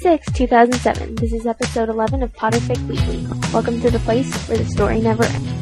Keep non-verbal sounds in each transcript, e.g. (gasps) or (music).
6, 2007. This is episode 11 of Potterfic Weekly. Welcome to the place where the story never ends.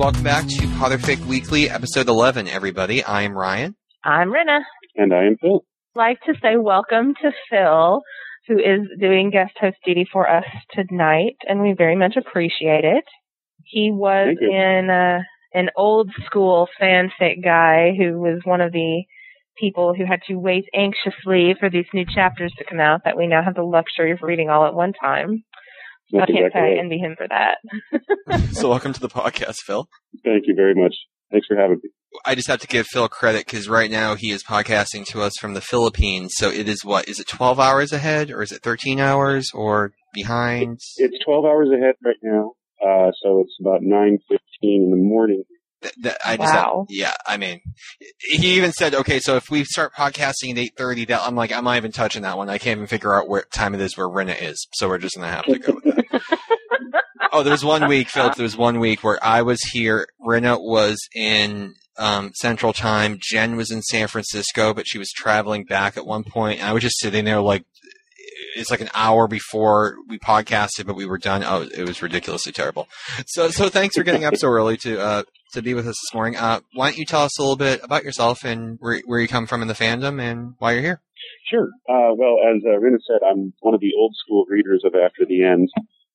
Welcome back to Potterfic Weekly, episode 11, everybody. I'm Ryan. I'm Rena. And I am Phil. like to say welcome to Phil, who is doing guest host duty for us tonight, and we very much appreciate it. He was in uh, an old school fanfic guy who was one of the people who had to wait anxiously for these new chapters to come out that we now have the luxury of reading all at one time. So I That's can't exactly say I envy him for that. (laughs) (laughs) So welcome to the podcast, Phil. Thank you very much. Thanks for having me. I just have to give Phil credit because right now he is podcasting to us from the Philippines. So it is what? Is it 12 hours ahead or is it 13 hours or behind? It's 12 hours ahead right now, uh, so it's about 9.15 in the morning. Th- th- I just Wow. yeah, I mean, he even said, okay, so if we start podcasting at 8.30, that, I'm like, I'm not even touching that one. I can't even figure out what time it is where Rena is. So we're just going to have to go with that. (laughs) oh, there was one week, Phil, there was one week where I was here. Rena was in um, Central Time. Jen was in San Francisco, but she was traveling back at one point. And I was just sitting there like, it's like an hour before we podcasted, but we were done. Oh, it was ridiculously terrible. So, so thanks for getting up so early to, uh, to be with us this morning. Uh, why don't you tell us a little bit about yourself and where, where you come from in the fandom and why you're here? Sure. Uh, well, as uh, Rena said, I'm one of the old school readers of After the End.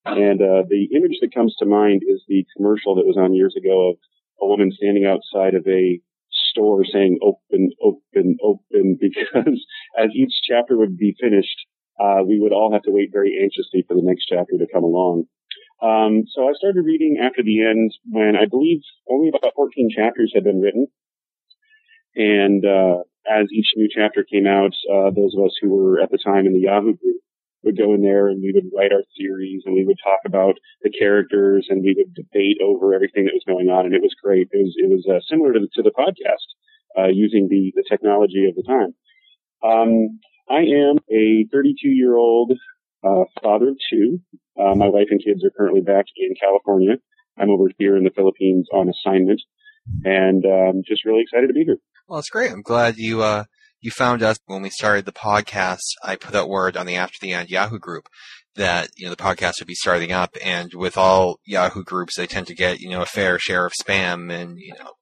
And uh, the image that comes to mind is the commercial that was on years ago of a woman standing outside of a store saying open, open, open, (laughs) because as each chapter would be finished, uh, we would all have to wait very anxiously for the next chapter to come along. Um, so I started reading After the End when I believe only about 14 chapters had been written. And uh, as each new chapter came out, uh, those of us who were at the time in the Yahoo group would go in there and we would write our theories and we would talk about the characters and we would debate over everything that was going on. And it was great. It was, it was uh, similar to the, to the podcast, uh, using the, the technology of the time. Um, I am a 32 year old, uh, father of two. Uh, my wife and kids are currently back in California. I'm over here in the Philippines on assignment and, um, just really excited to be here. Well, it's great. I'm glad you, uh, you found us when we started the podcast. I put out word on the After the End Yahoo group that, you know, the podcast would be starting up. And with all Yahoo groups, they tend to get, you know, a fair share of spam and, you know,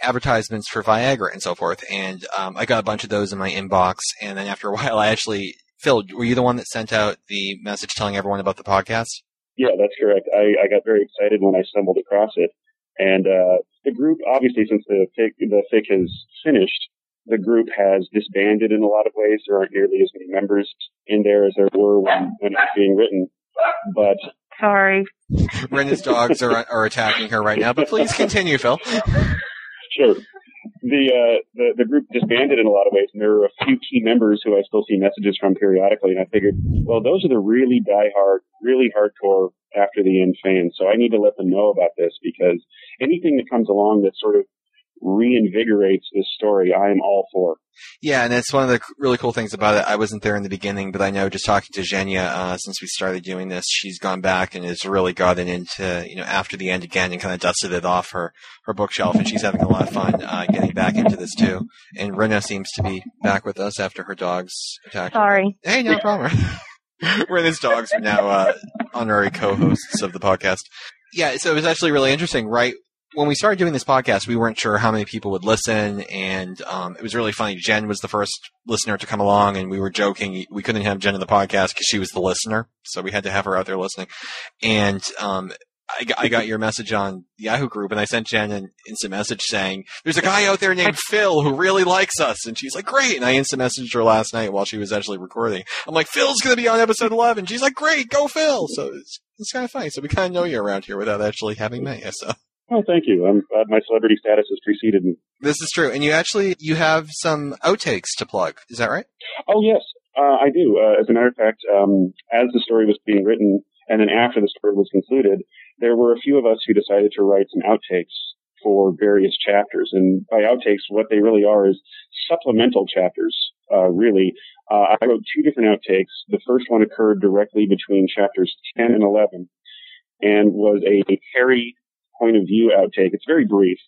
advertisements for Viagra and so forth. And, um, I got a bunch of those in my inbox. And then after a (laughs) while, I actually, Phil, were you the one that sent out the message telling everyone about the podcast? Yeah, that's correct. I, I got very excited when I stumbled across it. And uh, the group, obviously, since the fic, the fic has finished, the group has disbanded in a lot of ways. There aren't nearly as many members in there as there were when, when it was being written. But Sorry. Rena's dogs are, are attacking her right now, but please continue, Phil. sure, the, uh, the the group disbanded in a lot of ways, and there are a few key members who I still see messages from periodically. And I figured, well, those are the really diehard, really hardcore after the end fans. So I need to let them know about this because anything that comes along that sort of reinvigorates this story, I am all for. Yeah, and it's one of the really cool things about it. I wasn't there in the beginning, but I know just talking to Zsenya, uh, since we started doing this, she's gone back and has really gotten into, you know, after the end again and kind of dusted it off her, her bookshelf and she's having a lot of fun, uh, getting back into this too. And Rena seems to be back with us after her dogs attack. Sorry. Hey, no problem. (laughs) Rena's dogs are now, uh, honorary co-hosts of the podcast. Yeah, so it was actually really interesting, right? When we started doing this podcast, we weren't sure how many people would listen, and um, it was really funny. Jen was the first listener to come along, and we were joking we couldn't have Jen in the podcast because she was the listener, so we had to have her out there listening. And um, I, I got your message on the Yahoo group, and I sent Jen an instant message saying, "There's a guy out there named Phil who really likes us," and she's like, "Great!" And I instant messaged her last night while she was actually recording. I'm like, "Phil's going to be on episode 11." She's like, "Great, go Phil!" So it's it's kind of funny. So we kind of know you around here without actually having met you. So. Oh, thank you. I'm glad my celebrity status has preceded me. This is true, and you actually you have some outtakes to plug. Is that right? Oh, yes, uh, I do. Uh, as a matter of fact, um, as the story was being written, and then after the story was concluded, there were a few of us who decided to write some outtakes for various chapters. And by outtakes, what they really are is supplemental chapters, uh, really. Uh, I wrote two different outtakes. The first one occurred directly between chapters 10 and 11 and was a Harry point of view outtake. It's very brief,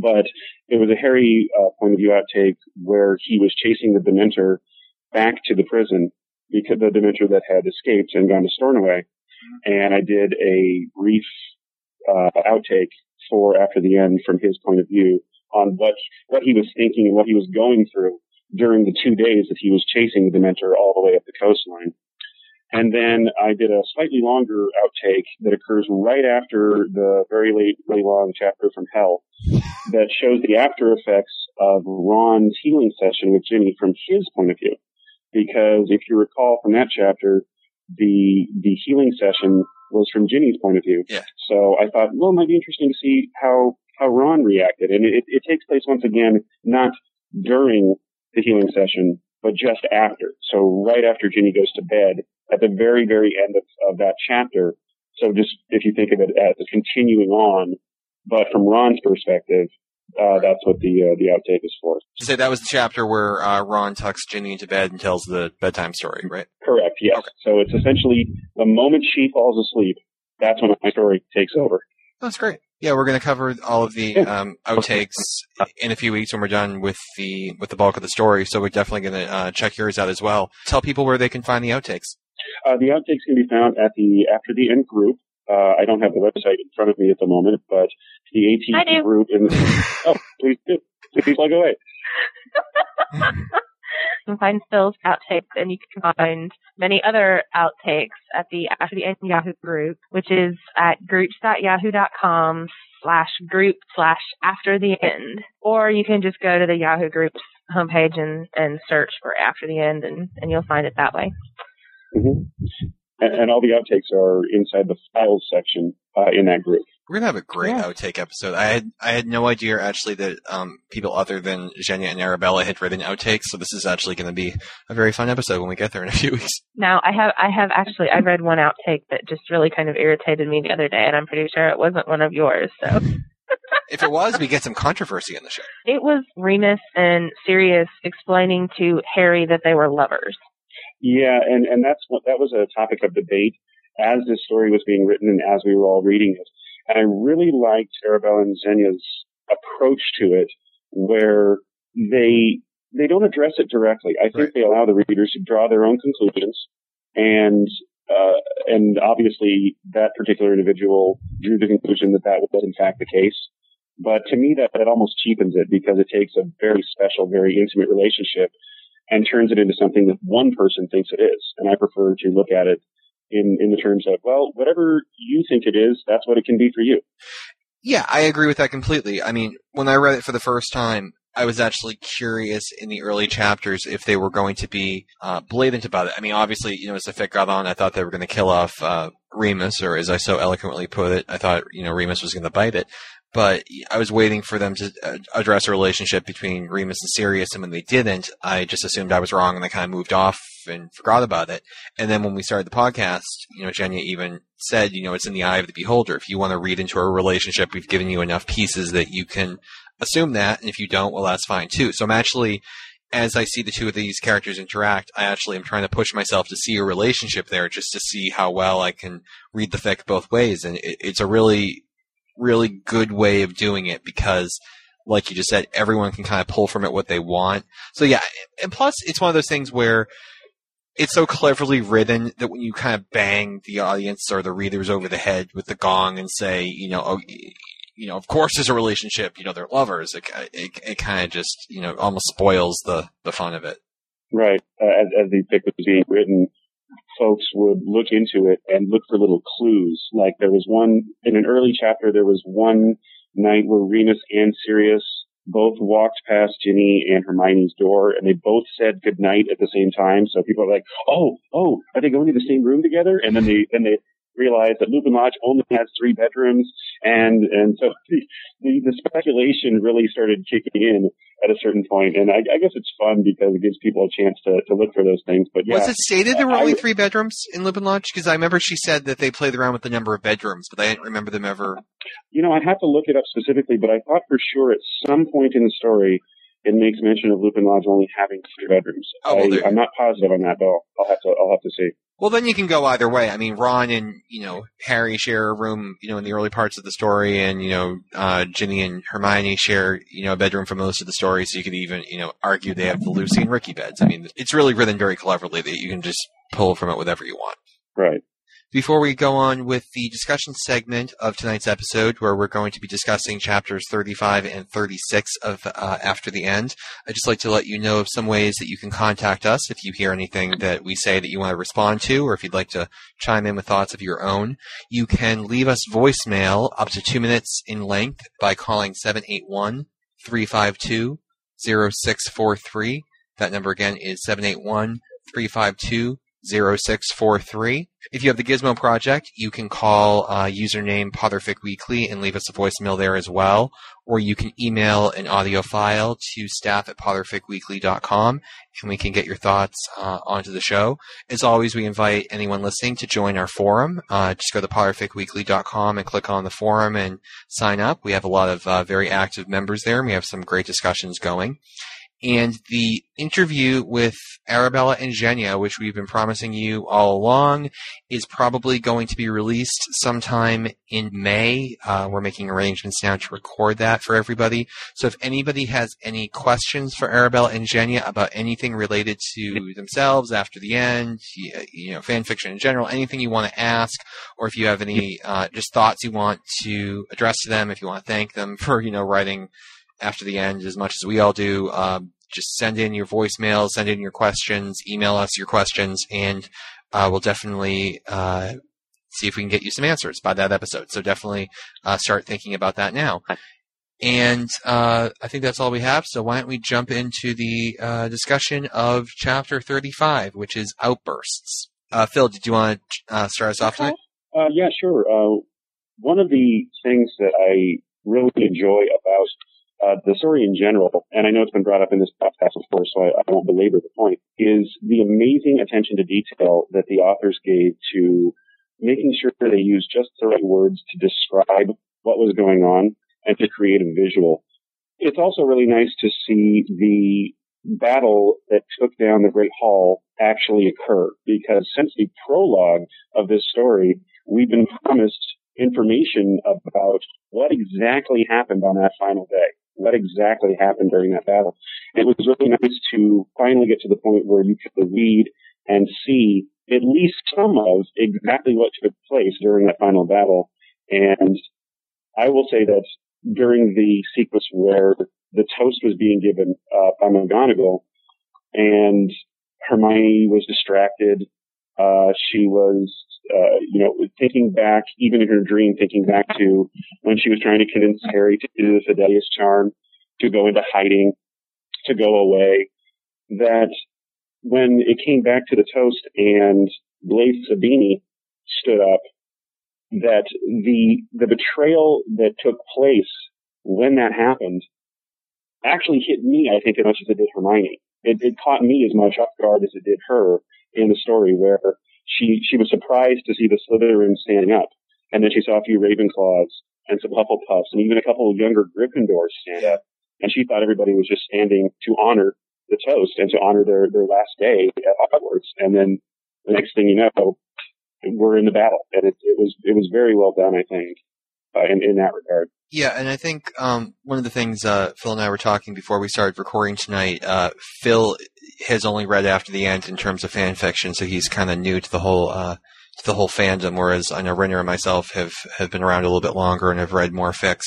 but it was a Harry uh, point of view outtake where he was chasing the Dementor back to the prison because the Dementor that had escaped and gone to Stornoway. And I did a brief uh, outtake for after the end from his point of view on what what he was thinking and what he was going through during the two days that he was chasing the Dementor all the way up the coastline. And then I did a slightly longer outtake that occurs right after the very late, really long chapter from Hell that shows the after effects of Ron's healing session with Ginny from his point of view. Because if you recall from that chapter, the the healing session was from Ginny's point of view. Yeah. So I thought, well, it might be interesting to see how how Ron reacted, and it, it takes place once again not during the healing session, but just after. So right after Ginny goes to bed, at the very very end of, of that chapter. So just if you think of it as continuing on, but from Ron's perspective, uh, that's what the uh, the outtake is for. You say that was the chapter where uh, Ron tucks Ginny into bed and tells the bedtime story, right? Correct. Yes. Okay. So it's essentially the moment she falls asleep, that's when my story takes over. That's great. Yeah, we're going to cover all of the um, outtakes in a few weeks when we're done with the with the bulk of the story. So we're definitely going to uh, check yours out as well. Tell people where they can find the outtakes. Uh, the outtakes can be found at the After the End group. Uh, I don't have the website in front of me at the moment, but the AT I do. group. In, the, (laughs) oh, please do. Please plug away. (laughs) You can find Phil's outtakes, and you can find many other outtakes at the After the End Yahoo group, which is at groups.yahoo.com slash group slash after the end. Or you can just go to the Yahoo group's homepage and, and search for After the End, and, and you'll find it that way. Hmm And, and all the outtakes are inside the files section uh, in that group. We're gonna have a great Yeah. outtake episode. I had I had no idea actually that um, people other than Zsenya and Arabella had written outtakes. So this is actually going to be a very fun episode when we get there in a few (laughs) weeks. Now, I have, I have actually, I read one outtake that just really kind of irritated me the other day, and I'm pretty sure it wasn't one of yours, so. (laughs) If it was, we get some controversy in the show. It was Remus and Sirius explaining to Harry that they were lovers. Yeah, and, and that's what, that was a topic of debate as this story was being written and as we were all reading it. And I really liked Arabella and Zsenya's approach to it where they, they don't address it directly. I think Right. they allow the readers to draw their own conclusions and, uh, and obviously that particular individual drew the conclusion that that was in fact the case. But to me, that, that almost cheapens it because it takes a very special, very intimate relationship and turns it into something that one person thinks it is. And I prefer to look at it in, in the terms of, well, whatever you think it is, that's what it can be for you. Yeah, I agree with that completely. I mean, when I read it for the first time, I was actually curious in the early chapters if they were going to be uh, blatant about it. I mean, obviously, you know, as the fic got on, I thought they were going to kill off uh, Remus, or as I so eloquently put it, I thought you know Remus was going to bite it. But I was waiting for them to uh, address a relationship between Remus and Sirius, and when they didn't, I just assumed I was wrong, and I kind of moved off and forgot about it. And then when we started the podcast, you know, Zsenya even said, you know, it's in the eye of the beholder. If you want to read into a relationship, we've given you enough pieces that you can assume that, and if you don't, well, that's fine too. So I'm actually, as I see the two of these characters interact, I actually am trying to push myself to see a relationship there, just to see how well I can read the fic both ways, and it, it's a really, really good way of doing it because. Like you just said, everyone can kind of pull from it what they want. So yeah, and plus it's one of those things where it's so cleverly written that when you kind of bang the audience or the readers over the head with the gong and say, you know, oh, you know, of course there's a relationship, you know, they're lovers. It it, it kind of just, you know, almost spoils the the fun of it. Right. Uh, as, as the fic was being written, folks would look into it and look for little clues. Like there was one, in an early chapter, there was one night where Remus and Sirius both walked past Ginny and Hermione's door and they both said goodnight at the same time. So people are like, oh, oh, are they going to the same room together? And then they, then they, realize that Lupin Lodge only has three bedrooms, and and so (laughs) the the, the speculation really started kicking in at a certain point, and I, I guess it's fun because it gives people a chance to, to look for those things. But yeah, Was it stated there were I- only three bedrooms in Lupin Lodge? Because I remember she said that they played around with the number of bedrooms, but I didn't remember them ever. you know, I'd have to look it up specifically, but I thought for sure at some point in the story it makes mention of Lupin Lodge only having three bedrooms. Oh, well, I, I'm not positive on that though. I'll have to I'll have to see. Well, then you can go either way. I mean, Ron and you know Harry share a room, you know, in the early parts of the story, and you know uh, Ginny and Hermione share you know a bedroom for most of the story. So you could even you know argue they have the Lucy and Ricky beds. I mean, it's really written very cleverly that you can just pull from it whatever you want. Right. Before we go on with the discussion segment of tonight's episode, where we're going to be discussing chapters 35 and 36 of uh, After the End, I'd just like to let you know of some ways that you can contact us if you hear anything that we say that you want to respond to, or if you'd like to chime in with thoughts of your own. You can leave us voicemail up to two minutes in length by calling 781 352 0643. That number again is 781 352 0643. If you have the Gizmo Project, you can call uh, username Potterfic Weekly and leave us a voicemail there as well. Or you can email an audio file to staff at potterficweekly.com and we can get your thoughts uh, onto the show. As always, we invite anyone listening to join our forum. Uh, just go to potterficweekly.com and click on the forum and sign up. We have a lot of uh, very active members there and we have some great discussions going. And the interview with Arabella and Zsenya, which we've been promising you all along, is probably going to be released sometime in May. Uh, we're making arrangements now to record that for everybody. So if anybody has any questions for Arabella and Zsenya about anything related to themselves after the end, you know, fan fiction in general, anything you want to ask, or if you have any uh, just thoughts you want to address to them, if you want to thank them (laughs) for you know writing after the end as much as we all do. Um, just send in your voicemails, send in your questions, email us your questions, and uh, we'll definitely uh, see if we can get you some answers by that episode. So definitely uh, start thinking about that now. And uh, I think that's all we have. So why don't we jump into the uh, discussion of chapter 35, which is outbursts. Uh, Phil, did you want to uh, start us off tonight? Uh, yeah, sure. Uh, one of the things that I really enjoy about uh, the story in general, and I know it's been brought up in this podcast before, so I, I won't belabor the point, is the amazing attention to detail that the authors gave to making sure they used just the right words to describe what was going on and to create a visual. It's also really nice to see the battle that took down the Great Hall actually occur because since the prologue of this story, we've been promised information about what exactly happened on that final day. What exactly happened during that battle. It was really nice to finally get to the point where you could read and see at least some of exactly what took place during that final battle. And I will say that during the sequence where the toast was being given uh, by McGonagall and Hermione was distracted, uh, she was, uh, you know, thinking back, even in her dream, thinking back to when she was trying to convince Harry to do the Fidelius charm, to go into hiding, to go away, that when it came back to the toast and Blaise Zabini stood up, that the the betrayal that took place when that happened actually hit me, I think, as much as it did Hermione. It, it caught me as much off guard as it did her in the story, where she she was surprised to see the Slytherin standing up, and then she saw a few Ravenclaws and some Hufflepuffs, and even a couple of younger Gryffindors stand up, and she thought everybody was just standing to honor the toast and to honor their their last day at Hogwarts, and then the next thing you know, we're in the battle, and it, it was it was very well done, I think, uh, in in that regard. Yeah, and I think um, one of the things uh, Phil and I were talking before we started recording tonight. Uh, Phil has only read after the end in terms of fan fiction, so he's kind of new to the whole uh, to the whole fandom. Whereas I know Rena and myself have have been around a little bit longer and have read more fics.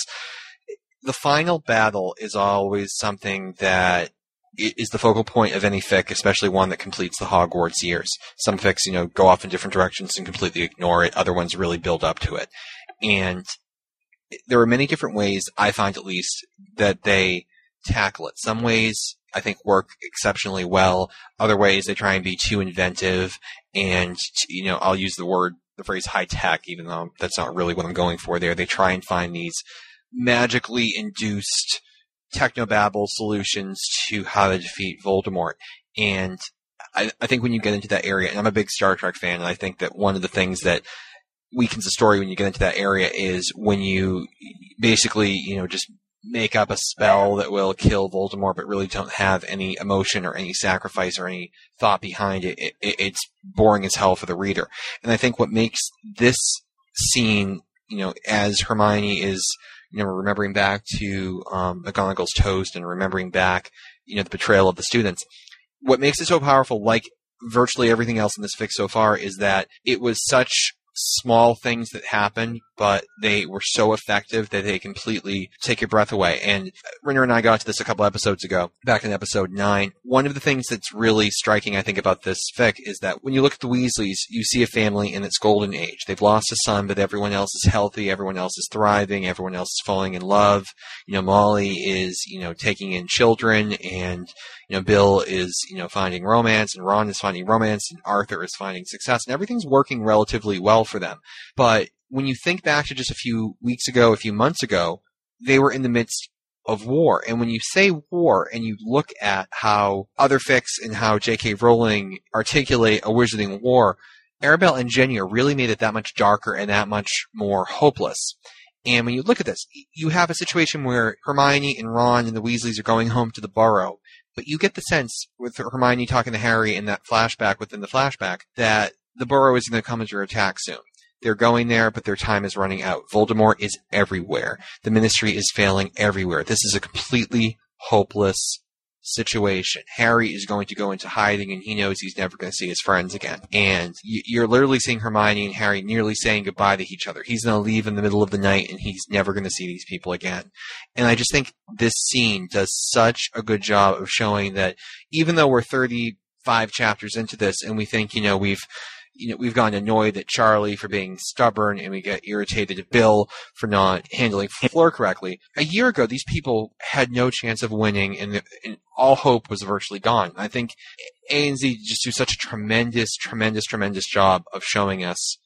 The final battle is always something that is the focal point of any fic, especially one that completes the Hogwarts years. Some fics, you know, go off in different directions and completely ignore it. Other ones really build up to it, and there are many different ways I find at least that they tackle it. Some ways I think work exceptionally well. Other ways they try and be too inventive and you know I'll use the word the phrase high tech, even though that's not really what I'm going for there. They try and find these magically induced technobabble solutions to how to defeat Voldemort. And I, I think when you get into that area, and I'm a big Star Trek fan, and I think that one of the things that weakens the story when you get into that area is when you basically, you know, just make up a spell that will kill Voldemort, but really don't have any emotion or any sacrifice or any thought behind it. It, it. It's boring as hell for the reader. And I think what makes this scene, you know, as Hermione is, you know, remembering back to um, McGonagall's toast and remembering back, you know, the betrayal of the students. What makes it so powerful, like virtually everything else in this fic so far, is that it was such small things that happened, but they were so effective that they completely take your breath away. And Rena and I got to this a couple episodes ago, back in episode nine. One of the things that's really striking, I think, about this fic is that when you look at the Weasleys, you see a family in its golden age. They've lost a son, but everyone else is healthy, everyone else is thriving, everyone else is falling in love. You know, Molly is, you know, taking in children and you know, Bill is, you know, finding romance and Ron is finding romance and Arthur is finding success and everything's working relatively well for them. But when you think back to just a few weeks ago, a few months ago, they were in the midst of war. And when you say war and you look at how other fics and how J.K. Rowling articulate a wizarding war, Arabelle and Zsenya really made it that much darker and that much more hopeless. And when you look at this, you have a situation where Hermione and Ron and the Weasleys are going home to the Burrow but you get the sense with Hermione talking to Harry in that flashback within the flashback that the Burrow is going to come under attack soon. They're going there, but their time is running out. Voldemort is everywhere. The Ministry is failing everywhere. This is a completely hopeless situation. Harry is going to go into hiding and he knows he's never going to see his friends again. And you're literally seeing Hermione and Harry nearly saying goodbye to each other. He's going to leave in the middle of the night and he's never going to see these people again. And I just think this scene does such a good job of showing that even though we're 35 chapters into this and we think, you know, we've you know, we've gotten annoyed at Charlie for being stubborn and we get irritated at Bill for not handling Fleur correctly. A year ago, these people had no chance of winning and, and all hope was virtually gone. I think A and Z just do such a tremendous, tremendous, tremendous job of showing us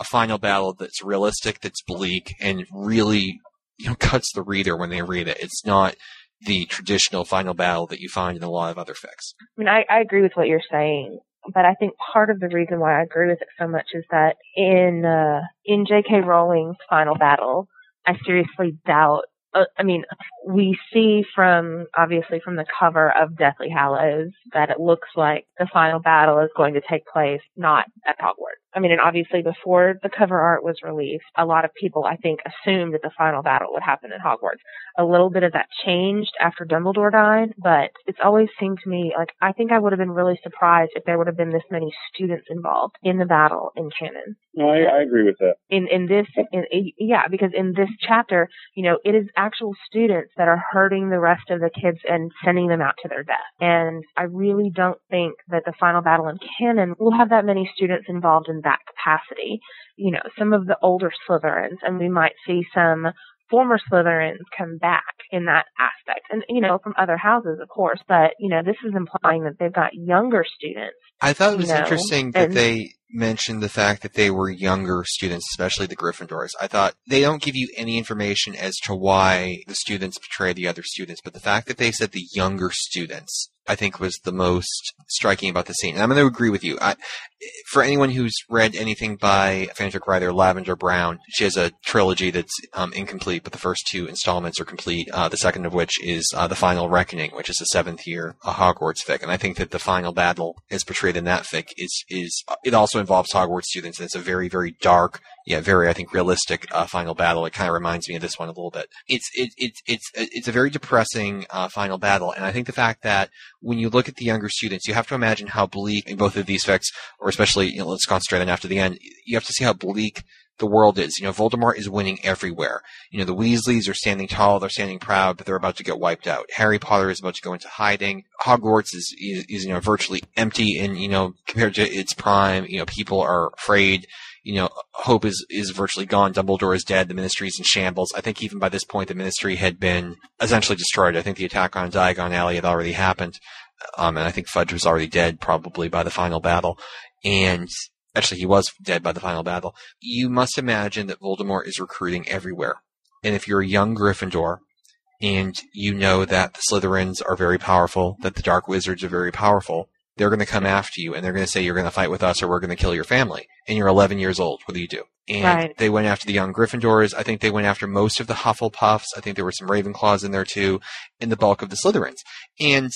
a final battle that's realistic, that's bleak, and really, you know, cuts the reader when they read it. It's not the traditional final battle that you find in a lot of other fics. I mean, I, I agree with what you're saying but I think part of the reason why I agree with it so much is that in uh, in J.K. Rowling's final battle, I seriously doubt. Uh, I mean, we see from obviously from the cover of Deathly Hallows that it looks like the final battle is going to take place not at Hogwarts. I mean, and obviously before the cover art was released, a lot of people, I think, assumed that the final battle would happen in Hogwarts. A little bit of that changed after Dumbledore died, but it's always seemed to me like I think I would have been really surprised if there would have been this many students involved in the battle in canon. No, I, I agree with that. In in this, in, yeah, because in this chapter, you know, it is actual students that are hurting the rest of the kids and sending them out to their death. And I really don't think that the final battle in canon will have that many students involved in that capacity. You know, some of the older Slytherins, and we might see some former Slytherins come back in that aspect. And, you know, from other houses, of course, but, you know, this is implying that they've got younger students. I thought it was you know, interesting that and- they mentioned the fact that they were younger students, especially the Gryffindors. I thought they don't give you any information as to why the students betray the other students, but the fact that they said the younger students, I think was the most striking about the scene. And I'm going to agree with you. I, for anyone who's read anything by fanfic writer Lavender Brown, she has a trilogy that's um, incomplete, but the first two installments are complete. Uh, the second of which is uh, the Final Reckoning, which is the seventh year uh, Hogwarts fic. And I think that the final battle, as portrayed in that fic, is is it also involves Hogwarts students, and it's a very very dark, yeah, very I think realistic uh, final battle. It kind of reminds me of this one a little bit. It's it, it it's it's a very depressing uh, final battle, and I think the fact that when you look at the younger students, you have to imagine how bleak in both of these fics, or especially, you know, let's concentrate on after the end, you have to see how bleak the world is. You know, Voldemort is winning everywhere. You know, the Weasleys are standing tall, they're standing proud, but they're about to get wiped out. Harry Potter is about to go into hiding. Hogwarts is, is, is you know, virtually empty and, you know, compared to its prime, you know, people are afraid. You know, hope is, is virtually gone. Dumbledore is dead. The ministry is in shambles. I think even by this point, the ministry had been essentially destroyed. I think the attack on Diagon Alley had already happened. Um, and I think Fudge was already dead probably by the final battle. And actually he was dead by the final battle. You must imagine that Voldemort is recruiting everywhere. And if you're a young Gryffindor and you know that the Slytherins are very powerful, that the Dark Wizards are very powerful, they're going to come after you and they're going to say you're going to fight with us or we're going to kill your family. And you're 11 years old. What do you do? And Right. they went after the young Gryffindors. I think they went after most of the Hufflepuffs. I think there were some Ravenclaws in there too, and the bulk of the Slytherins. And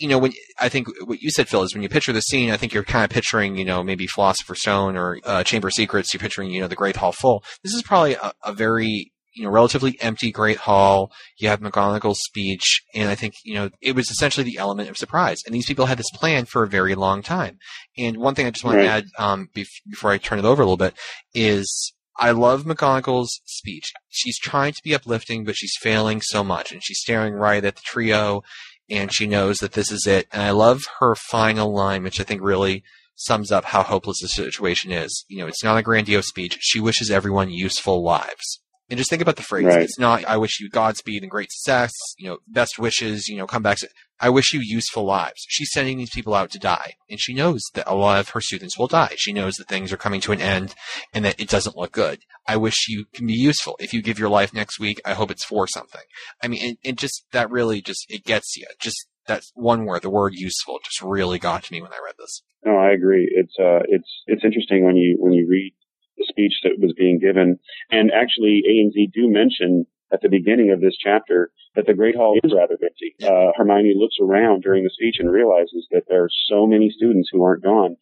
you know, when I think what you said, Phil, is when you picture the scene, I think you're kind of picturing, you know, maybe Philosopher's Stone or uh, Chamber of Secrets. You're picturing, you know, the Great Hall full. This is probably a, a very, you know, relatively empty Great Hall. You have McGonagall's speech, and I think, you know, it was essentially the element of surprise. And these people had this plan for a very long time. And one thing I just want Right. to add um, bef- before I turn it over a little bit is I love McGonagall's speech. She's trying to be uplifting, but she's failing so much, and she's staring right at the trio, and she knows that this is it. And I love her final line, which I think really sums up how hopeless the situation is. You know, it's not a grandiose speech. She wishes everyone useful lives. And just think about the phrase. Right. It's not, I wish you Godspeed and great success, you know, best wishes, you know, come back. I wish you useful lives. She's sending these people out to die. And she knows that a lot of her students will die. She knows that things are coming to an end and that it doesn't look good. I wish you can be useful. If you give your life next week, I hope it's for something. I mean, and, and just, that really just, it gets you. Just that one word, the word useful, just really got to me when I read this. No, I agree. It's uh, it's it's interesting when you when you read the speech that was being given, and actually A and Z do mention at the beginning of this chapter that the Great Hall is rather empty. Uh, Hermione looks around during the speech and realizes that there are so many students who aren't gone,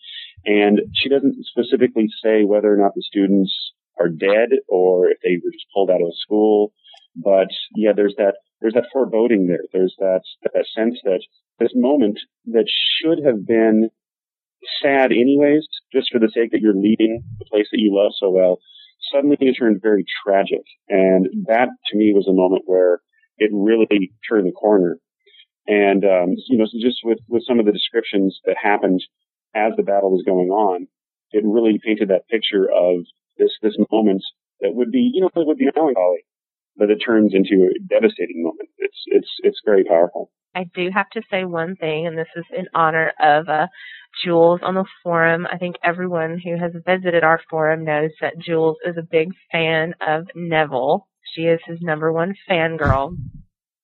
and she doesn't specifically say whether or not the students are dead or if they were just pulled out of school. But yeah, there's that there's that foreboding there. There's that that sense that this moment that should have been sad anyways, just for the sake that you're leaving the place that you love so well, suddenly it turned very tragic. And that to me was a moment where it really turned the corner. And, um, you know, so just with, with some of the descriptions that happened as the battle was going on, it really painted that picture of this, this moment that would be, you know, it would be melancholy, but it turns into a devastating moment. It's, it's, it's very powerful. I do have to say one thing, and this is in honor of uh, Jules on the forum. I think everyone who has visited our forum knows that Jules is a big fan of Neville. She is his number one fangirl.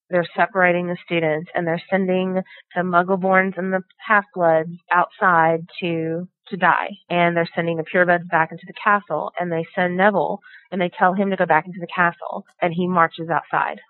They're separating the students and they're sending the Muggleborns and the Half-Bloods outside to to die. And they're sending the Purebloods back into the castle. And they send Neville and they tell him to go back into the castle. And he marches outside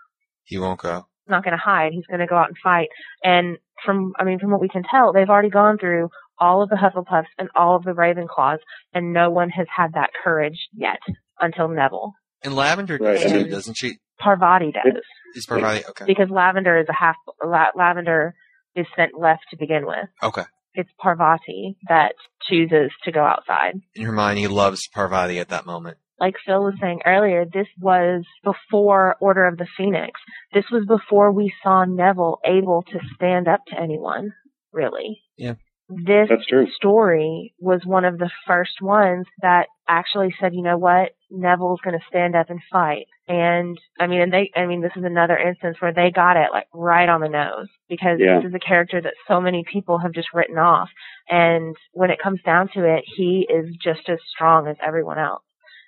He won't go. not going to hide. He's going to go out and fight. And from, I mean, from what we can tell, they've already gone through all of the Hufflepuffs and all of the Ravenclaws, and no one has had that courage yet until Neville. And Lavender Right, does I too, mean- doesn't she? Parvati does Is Parvati okay? because Lavender is a half. La- Lavender is sent left to begin with. Okay. It's Parvati that chooses to go outside. And Hermione loves Parvati at that moment. like Phil was saying earlier, this was before Order of the Phoenix. This was before we saw Neville able to stand up to anyone, really. Yeah. This That's true. story was one of the first ones that actually said, you know what, Neville's going to stand up and fight. And I mean, and they, I mean, this is another instance where they got it like right on the nose because Yeah. this is a character that so many people have just written off. And when it comes down to it, he is just as strong as everyone else.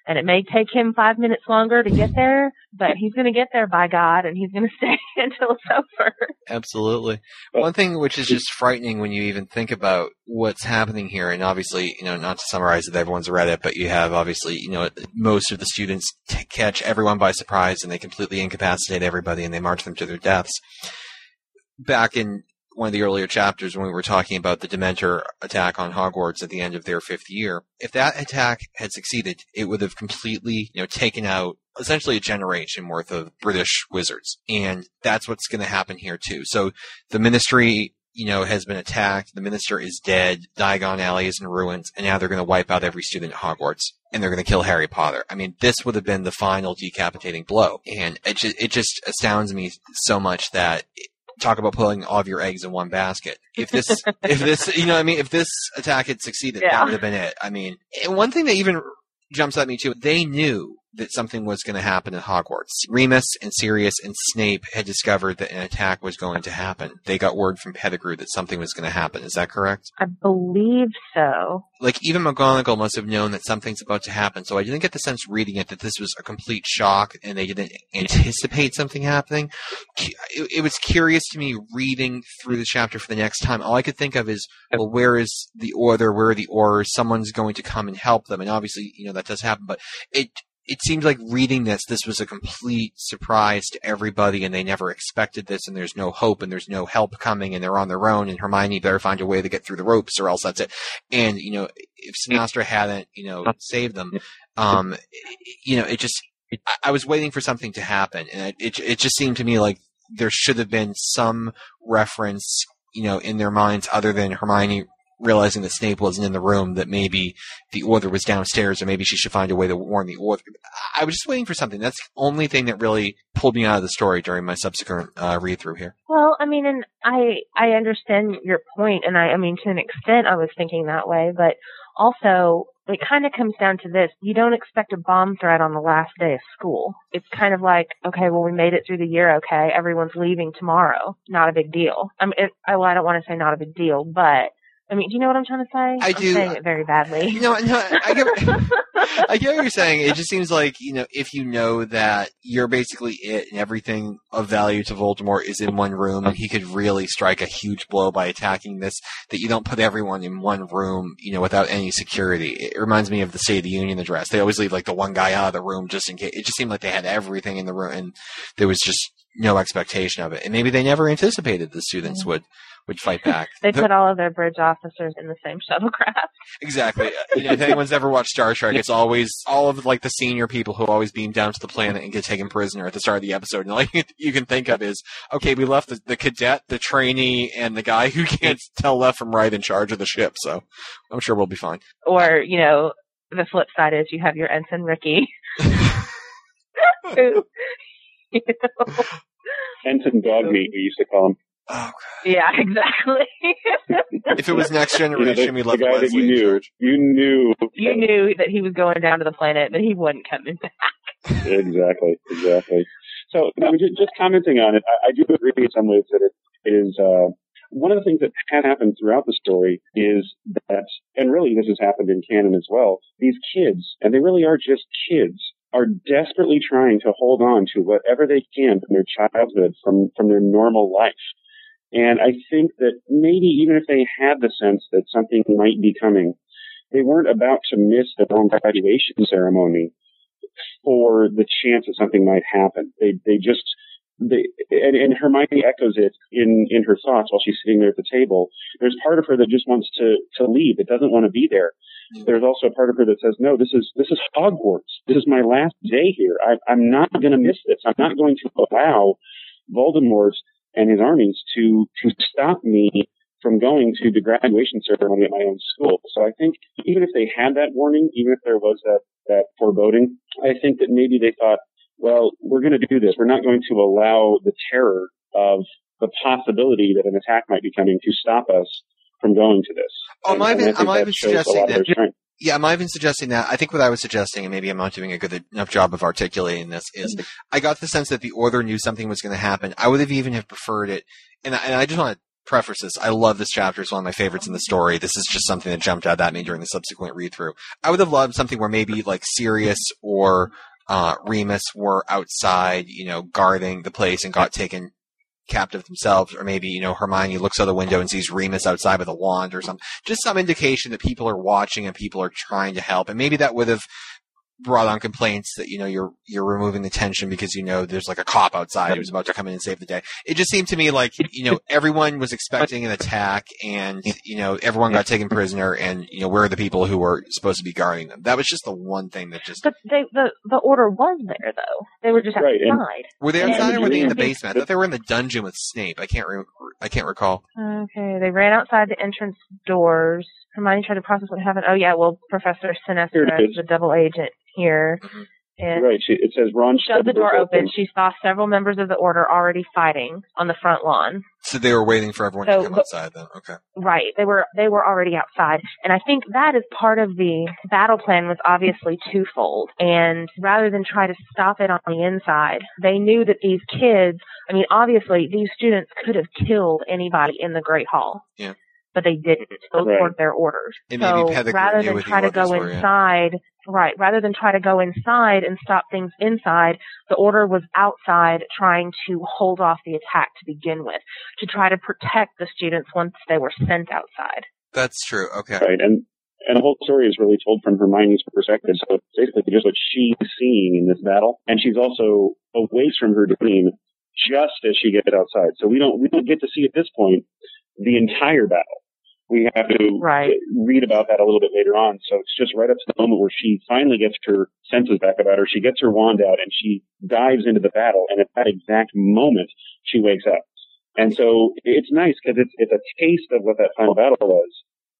And it may take him five minutes longer to get there, but he's going to get there by God and he's going (laughs) to stay until it's over. Absolutely. One thing which is just frightening when you even think about what's happening here, and obviously, you know, not to summarize it, everyone's read it, but you have obviously, you know, most of the students t- catch everyone by surprise and they completely incapacitate everybody and they march them to their deaths. Back in one of the earlier chapters when we were talking about the Dementor attack on Hogwarts at the end of their fifth year, if that attack had succeeded, it would have completely, you know, taken out essentially a generation worth of British wizards. And that's what's going to happen here too. So the ministry, you know, has been attacked. The minister is dead. Diagon Alley is in ruins. And now they're going to wipe out every student at Hogwarts. And they're going to kill Harry Potter. I mean, this would have been the final decapitating blow. And it just, it just astounds me so much that talk about putting all of your eggs in one basket. If this, if this, (laughs) you know what I mean? If this attack had succeeded, Yeah. that would have been it. I mean, and one thing that even jumps at me too, they knew that something was going to happen at Hogwarts. Remus and Sirius and Snape had discovered that an attack was going to happen. They got word from Pettigrew that something was going to happen. Is that correct? I believe so. Like even McGonagall must have known that something's about to happen. So I didn't get the sense reading it that this was a complete shock and they didn't anticipate something happening. It, it was curious to me reading through the chapter for the next time. All I could think of is, well, where is the order? Where are the orders? Someone's going to come and help them. And obviously, you know, that does happen, but it, it seemed like reading this, this was a complete surprise to everybody and they never expected this and there's no hope and there's no help coming and they're on their own and Hermione better find a way to get through the ropes or else that's it. And, you know, if Sinistra hadn't, you know, saved them, um, you know, it just, I- was waiting for something to happen and it, it, it just seemed to me like there should have been some reference, you know, in their minds other than Hermione realizing that Snape wasn't in the room, that maybe the order was downstairs, or maybe she should find a way to warn the order. I was just waiting for something. That's the only thing that really pulled me out of the story during my subsequent uh, read through here. Well, I mean, and I I understand your point, and I I mean to an extent I was thinking that way, but also it kind of comes down to this: you don't expect a bomb threat on the last day of school. It's kind of like, okay, well, we made it through the year, okay, everyone's leaving tomorrow, not a big deal. I mean, it, well, I don't want to say not a big deal, but I mean, do you know what I'm trying to say? I I'm do. saying it very badly. No, no, I get, (laughs) I get what you're saying. It just seems like you know, if you know that you're basically it, and everything of value to Voldemort is in one room, and he could really strike a huge blow by attacking this, that you don't put everyone in one room, you know, without any security. It reminds me of the State of the Union address. They always leave like the one guy out of the room just in case. It just seemed like they had everything in the room, and there was just no expectation of it. And maybe they never anticipated the students would would fight back. (laughs) They (laughs) put all of their bridge officers in the same shuttlecraft. Exactly. Uh, you know, if anyone's ever watched Star Trek, it's always all of like the senior people who always beam down to the planet and get taken prisoner at the start of the episode. And all you, you can think of is, okay, we left the, the cadet, the trainee, and the guy who can't tell left from right in charge of the ship. So I'm sure we'll be fine. Or, you know, the flip side is you have your ensign Ricky. (laughs) who, you know, Ensign dog meat, we used to call him. Oh, yeah, (laughs) exactly. if it was next You know, generation, the, we the left guy that you knew. You knew. you knew that he was going down to the planet, but he wasn't coming back. exactly, exactly. So, no, just, just commenting on it, I, I do agree in some ways that it is uh, one of the things that has happened throughout the story is that, and really this has happened in canon as well. These kids, and they really are just kids, are desperately trying to hold on to whatever they can from their childhood, from from their normal life. And I think that maybe even if they had the sense that something might be coming, they weren't about to miss their own graduation ceremony for the chance that something might happen. They they just they and, and Hermione echoes it in in her thoughts while she's sitting there at the table. There's part of her that just wants to to leave. It doesn't want to be there. Mm-hmm. There's also a part of her that says, "No, this is this is Hogwarts. This is my last day here. I, I'm not going to miss this. I'm not going to allow Voldemort and his armies to to stop me from going to the graduation ceremony at my own school. So I think even if they had that warning, even if there was that that foreboding, I think that maybe they thought, well, we're going to do this. We're not going to allow the terror of the possibility that an attack might be coming to stop us from going to this. Oh, And- am I and think am I that even shows a lot suggesting that- strength. Yeah, I'm I even suggesting that? I think what I was suggesting, and maybe I'm not doing a good enough job of articulating this, is I got the sense that the Order knew something was going to happen. I would have even have preferred it, and I, and I just want to preface this. I love this chapter; it's one of my favorites in the story. This is just something that jumped out at me during the subsequent read through. I would have loved something where maybe like Sirius or uh, Remus were outside, you know, guarding the place and got taken captive themselves, or maybe, you know, Hermione looks out the window and sees Remus outside with a wand or something. Just some indication that people are watching and people are trying to help. And maybe that would have brought on complaints that, you know, you're, you're removing the tension because, you know, there's like a cop outside who's about to come in and save the day. It just seemed to me like, you know, everyone was expecting an attack and, you know, everyone got taken prisoner and, you know, where are the people who were supposed to be guarding them? That was just the one thing that just, But they, the the order was there though. They were just Right, and- outside. were they And outside or were they in the basement? I thought they were in the dungeon with Snape. I can't re- I can't recall. Okay, they ran outside the entrance doors. Hermione tried to process what happened. Oh yeah, well, Professor Here Sinistra it is is. the double agent here. Mhm. And Right. She, it says Ron shoved the door open. She saw several members of the order already fighting on the front lawn. So they were waiting for everyone So- to come outside then. Okay. Right. They were they were already outside. And I think that is part of the battle plan was obviously twofold. And rather than try to stop it on the inside, they knew that these kids I mean, obviously these students could have killed anybody in the Great Hall. Yeah. But they didn't. Mm-hmm. Those Right. weren't their orders. And so rather than try to go orders yeah. inside right, rather than try to go inside and stop things inside, the order was outside trying to hold off the attack to begin with, to try to protect the students once they were sent outside. That's true. Okay. Right. And and the whole story is really told from Hermione's perspective. So it's basically just what she's seeing in this battle, and she's also away from her dream just as she gets outside. So we don't we don't get to see at this point the entire battle. We have to Right. read about that a little bit later on. So it's just right up to the moment where she finally gets her senses back about her. She gets her wand out and she dives into the battle. And at that exact moment, she wakes up. And so it's nice because it's it's a taste of what that final battle was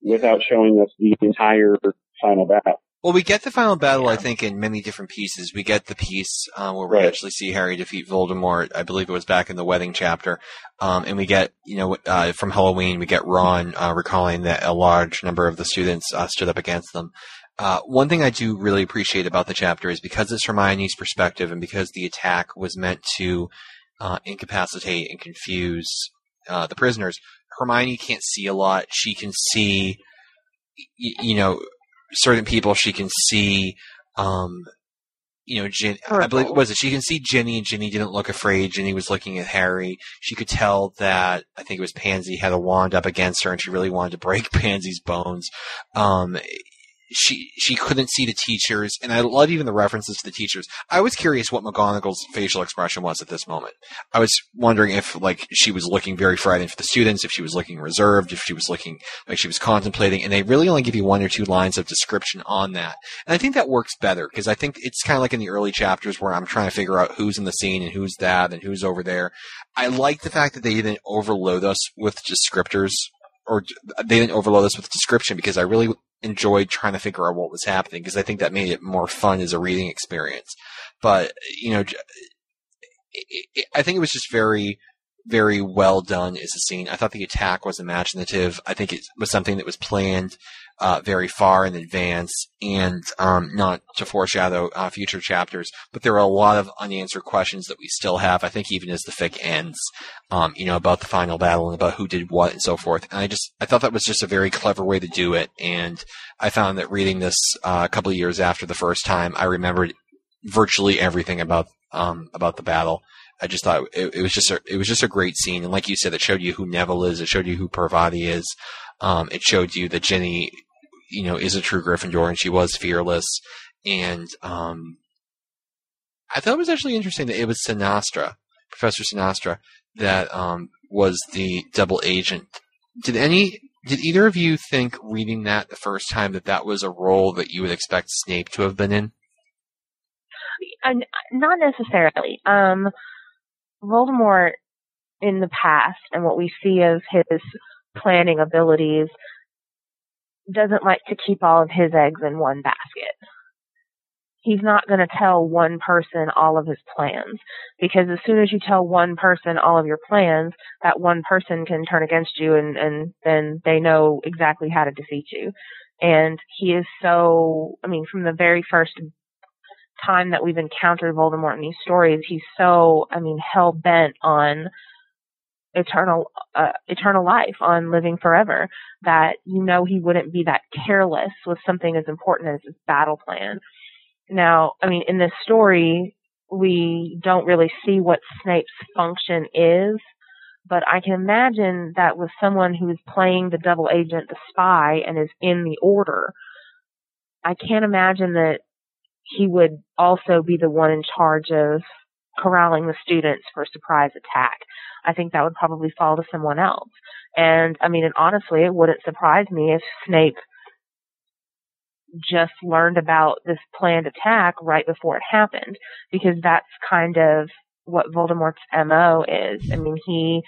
without showing us the entire final battle. Well, we get the final battle, I think, in many different pieces. We get the piece um, where we Right. actually see Harry defeat Voldemort. I believe it was back in the wedding chapter. Um, and we get, you know, uh, from Halloween, we get Ron uh, recalling that a large number of the students uh, stood up against them. Uh, one thing I do really appreciate about the chapter is because it's Hermione's perspective and because the attack was meant to uh, incapacitate and confuse uh, the prisoners, Hermione can't see a lot. She can see, y- you know, certain people. She can see, um, you know, Gin, I believe was it. She can see Ginny, and Ginny didn't look afraid. Ginny was looking at Harry. She could tell that I think it was Pansy had a wand up against her, and she really wanted to break (laughs) Pansy's bones. Um, she she couldn't see the teachers, and I love even the references to the teachers. I was curious what McGonagall's facial expression was at this moment. I was wondering if like she was looking very frightened for the students, if she was looking reserved, if she was looking like she was contemplating, and they really only give you one or two lines of description on that. And I think that works better because I think it's kind of like in the early chapters where I'm trying to figure out who's in the scene and who's that and who's over there. I like the fact that they didn't overload us with descriptors or they didn't overload us with description because I really enjoyed trying to figure out what was happening because I think that made it more fun as a reading experience. But you know, I think it was just very, very well done as a scene. I thought the attack was imaginative. I think it was something that was planned uh, very far in advance, and um, not to foreshadow uh, future chapters. But there are a lot of unanswered questions that we still have. I think even as the fic ends, um, you know, about the final battle and about who did what and so forth. And I just, I thought that was just a very clever way to do it. And I found that reading this uh, a couple of years after the first time, I remembered virtually everything about um, about the battle. I just thought it, it was just a, it was just a great scene, and like you said, it showed you who Neville is, it showed you who Parvati is, um, it showed you that Ginny, you know, is a true Gryffindor and she was fearless, and um, I thought it was actually interesting that it was Sinistra, Professor Sinistra, that um, was the double agent. Did any did either of you think reading that the first time that that was a role that you would expect Snape to have been in? And not necessarily. Um, Voldemort in the past and what we see as his planning abilities doesn't like to keep all of his eggs in one basket. He's not going to tell one person all of his plans because as soon as you tell one person all of your plans, that one person can turn against you and, and then they know exactly how to defeat you. And he is so, I mean, from the very first time that we've encountered Voldemort in these stories, he's so, I mean, hell bent on eternal, uh, eternal life, on living forever, that you know he wouldn't be that careless with something as important as his battle plan. Now, I mean, in this story, we don't really see what Snape's function is, but I can imagine that with someone who is playing the double agent, the spy, and is in the order, I can't imagine that he would also be the one in charge of corralling the students for a surprise attack. I think that would probably fall to someone else. And I mean, and honestly, it wouldn't surprise me if Snape just learned about this planned attack right before it happened, because that's kind of what Voldemort's MO is. I mean, he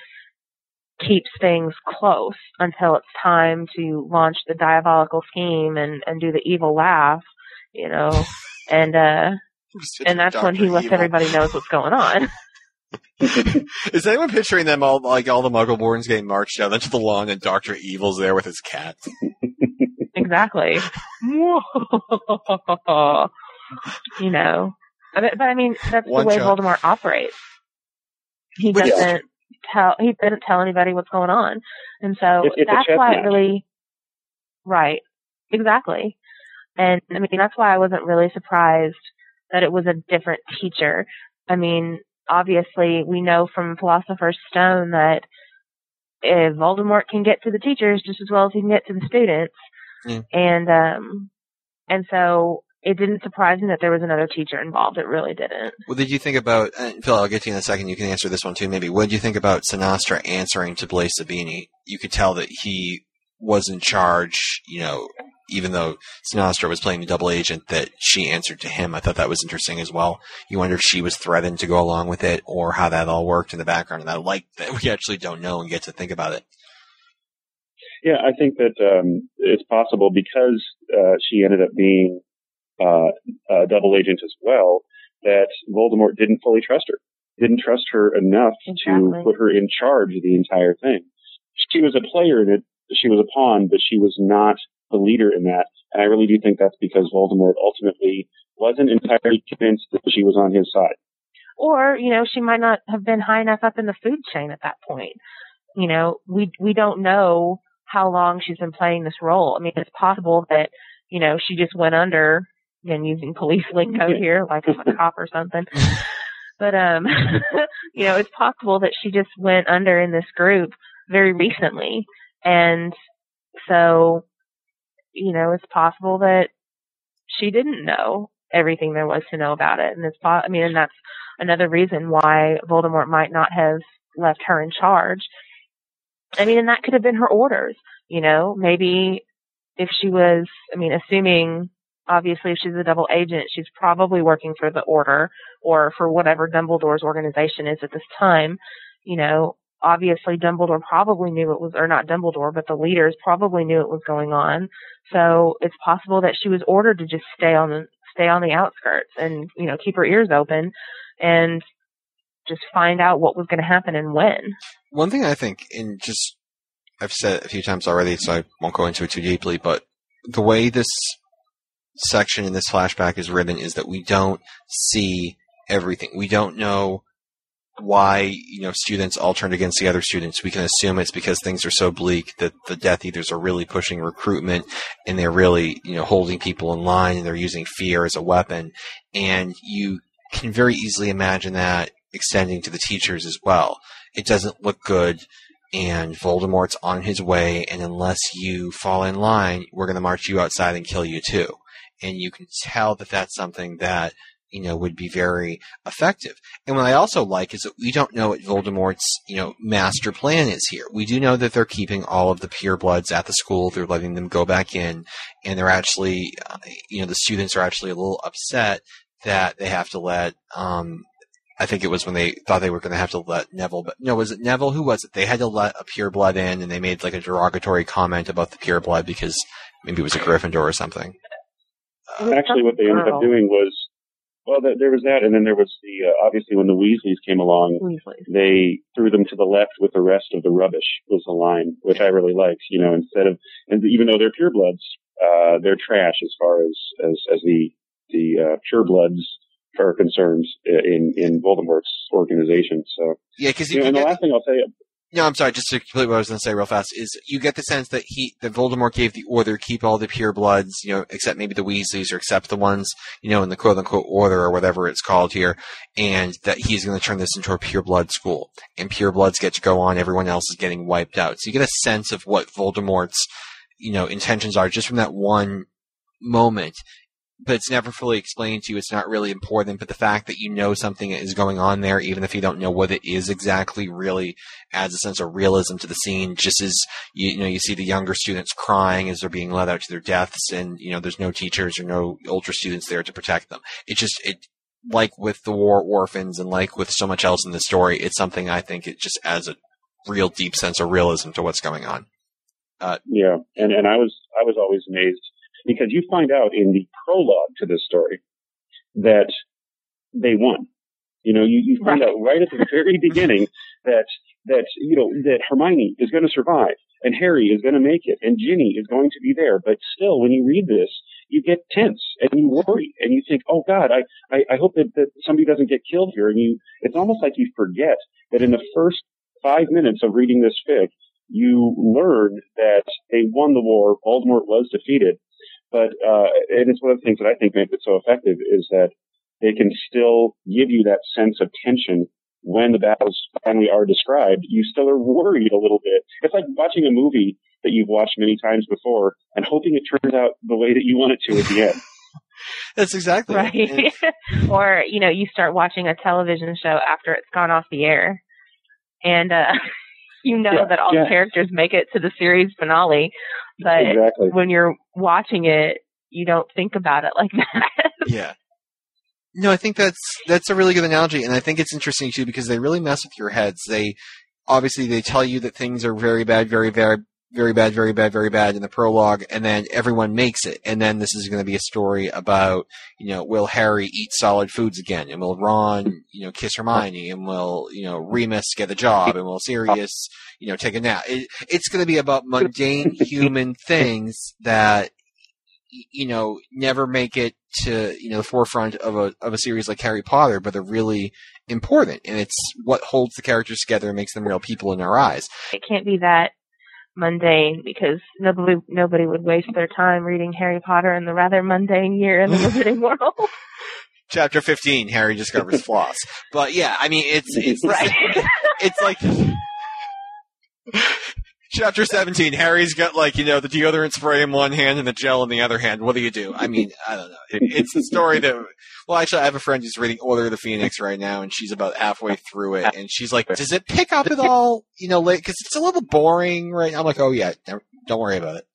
keeps things close until it's time to launch the diabolical scheme and, and do the evil laugh, you know, and, uh, and that's when he Dr. lets Evil. everybody knows what's going on. (laughs) Is anyone picturing them all like all the Muggleborns getting marched out into the (laughs) lawn and Doctor Evil's there with his cat? (laughs) exactly. you know, but, but I mean, that's One the way shot. Voldemort operates. He Well, doesn't tell. He doesn't tell anybody what's going on, and so It's- it's that's chess why it really. Right. Exactly. And I mean, that's why I wasn't really surprised that it was a different teacher. I mean, obviously, we know from Philosopher's Stone that if Voldemort can get to the teachers just as well as he can get to the students. Yeah. And um and so it didn't surprise me that there was another teacher involved. It really didn't. What did you think about? And Phil, I'll get to you in a second. You can answer this one too, maybe. What did you think about Sinistra answering to Blaise Zabini? You could tell that he was in charge. You know, even though Sinistra was playing the double agent, that she answered to him. I thought that was interesting as well. You wonder if she was threatened to go along with it, or how that all worked in the background. And I like that we actually don't know and get to think about it. Yeah, I think that um, it's possible because uh, she ended up being uh, a double agent as well. That Voldemort didn't fully trust her, didn't trust her enough Exactly. to put her in charge of the entire thing. She was a player in it. She was a pawn, but she was not the leader in that. And I really do think that's because Voldemort ultimately wasn't entirely convinced that she was on his side. Or, you know, she might not have been high enough up in the food chain at that point. You know, we we don't know how long she's been playing this role. I mean, it's possible that, you know, she just went under and using police lingo here, like I'm a cop or something. (laughs) But um (laughs) you know, it's possible that she just went under in this group very recently. And so, you know, it's possible that she didn't know everything there was to know about it. And it's po- I mean, and that's another reason why Voldemort might not have left her in charge. I mean, and that could have been her orders, you know, maybe if she was, I mean, assuming obviously if she's a double agent, she's probably working for the order or for whatever Dumbledore's organization is at this time, you know, obviously Dumbledore probably knew it was, or not Dumbledore, but the leaders probably knew it was going on. So it's possible that she was ordered to just stay on the, stay on the outskirts and, you know, keep her ears open and just find out what was going to happen and when. One thing I think, in just, I've said a few times already, so I won't go into it too deeply, but the way this section in this flashback is written is that we don't see everything. We don't know why, you know, students all turned against the other students. We can assume it's because things are so bleak that the Death Eaters are really pushing recruitment and they're really, you know, holding people in line and they're using fear as a weapon. And you can very easily imagine that extending to the teachers as well. It doesn't look good and Voldemort's on his way and unless you fall in line, we're going to march you outside and kill you too. And you can tell that that's something that, you know, would be very effective. And what I also like is that we don't know what Voldemort's, you know, master plan is here. We do know that they're keeping all of the purebloods at the school. They're letting them go back in and they're actually, uh, you know, the students are actually a little upset that they have to let, um, I think it was when they thought they were going to have to let Neville, but no, was it Neville? Who was it? They had to let a pureblood in, and they made like a derogatory comment about the pureblood because maybe it was a Gryffindor or something. Actually, what they ended up doing was, well, th- there was that, and then there was the uh, obviously when the Weasleys came along, Weasley. they threw them to the left with the rest of the rubbish was the line, which I really liked. You know, instead of and even though they're purebloods, uh, they're trash as far as as as the the uh, purebloods are concerned in in Voldemort's organization. So, Yeah, because you know, and the last thing I'll say, No, I'm sorry. Just to complete what I was going to say real fast is you get the sense that he that Voldemort gave the order keep all the pure bloods, you know, except maybe the Weasleys or except the ones you know in the quote unquote order or whatever it's called here, and that he's going to turn this into a pure blood school, and pure bloods get to go on. Everyone else is getting wiped out. So you get a sense of what Voldemort's you know intentions are just from that one moment. But it's never fully explained to you. It's not really important. But the fact that you know something is going on there, even if you don't know what it is exactly, really adds a sense of realism to the scene. Just as you, you know, you see the younger students crying as they're being led out to their deaths, and you know, there's no teachers or no older students there to protect them. It just it like with the war orphans and like with so much else in the story, it's something I think it just adds a real deep sense of realism to what's going on. Uh, yeah, and and I was I was always amazed because you find out in the prologue to this story that they won. You know, you, you find Right. out right at the very (laughs) beginning that that you know that Hermione is going to survive and Harry is going to make it and Ginny is going to be there. But still, when you read this, you get tense and you worry and you think, "Oh God, I I, I hope that, that somebody doesn't get killed here." And you, it's almost like you forget that in the first five minutes of reading this fic, you learn that they won the war, Voldemort was defeated. But uh, and it's one of the things that I think makes it so effective is that they can still give you that sense of tension when the battles finally are described. You still are worried a little bit. It's like watching a movie that you've watched many times before and hoping it turns out the way that you want it to at the end. (laughs) That's exactly it. right? (laughs) or you know, you start watching a television show after it's gone off the air, and uh, (laughs) you know Yeah, that all yeah. the characters make it to the series finale, but exactly. when you're watching it, you don't think about it like (laughs) that. yeah. No, I think that's that's a really good analogy, and I think it's interesting too because they really mess with your heads. They obviously they tell you that things are very bad, very very very bad, very bad, very bad in the prologue, and then everyone makes it, and then this is going to be a story about you know will Harry eat solid foods again, and will Ron you know kiss Hermione, and will you know Remus get the job, and will Sirius you know take a nap. It, it's going to be about mundane (laughs) human things that you know never make it to you know the forefront of a of a series like Harry Potter, but they're really important, and it's what holds the characters together and makes them real people in our eyes. it can't be that mundane because nobody nobody would waste their time reading Harry Potter in the rather mundane year in the (laughs) Wizarding World. Chapter fifteen, Harry discovers floss. But yeah, I mean it's it's (laughs) right. it's like Chapter 17, Harry's got like, you know, the deodorant spray in one hand and the gel in the other hand. What do you do? I mean, I don't know. It, it's the story that, well, actually, I have a friend who's reading Order of the Phoenix right now and she's about halfway through it and she's like, does it pick up at all, you know, late? Cause it's a little boring right. I'm like, oh yeah, never- don't worry about it.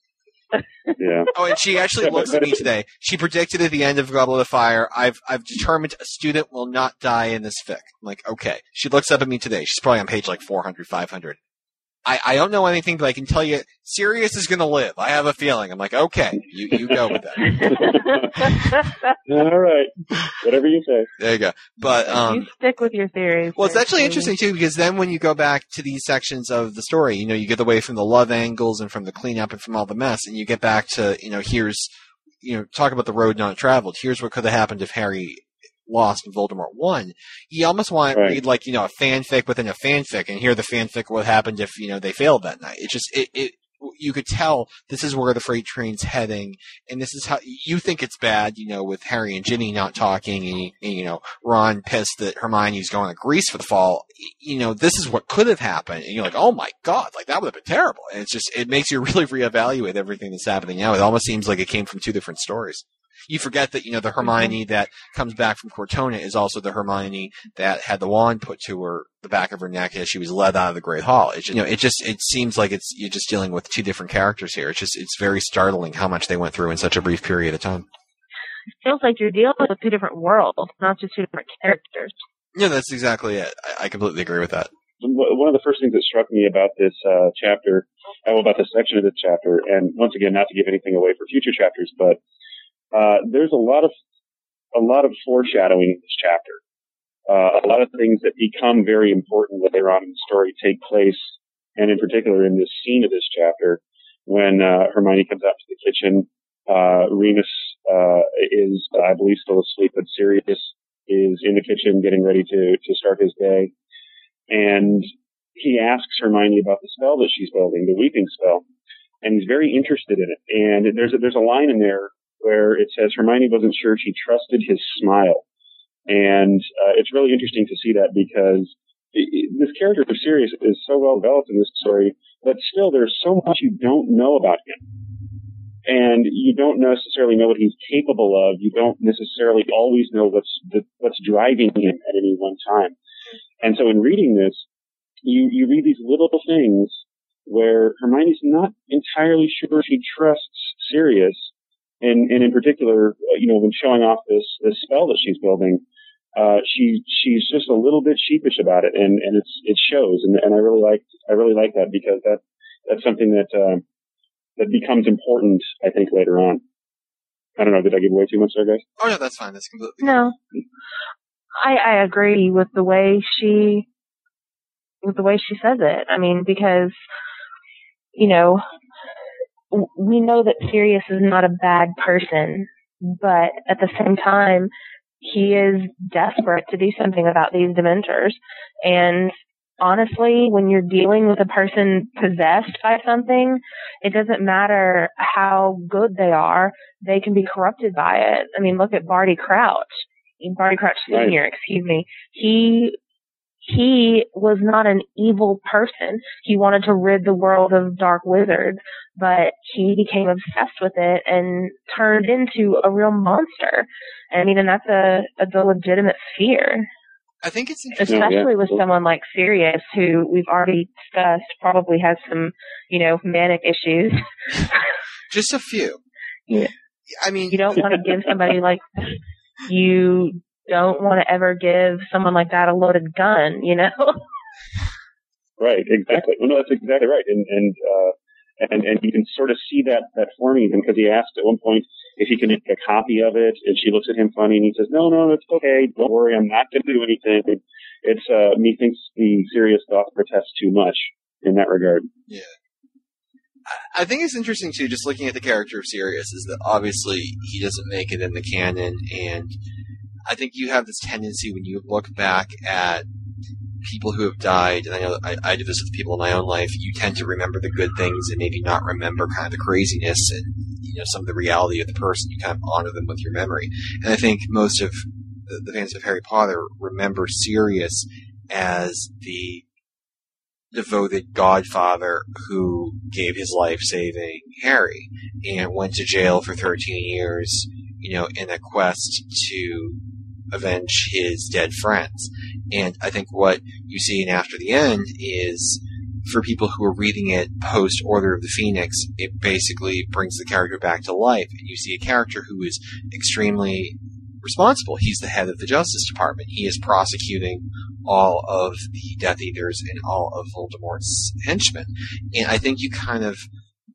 Yeah. Oh, and she actually looks at me today. She predicted at the end of Goblet of Fire, I've I've determined a student will not die in this fic. I'm like, okay. She looks up at me today. She's probably on page like 400, 500. I, I don't know anything, but I can tell you, Sirius is going to live. I have a feeling. I'm like, okay, you, you go with that. (laughs) All right. Whatever you say. There you go. But you um, stick with your theory. well, it's actually interesting too because then when you go back to these sections of the story, you know, you get away from the love angles and from the cleanup and from all the mess, and you get back to you know, here's you know, talk about the road not traveled. Here's what could have happened if Harry lost and Voldemort won. You almost want to read like you know a fanfic within a fanfic and hear the fanfic what happened if you know they failed that night. It just it. it you could tell this is where the freight train's heading, and this is how you think it's bad, you know, with Harry and Ginny not talking, and, and you know, Ron pissed that Hermione's going to Greece for the fall. You know, this is what could have happened, and you're like, oh my god, like that would have been terrible. And it's just, it makes you (laughs) really reevaluate everything that's happening now. It almost seems like it came from two different stories. You forget that, you know, the Hermione that comes back from Cortona is also the Hermione that had the wand put to her, the back of her neck as she was led out of the Great Hall. It's just, you know, it just, it seems like it's, you're just dealing with two different characters here. It's just, it's very startling how much they went through in such a brief period of time. It feels like you're dealing with two different worlds, not just two different characters. Yeah, that's exactly it. I, I completely agree with that. one of the first things that struck me about this uh, chapter, well, about this section of this chapter, and once again, not to give anything away for future chapters, but uh, there's a lot of a lot of foreshadowing in this chapter. Uh, a lot of things that become very important later on in the story take place, and in particular in this scene of this chapter, when uh, Hermione comes out to the kitchen, uh, Remus uh, is, I believe, still asleep, but Sirius is in the kitchen getting ready to to start his day and he asks Hermione about the spell that she's building, the weeping spell, and he's very interested in it. And there's a, there's a line in there where it says Hermione wasn't sure she trusted his smile, and uh, it's really interesting to see that because this character of Sirius is so well developed in this story, but still there's so much you don't know about him. And you don't necessarily know what he's capable of. You don't necessarily always know what's what's driving him at any one time. And so in reading this, you, you read these little things where Hermione's not entirely sure she trusts Sirius. And, and in particular, uh, you know, when showing off this, this spell that she's building, uh, she, she's just a little bit sheepish about it and, and it's, it shows. And, and I really like, I really like that because that, that's something that, uh, that becomes important, I think, later on. I don't know. Did I give away too much there, guys? Oh no, that's fine. That's completely No. I, I agree with the way she with the way she says it. I mean, because you know, w- we know that Sirius is not a bad person, but at the same time, he is desperate to do something about these dementors. And honestly, when you're dealing with a person possessed by something, it doesn't matter how good they are, they can be corrupted by it. I mean, look at Barty Crouch. Barty Crouch Right. Senior, excuse me. He he was not an evil person. He wanted to rid the world of dark wizards, but he became obsessed with it and turned into a real monster. I mean, and that's a, a legitimate fear, I think it's interesting. Yeah, especially yeah. with someone like Sirius, who we've already discussed probably has some, you know, manic issues. (laughs) Just a few. Yeah. I mean, You don't want to give somebody like, you don't want to ever give someone like that a loaded gun, you know? Right, exactly. Well, no, that's exactly right. And and uh, and and you can sort of see that that forming in him because he asked at one point if he can make a copy of it, and she looks at him funny, and he says, "No, no, it's okay. Don't worry. I'm not going to do anything." It's uh, methinks the Sirius thought protests too much in that regard. Yeah. I think it's interesting too, just looking at the character of Sirius, is that obviously he doesn't make it in the canon, and I think you have this tendency when you look back at people who have died, and I know I, I do this with people in my own life, you tend to remember the good things and maybe not remember kind of the craziness and you know some of the reality of the person. You kind of honor them with your memory, and I think most of the, the fans of Harry Potter remember Sirius as the devoted godfather who gave his life saving Harry and went to jail for 13 years, you know, in a quest to avenge his dead friends. And I think what you see in After the End is for people who are reading it post Order of the Phoenix, it basically brings the character back to life. And you see a character who is extremely responsible. He's the head of the Justice Department. He is prosecuting all of the Death Eaters and all of Voldemort's henchmen. And I think you kind of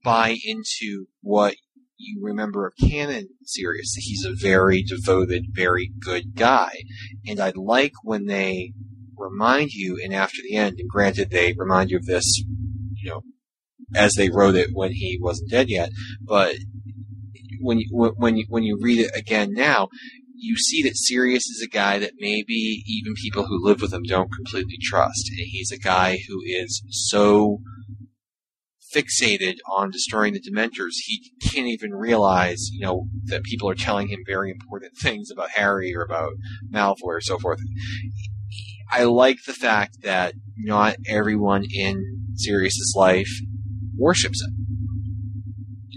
buy into what you remember of canon Sirius. that He's a very devoted, very good guy. And I like when they remind you, and after the end, and granted they remind you of this, you know, as they wrote it when he wasn't dead yet, but when you, when you, when you read it again now, you see that Sirius is a guy that maybe even people who live with him don't completely trust. And he's a guy who is so fixated on destroying the Dementors, he can't even realize, you know, that people are telling him very important (laughs) things about Harry or about Malfoy or so forth. I like the fact that not everyone in Sirius's life worships him.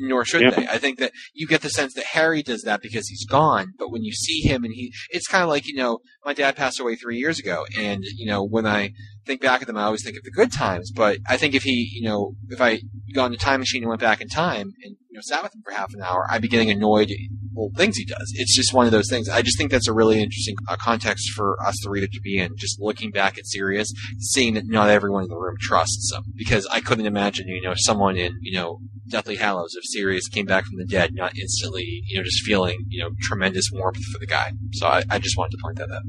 Nor should Yeah. they. I think that you get the sense that Harry does that because he's gone, but when you see him and he, it's kind of like, you know, my dad passed away three years ago, and, you know, when I think back at them, I always think of the good times, but I think if he, you know, if I got in a time machine and went back in time and, you know, sat with him for half an hour, I'd be getting annoyed at old things he does. It's just one of those things. I just think that's a really interesting uh, context for us, the reader, to be in. Just looking back at Sirius, seeing that not everyone in the room trusts him. Because I couldn't imagine, you know, someone in, you know, Deathly Hallows, if Sirius came back from the dead, not instantly, you know, just feeling, you know, tremendous warmth for the guy. So I, I just wanted to point that out.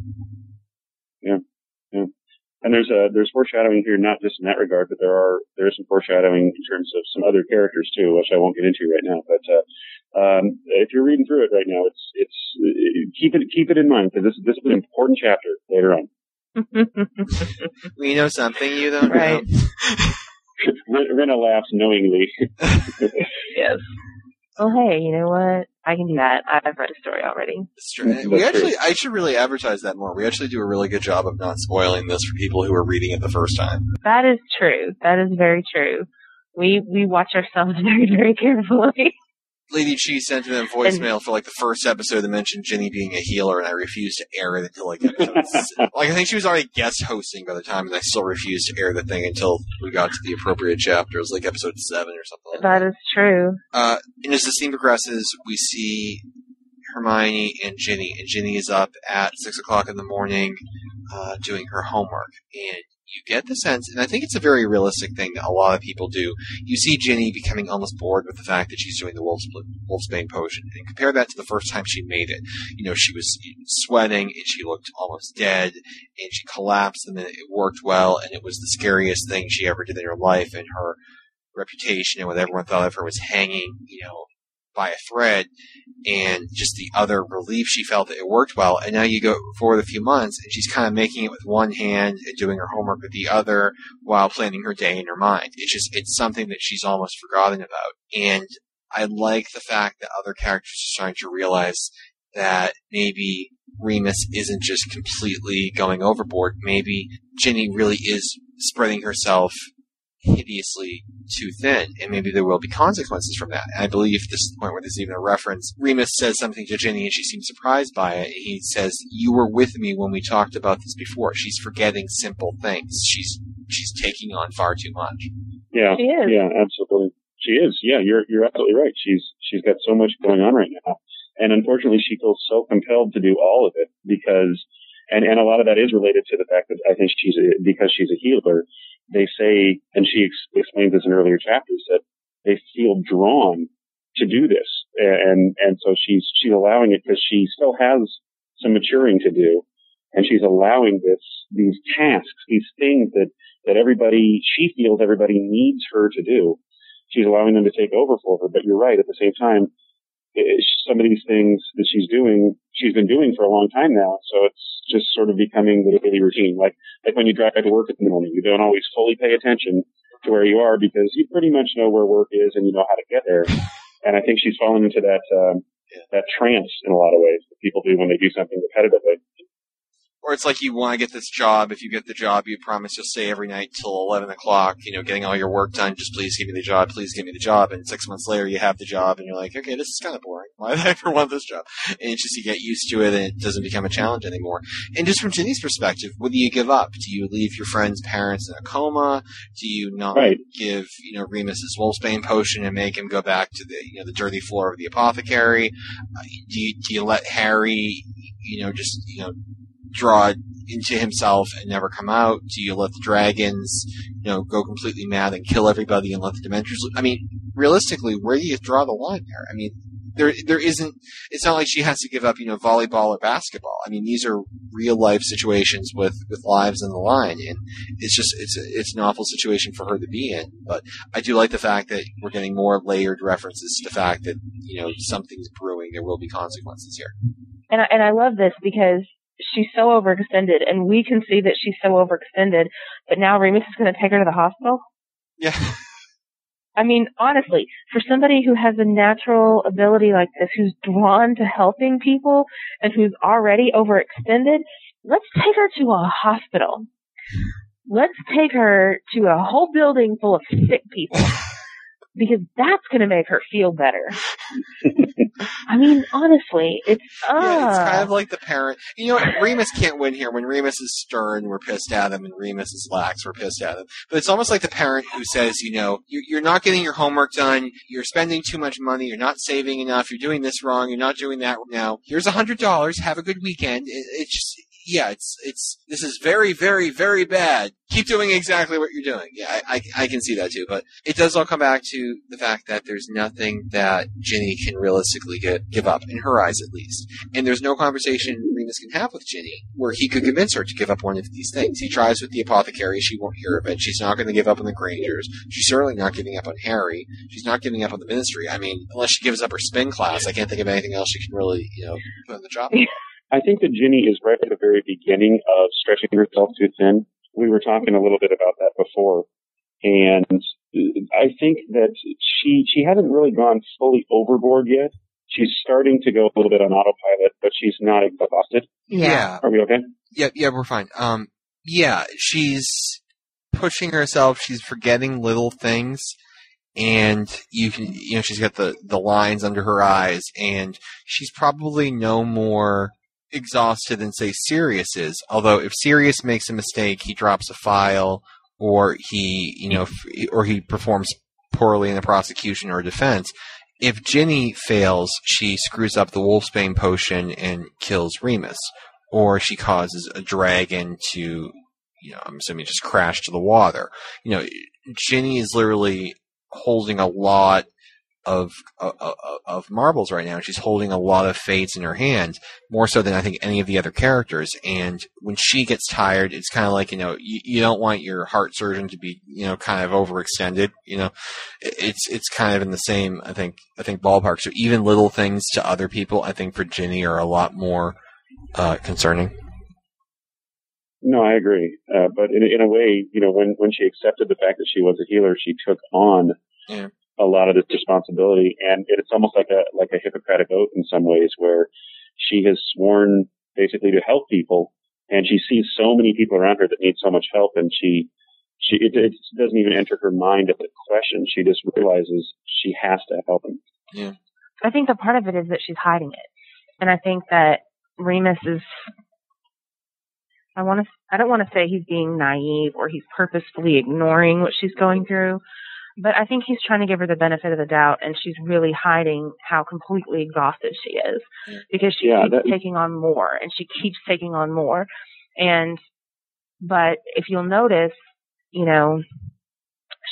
And there's a there's foreshadowing here, not just in that regard, but there are there is some foreshadowing in terms of some other characters too, which I won't get into right now. But uh, um, if you're reading through it right now, it's it's keep it keep it in mind because this this is an important chapter later on. (laughs) We know something you don't (laughs) Right. know. Rena laughs knowingly. yes. Oh, hey, you know what? I can do that. I've read a story already. It's true. That's We actually, I should really advertise that more. We actually do a really good job of not spoiling this for people who are reading it the first time. That is true. That is very true. We we watch ourselves (laughs) very very carefully. Lady Chi sent in a voicemail for like the first episode that mentioned Ginny being a healer, and I refused to air it until like episode (laughs) like I think she was already guest hosting by the time, and I still refused to air the thing until we got to the appropriate chapter. It was like episode seven or something. Like that. that is true. Uh, and as the scene progresses, we see Hermione and Ginny, and Ginny is up at six o'clock in the morning uh, doing her homework, and you get the sense, and I think it's a very realistic thing that a lot of people do. You see Ginny becoming almost bored with the fact that she's doing the wolf's, wolfsbane potion, and compare that to the first time she made it. You know, she was sweating and she looked almost dead, and she collapsed, and then it worked well, and it was the scariest thing she ever did in her life, and her reputation and what everyone thought of her was hanging, you know, by a thread and just the other relief she felt that it worked well. And now you go forward a few months and she's kind of making it with one hand and doing her homework with the other while planning her day in her mind. It's just, it's something that she's almost forgotten about. And I like the fact that other characters are starting to realize that maybe Remus isn't just completely going overboard. Maybe Ginny really is spreading herself hideously too thin, and maybe there will be consequences from that. And I believe this is the point where there's even a reference. Remus says something to Ginny, and she seems surprised by it. He says, "You were with me when we talked about this before." She's forgetting simple things. She's she's taking on far too much. Yeah, She is. yeah, absolutely. She is. Yeah, you're you're absolutely right. She's she's got so much going on right now, and unfortunately, she feels so compelled to do all of it because, and and a lot of that is related to the fact that I think she's a, because she's a healer. They say, and she ex- explains this in earlier chapters that they feel drawn to do this, and and so she's she's allowing it because she still has some maturing to do, and she's allowing this these tasks, these things that that everybody she feels everybody needs her to do. She's allowing them to take over for her. But you're right. At the same time, some of these things that she's doing, she's been doing for a long time now. So it's just sort of becoming the daily routine. Like like when you drive to work in the morning, you don't always fully pay attention to where you are because you pretty much know where work is and you know how to get there. And I think she's fallen into that um, that trance in a lot of ways that people do when they do something repetitively. Or it's like you want to get this job. If you get the job, you promise you'll stay every night till 11 o'clock, you know, getting all your work done. Just please give me the job. Please give me the job. And six months later, you have the job and you're like, okay, this is kind of boring. Why did I ever want this job? And it's just you get used to it and it doesn't become a challenge anymore. And just from Ginny's perspective, what do you give up? Do you leave your friend's parents in a coma? Do you not Right. give, you know, Remus his Wolfsbane potion and make him go back to the, you know, the dirty floor of the apothecary? Uh, do you, do you let Harry, you know, just, you know, draw into himself and never come out? Do you let the dragons, you know, go completely mad and kill everybody and let the Dementors? I mean, realistically, where do you draw the line there? I mean, there there isn't. It's not like she has to give up, you know, volleyball or basketball. I mean, these are real life situations with with lives on the line, and it's just it's it's an awful situation for her to be in. But I do like the fact that we're getting more layered references to the fact that you know something's brewing. There will be consequences here. And I, and I love this because she's so overextended, and we can see that she's so overextended. But now Remus is going to take her to the hospital. Yeah. I mean, honestly, for somebody who has a natural ability like this, who's drawn to helping people, and who's already overextended, let's take her to a hospital. Let's take her to a whole building full of sick people. Because that's going to make her feel better. (laughs) I mean, honestly, it's uh, Yeah, it's kind of like the parent. You know? Remus can't win here. When Remus is stern, we're pissed at him, and Remus is lax, we're pissed at him. But it's almost like the parent who says, you know, you're, you're not getting your homework done, you're spending too much money, you're not saving enough, you're doing this wrong, you're not doing that now. Here's a hundred dollars. Have a good weekend. It, it's just. Yeah, it's it's this is very very very bad. Keep doing exactly what you're doing. Yeah, I, I I can see that too. But it does all come back to the fact that there's nothing that Ginny can realistically get give up in her eyes at least. And there's no conversation Remus can have with Ginny where he could convince her to give up one of these things. He tries with the apothecary, she won't hear of it. She's not going to give up on the Grangers. She's certainly not giving up on Harry. She's not giving up on the Ministry. I mean, unless she gives up her spin class, I can't think of anything else she can really, you know, put on the job. (laughs) I think that Ginny is right at the very beginning of stretching herself too thin. We were talking a little bit about that before. And I think that she, she hasn't really gone fully overboard yet. She's starting to go a little bit on autopilot, but she's not exhausted. Yeah. Are we okay? Yeah, yeah, we're fine. Um, yeah, she's pushing herself. She's forgetting little things, and you can, you know, she's got the the lines under her eyes, and she's probably no more exhausted than say Sirius is. Although if Sirius makes a mistake, he drops a file, or he, you know, or he performs poorly in the prosecution or defense. If Ginny fails, she screws up the Wolfsbane potion and kills Remus or she causes a dragon to you know, I'm assuming just crash to the water. You know, Ginny is literally holding a lot of, of of marbles right now. She's holding a lot of fates in her hands, more so than I think any of the other characters. And when she gets tired, it's kind of like you know you, you don't want your heart surgeon to be you know kind of overextended. You know, it's it's kind of in the same I think I think ballpark. So even little things to other people, I think for Ginny are a lot more uh, concerning. No, I agree. Uh, but in, in a way, you know, when, when she accepted the fact that she was a healer, she took on Yeah. A lot of this responsibility. And it's almost like a, like a Hippocratic oath in some ways where she has sworn basically to help people and she sees so many people around her that need so much help and she, she, it, it doesn't even enter her mind as a question. She just realizes she has to help them. Yeah. I think the part of it is that she's hiding it, and I think that Remus is. I want to. I don't want to say he's being naive or he's purposefully ignoring what she's going through, but I think he's trying to give her the benefit of the doubt, and she's really hiding how completely exhausted she is because she Yeah, keeps that- taking on more, and she keeps taking on more, and but if you'll notice, you know,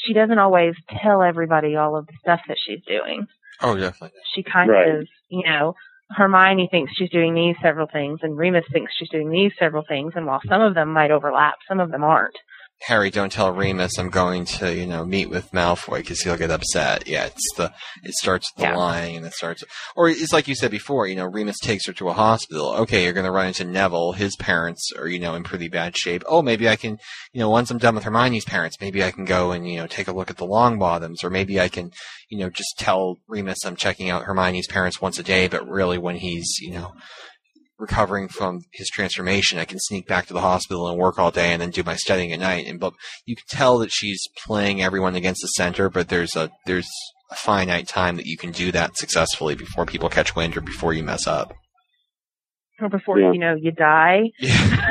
she doesn't always tell everybody all of the stuff that she's doing Oh, definitely. she kind Right. of, you know, Hermione thinks she's doing these several things, and Remus thinks she's doing these several things, and while some of them might overlap, some of them aren't. Harry, don't tell Remus I'm going to, you know, meet with Malfoy because he'll get upset. Yeah, it's the, it starts with the Yeah. lying and it starts, or it's like you said before, you know, Remus takes her to a hospital. Okay, you're going to run into Neville. His parents are, you know, in pretty bad shape. Oh, maybe I can, you know, once I'm done with Hermione's parents, maybe I can go and, you know, take a look at the Longbottoms or maybe I can, you know, just tell Remus I'm checking out Hermione's parents once a day, but really when he's, you know, recovering from his transformation, I can sneak back to the hospital and work all day and then do my studying at night. And but you can tell that she's playing everyone against the center, but there's a there's a finite time that you can do that successfully before people catch wind or before you mess up. Or before, Yeah. you know, you die. Yeah.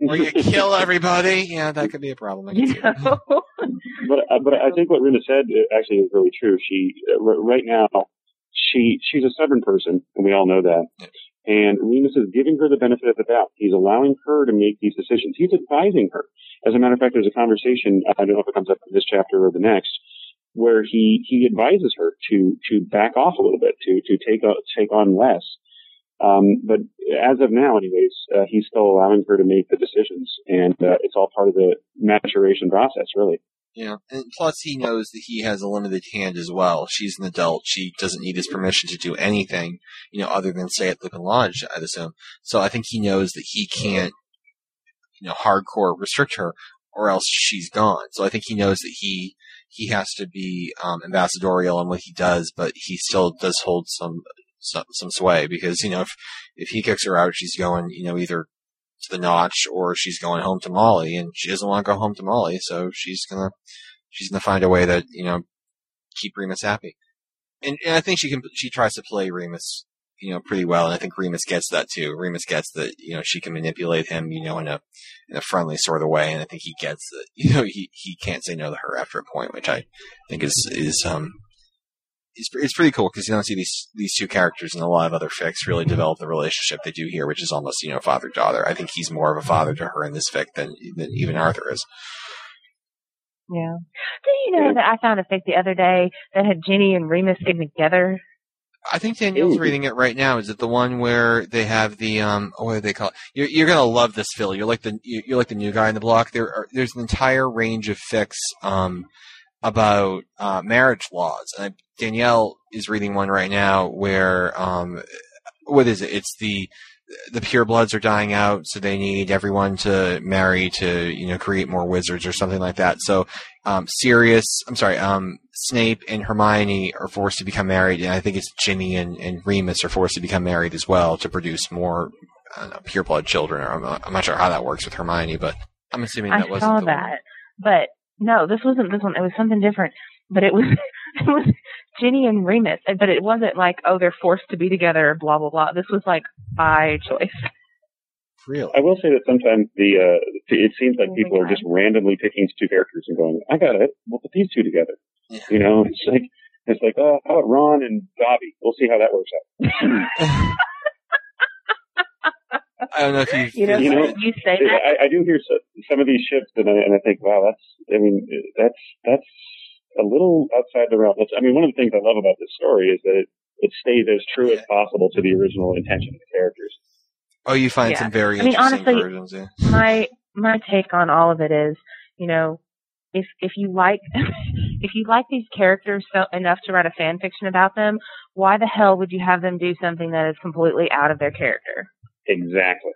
(laughs) or you kill everybody. Yeah, that could be a problem. I (laughs) You know? But uh, but I think what Rena said uh, actually is really true. She uh, right now she she's a stubborn person, and we all know that. And Remus is giving her the benefit of the doubt. He's allowing her to make these decisions. He's advising her. As a matter of fact, there's a conversation. I don't know if it comes up in this chapter or the next, where he he advises her to to back off a little bit, to to take o- take on less. Um, but as of now, anyways, uh, he's still allowing her to make the decisions, and uh, it's all part of the maturation process, really. Yeah, and plus he knows that he has a limited hand as well. She's an adult; she doesn't need his permission to do anything, you know, other than stay at the Lodge. I'd assume. So I think he knows that he can't, you know, hardcore restrict her, or else she's gone. So I think he knows that he he has to be um, ambassadorial in what he does, but he still does hold some some, some sway because you know if if he kicks her out, she's going, you know, either to the notch or she's going home to Molly and she doesn't want to go home to Molly, so she's gonna she's gonna find a way to, you know, keep Remus happy. And, and I think she can she tries to play Remus, you know, pretty well, and I think Remus gets that too. Remus gets that, you know, she can manipulate him, you know, in a in a friendly sort of way, and I think he gets that, (laughs) you know, he he can't say no to her after a point, which I think is is um it's, it's pretty cool because you don't see these these two characters in a lot of other fics really develop the relationship they do here, which is almost you know father daughter. I think he's more of a father to her in this fic than than even Arthur is. Yeah. Do you know that I found a fic the other day that had Ginny and Remus sitting together? I think Danielle's Ooh. reading it right now. Is it the one where they have the um? oh, What do they call it? You're you're gonna love this, Phil. You're like the you're like the new guy in the block. There are there's an entire range of fics um about uh, marriage laws. And Danielle is reading one right now where um what is it? It's the the purebloods are dying out, so they need everyone to marry to you know create more wizards or something like that. So um, Sirius, I'm sorry, um, Snape and Hermione are forced to become married, and I think it's Ginny and, and Remus are forced to become married as well to produce more I don't know, pureblood children. Or I'm not, I'm not sure how that works with Hermione, but I'm assuming I that wasn't saw that, one. but no, this wasn't this one. It was something different. But it was (laughs) it was Ginny and Remus, but it wasn't like oh they're forced to be together, blah blah blah. This was like by choice. Really? I will say that sometimes the uh, it seems like Oh people are just randomly picking two characters and going, "I got it. We'll put these two together." You know, it's like it's like, oh how about Ron and Dobby? We'll see how that works out. (laughs) (laughs) I don't know if you. You know, You know, you say that. I, I do hear so, some of these ships, and I, and I think, wow, that's. I mean, that's that's a little outside the realm. That's, I mean, one of the things I love about this story is that it, it stays as true as possible to the original intention of the characters. oh, you find Yeah. some very I mean, interesting honestly- versions. Yeah. my my take on all of it is, you know, if if you like (laughs) if you like these characters so enough to write a fan fiction about them, why the hell would you have them do something that is completely out of their character? Exactly.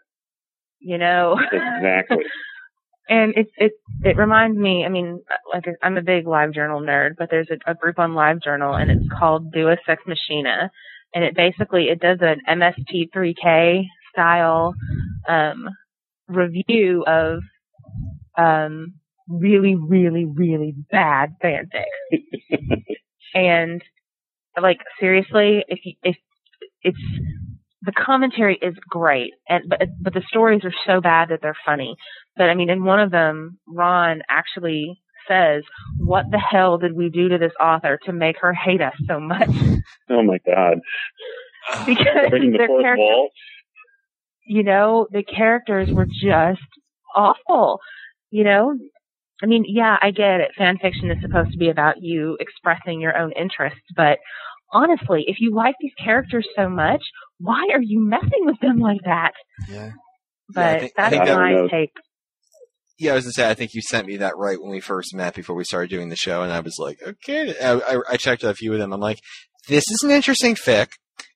You know. Exactly. (laughs) And it it it reminds me. I mean, like I'm a big live journal nerd, but there's a, a group on live journal, and it's called Deus Sex Machina, and it basically it does an MST3K style um, review of um, really, really, really bad fanfic. (laughs) and like seriously, if you, if it's the commentary is great, and but but the stories are so bad that they're funny. But I mean, in one of them, Ron actually says, "What the hell did we do to this author to make her hate us so much?" (laughs) oh my God. Because Breaking the their characters, wall. you know, the characters were just awful. You know, I mean, yeah, I get it. Fan fiction is supposed to be about you expressing your own interests, but honestly, if you like these characters so much, why are you messing with them like that? Yeah. But Yeah, I think- I that's think that- my take. Yeah, I was gonna say. I think you sent me that right when we first met before we started doing the show, and I was like, okay. I, I, I checked out a few of them. I'm like, this is an interesting fic.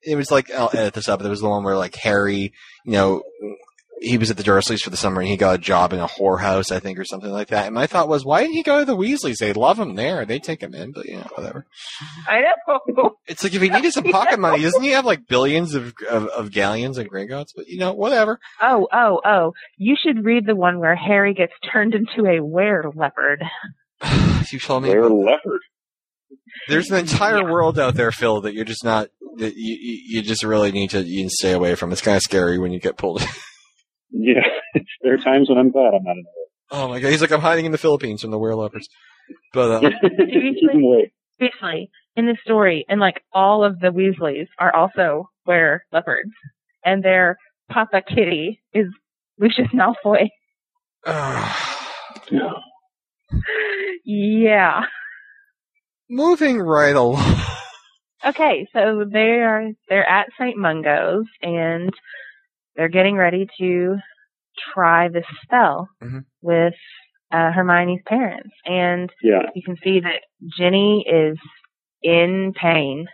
It was like I'll edit this up. There was the one where like Harry, you know, he was at the Dursleys for the summer and he got a job in a whorehouse, I think, or something like that. And my thought was, why didn't he go to the Weasleys? They love him there. They take him in, but you know, whatever. I know. It's like if he needed some pocket money, doesn't he have like billions of of, of galleons and Gringotts? But you know, whatever. Oh, oh, oh. You should read the one where Harry gets turned into a were leopard. (sighs) you told me. They're about that. leopard. There's an entire world out there, Phil, that you're just not. That you you you just really need to you stay away from. It's kind of scary when you get pulled. (laughs) Yeah. (laughs) there are times when I'm glad I'm not in oh my god, he's like I'm hiding in the Philippines from the were leopards. But um, the Keep them away. Seriously, in the story, and like all of the Weasleys are also were leopards, and their Papa Kitty is Lucius Malfoy. (sighs) yeah. moving right along. Okay, so they are they're at St. Mungo's and they're getting ready to try this spell Mhm. with uh, Hermione's parents, and Yeah. you can see that Ginny is in pain.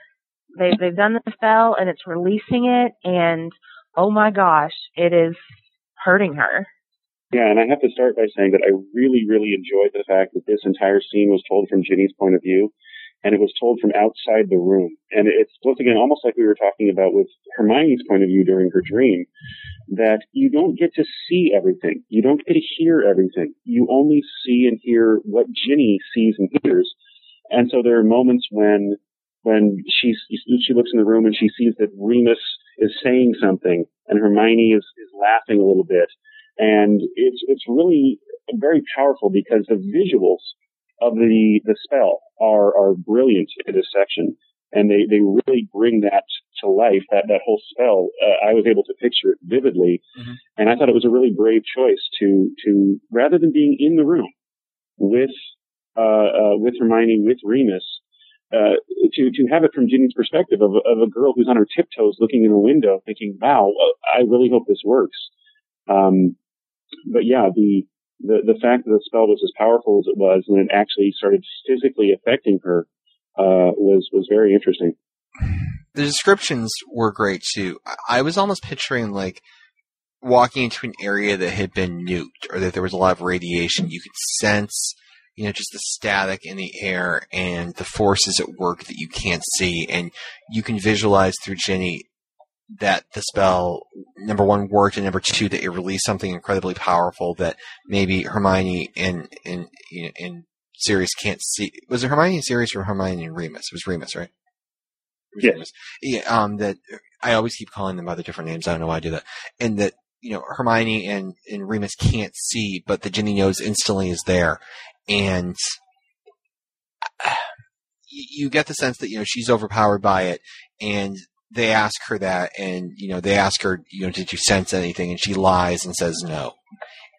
They they've done the spell and it's releasing it, and oh my gosh, it is hurting her. Yeah, and I have to start by saying that I really, really enjoyed the fact that this entire scene was told from Ginny's point of view, and it was told from outside the room. And it's once again almost like we were talking about with Hermione's point of view during her dream, that you don't get to see everything. You don't get to hear everything. You only see and hear what Ginny sees and hears. And so there are moments when when she she looks in the room and she sees that Remus is saying something and Hermione is, is laughing a little bit. And it's it's really very powerful because the visuals of the the spell are are brilliant in this section, and they they really bring that to life. That that whole spell, uh, I was able to picture it vividly, Mhm. and I thought it was a really brave choice to to rather than being in the room with uh, uh, with Hermione with Remus. Uh, to to have it from Ginny's perspective of, of a girl who's on her tiptoes looking in a window, thinking, "Wow, I really hope this works." Um, but yeah, the, the the fact that the spell was as powerful as it was, and it actually started physically affecting her, uh, was was very interesting. the descriptions were great too. I- I was almost picturing like walking into an area that had been nuked or that there was a lot of radiation. You could sense, you know, just the static in the air and the forces at work that you can't see. And you can visualize through Ginny that the spell, number one, worked and number two, that it released something incredibly powerful that maybe Hermione and, and, and Sirius can't see. Was it Hermione and Sirius or Hermione and Remus? It was Remus, right? Yes. Remus. Yeah, um, that I always keep calling them by the different names. I don't know why I do that. And that, you know, Hermione and, and Remus can't see, but the Ginny knows instantly is there. And (sighs) uh, you get the sense that, you know, she's overpowered by it. And they ask her that, and you know, they ask her, you know, did you sense anything? And she lies and says no,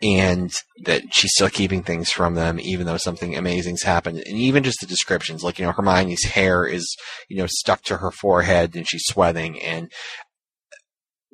and that she's still keeping things from them, even though something amazing's happened. And even just the descriptions, like you know, Hermione's hair is you know stuck to her forehead, and she's sweating. And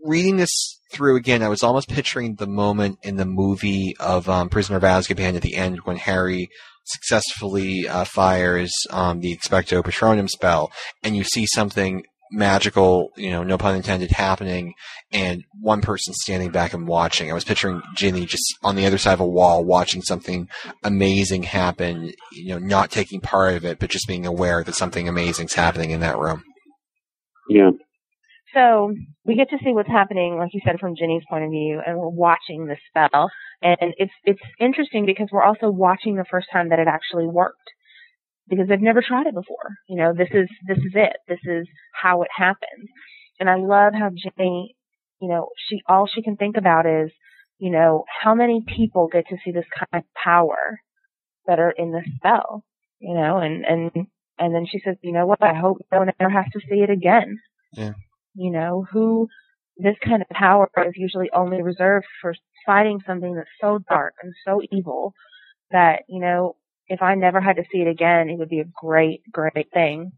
reading this through again, I was almost picturing the moment in the movie of um, Prisoner of Azkaban at the end when Harry successfully uh, fires um, the Expecto Patronum spell, and you see something magical, you know, no pun intended, happening, and one person standing back and watching. I was picturing Ginny just on the other side of a wall watching something amazing happen, you know, not taking part of it, but just being aware that something amazing's happening in that room. Yeah. So we get to see what's happening, like you said, from Ginny's point of view, and we're watching the spell. And it's it's interesting because we're also watching the first time that it actually worked. Because they've never tried it before. You know, this is this is it. This is how it happens. And I love how Ginny, you know, she all she can think about is, you know, how many people get to see this kind of power that are in this spell. You know, and and and then she says, you know what, I hope no one ever has to see it again. Yeah. You know, who this kind of power is usually only reserved for fighting something that's so dark and so evil that, you know, if I never had to see it again, it would be a great, great thing.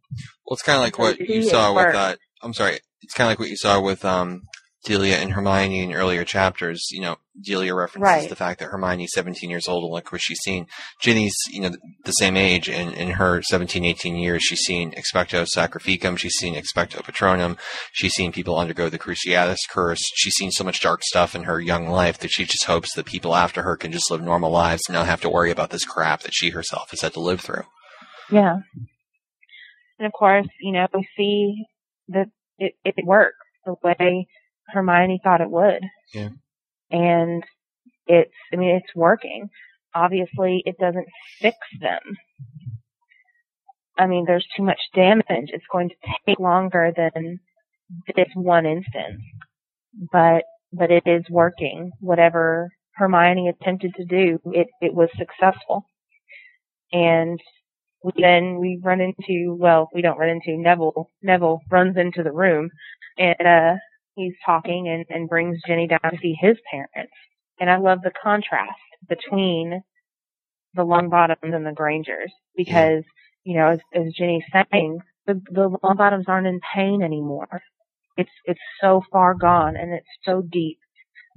Well, it's kind of like what you saw with that. I'm sorry. It's kind of like what you saw with um, Delia and Hermione in earlier chapters. You know, Delia references Right. the fact that Hermione's 17 years old and look what she's seen. Ginny's, you know, the same age, and in her 17, 18 years, she's seen Expecto Sacrificum, she's seen Expecto Patronum, she's seen people undergo the Cruciatus curse, she's seen so much dark stuff in her young life that she just hopes that people after her can just live normal lives and not have to worry about this crap that she herself has had to live through. Yeah. And of course, you know, we see that it, it works the way Hermione thought it would. Yeah. And it's, I mean, it's working. Obviously, it doesn't fix them. I mean, there's too much damage. It's going to take longer than this one instance. But, but it is working. Whatever Hermione attempted to do, it, it was successful. And we then we run into well we don't run into neville neville runs into the room and uh he's talking and and brings ginny down to see his parents. And i love the contrast between the longbottoms and the grangers because you know as as ginny's saying the the longbottoms aren't in pain anymore. It's it's so far gone and it's so deep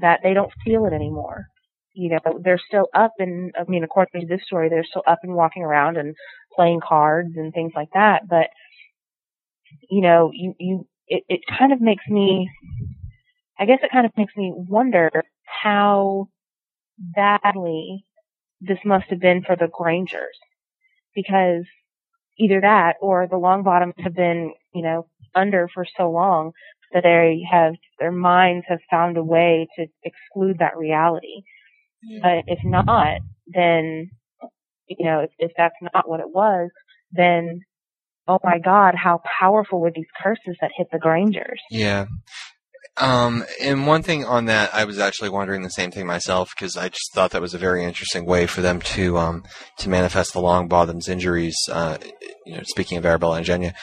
that they don't feel it anymore. You know they're still up and i mean according to this story they're still up and walking around and playing cards and things like that. But you know, you you it, it kind of makes me I guess it kind of makes me wonder how badly this must have been for the Grangers. Because either that or the Longbottoms have been, you know, under for so long that they have their minds have found a way to exclude that reality. Hmm. But if not, then you know, if, if that's not what it was, then oh my God, how powerful were these curses that hit the Grangers? Yeah. Um, and one thing on that, I was actually wondering the same thing myself because I just thought that was a very interesting way for them to um, to manifest the Longbottoms injuries. Uh, you know, speaking of Arabella and Zsenya,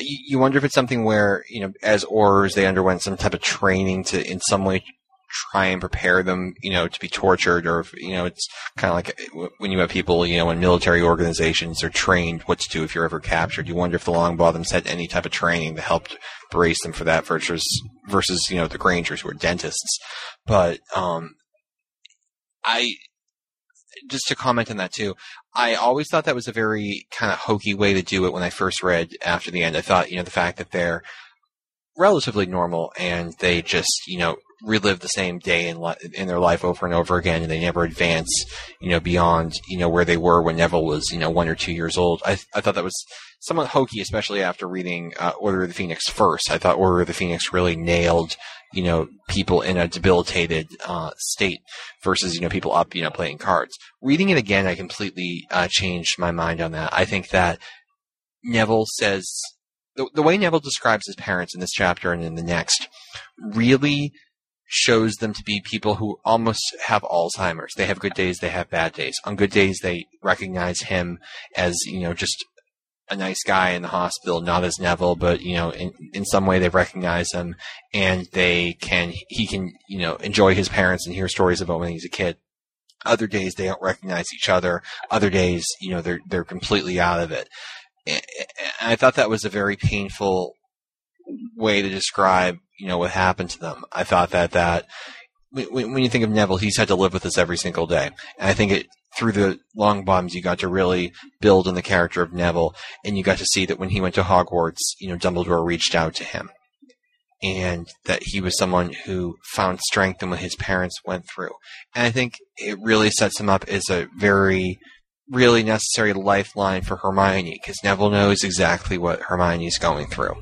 you wonder if it's something where you know, as Aurors, they underwent some type of training to, in some way, try and prepare them, you know, to be tortured, or you know, it's kind of like when you have people, you know, in military organizations are trained what to do if you're ever captured. You wonder if the Longbottoms had any type of training that helped brace them for that versus versus you know the Grangers who are dentists. But um, I just to comment on that too. I always thought that was a very kind of hokey way to do it when I first read after the end. I thought, you know, the fact that they're relatively normal and they just, you know, relive the same day in, li- in their life over and over again and they never advance, you know, beyond, you know, where they were when Neville was, you know, one or two years old. I, I thought that was somewhat hokey, especially after reading uh, Order of the Phoenix first. I thought Order of the Phoenix really nailed, you know, people in a debilitated uh, state versus, you know, people up, you know, playing cards. Reading it again, I completely uh, changed my mind on that. I think that Neville says the, the way Neville describes his parents in this chapter and in the next really shows them to be people who almost have Alzheimer's. They have good days, they have bad days. On good days, they recognize him as, you know, just a nice guy in the hospital, not as Neville, but you know, in in some way they recognize him and they can he can you know enjoy his parents and hear stories about when he's a kid. Other days they don't recognize each other. Other days, you know, they're they're completely out of it. I thought that was a very painful way to describe, you know, what happened to them. I thought that that when, when you think of Neville, he's had to live with this every single day. And I think it through the Longbottoms, you got to really build on the character of Neville, and you got to see that when he went to Hogwarts, you know, Dumbledore reached out to him, and that he was someone who found strength in what his parents went through. And I think it really sets him up as a very, really necessary lifeline for Hermione, because Neville knows exactly what Hermione is going through.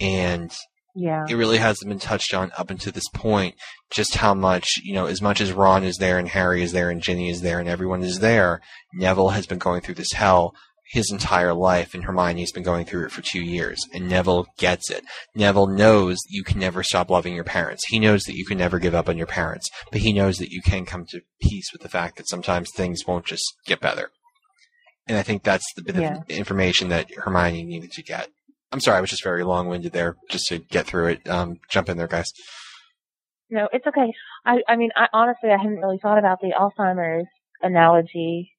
And Yeah. it really hasn't been touched on up until this point just how much you know as much as ron is there and harry is there and ginny is there and everyone is there neville has been going through this hell his entire life and hermione's been going through it for two years and neville gets it. Neville knows you can never stop loving your parents. He knows that you can never give up on your parents but he knows that you can come to peace with the fact that sometimes things won't just get better. And i think that's the bit Yeah. of information that hermione needed to get. I'm sorry i was just very long-winded there just to get through it. Um, jump in there guys. No, it's okay. I, I mean, I honestly, I hadn't really thought about the Alzheimer's analogy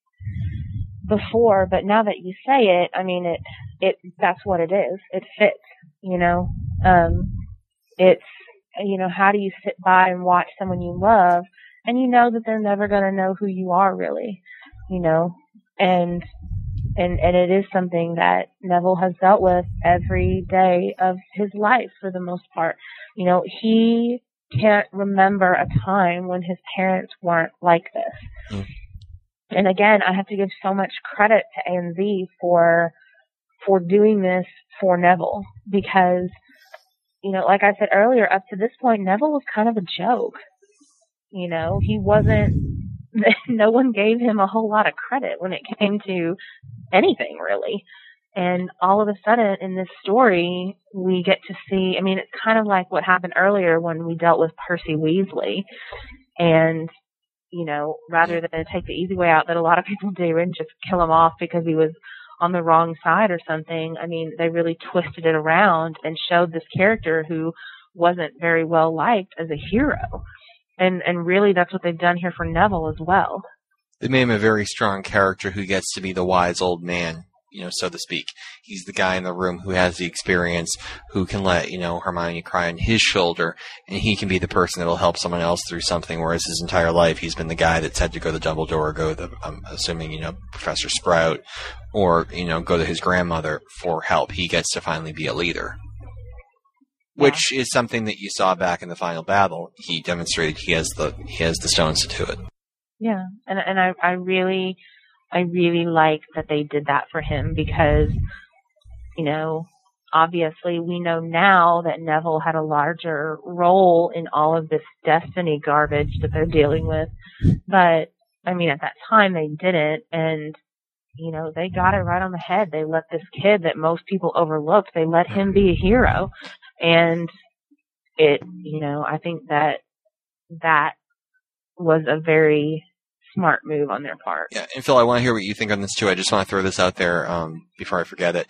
before, but now that you say it, I mean, it, it, that's what it is. It fits, you know, um, it's, you know, how do you sit by and watch someone you love and you know that they're never to know who you are really, you know, and, and, and it is something that Neville has dealt with every day of his life for the most part. You know, he can't remember a time when his parents weren't like this. Mm. And again, I have to give so much credit to ANZ for for doing this for Neville because you know, like I said earlier, up to this point Neville was kind of a joke. You know, he wasn't (laughs) no one gave him a whole lot of credit when it came to anything really. And all of a sudden in this story, we get to see, I mean, it's kind of like what happened earlier when we dealt with Percy Weasley. And, you know, rather than take the easy way out that a lot of people do and just kill him off because he was on the wrong side or something, I mean, they really twisted it around and showed this character who wasn't very well liked as a hero. And, and really that's what they've done here for Neville as well. they made him a very strong character who gets to be the wise old man, you know, so to speak. He's the guy in the room who has the experience, who can let, you know, Hermione cry on his shoulder, and he can be the person that will help someone else through something, whereas his entire life he's been the guy that's had to go to Dumbledore or go to, I'm assuming, you know, Professor Sprout, or, you know, go to his grandmother for help. He gets to finally be a leader. Which is something that you saw back in the final battle. He demonstrated he has the he has the stones to do it. Yeah, and and I I really I really like that they did that for him because you know obviously we know now that Neville had a larger role in all of this destiny garbage that they're dealing with, but I mean at that time they didn't and you know they got it right on the head. They let this kid that most people overlooked they let him be a hero, and it you know I think that that was a very smart move on their part. Yeah, and Phil, I want to hear what you think on this too. I just want to throw this out there um, before I forget it.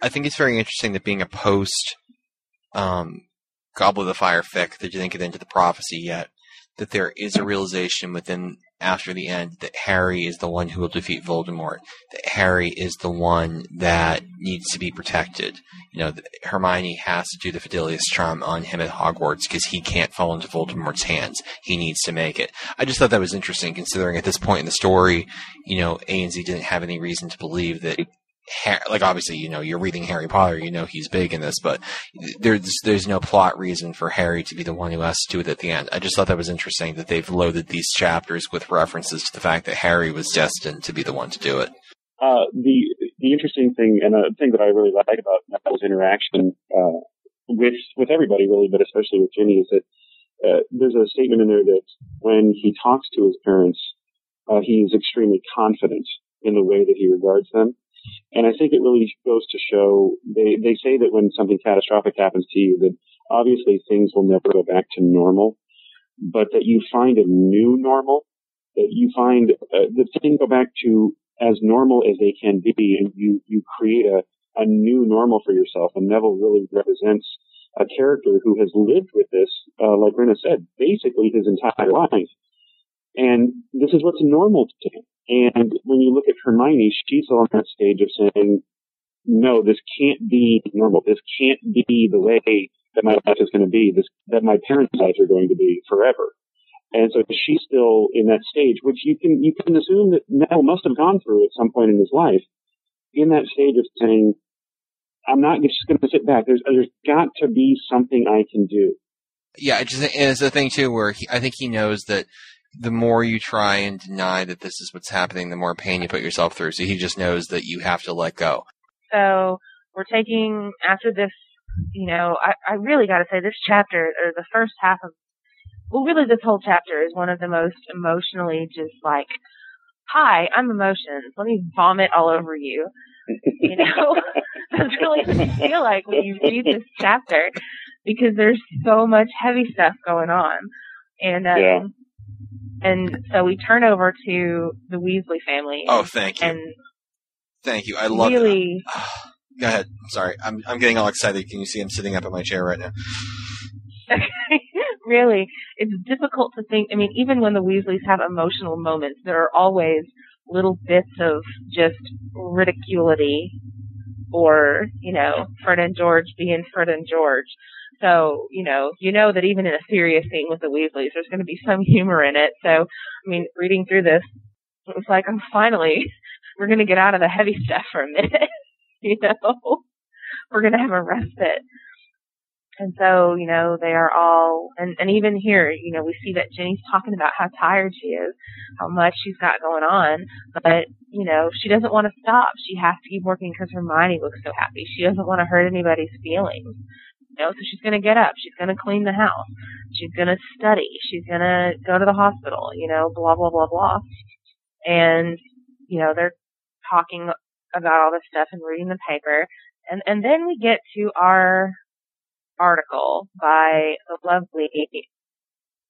I think it's very interesting that being a post um, Goblet of the Fire fic that you didn't get into the prophecy yet, that there is a realization within after the end that Harry is the one who will defeat Voldemort. That Harry is the one that needs to be protected. You know, Hermione has to do the Fidelius charm on him at Hogwarts because he can't fall into Voldemort's hands. He needs to make it. I just thought that was interesting, considering at this point in the story, you know, A and Z didn't have any reason to believe that. Like obviously, you know, you're reading Harry Potter, you know he's big in this, but there's there's no plot reason for Harry to be the one who has to do it at the end. I just thought that was interesting that they've loaded these chapters with references to the fact that Harry was destined to be the one to do it. Uh, the the interesting thing and a thing that I really like about Neville's interaction uh, with with everybody really, but especially with Ginny, is that uh, there's a statement in there that when he talks to his parents, uh, he is extremely confident in the way that he regards them. And I think it really goes to show they they say that when something catastrophic happens to you, that obviously things will never go back to normal, but that you find a new normal, that you find uh, that things go back to as normal as they can be, and you you create a, a new normal for yourself. And Neville really represents a character who has lived with this, uh, like Rena said, basically his entire life. And this is what's normal to him. And when you look at Hermione, she's on that stage of saying, no, this can't be normal. This can't be the way that my life is going to be. This, that my parents' lives are going to be forever. And so she's still in that stage, which you can, you can assume that Neville must have gone through at some point in his life in that stage of saying, I'm not just going to sit back. There's, there's got to be something I can do. Yeah, it it's a thing too where he, I think he knows that the more you try and deny that this is what's happening, the more pain you put yourself through. So he just knows that you have to let go. So we're taking after this. You know, I, I really got to say this chapter or the first half of well, really this whole chapter is one of the most emotionally just like, hi, I'm emotions. Let me vomit all over you. You know, (laughs) that's really what you feel like when you read this chapter because there's so much heavy stuff going on. And, um, Yeah. And so we turn over to the Weasley family. Oh, thank you, and thank you. I love really, (sighs) Go ahead. I'm sorry. I'm I'm getting all excited. Can you see I'm sitting up in my chair right now? (laughs) really, it's difficult to think. I mean, even when the Weasleys have emotional moments, there are always little bits of just ridiculity or, you know, Fred and George being Fred and George. So, you know, you know that even in a serious scene with the Weasleys, there's going to be some humor in it. So, I mean, reading through this, it was like, I'm finally, we're going to get out of the heavy stuff for a minute. (laughs) you know, we're going to have a respite. And so, you know, they are all, and, and even here, you know, we see that Ginny's talking about how tired she is, how much she's got going on, but, you know, she doesn't want to stop. She has to keep working because Hermione looks so happy. She doesn't want to hurt anybody's feelings. You know, so she's going to get up. She's going to clean the house. She's going to study. She's going to go to the hospital, you know, blah, blah, blah, blah. And, you know, they're talking about all this stuff and reading the paper. And, and then we get to our article by the lovely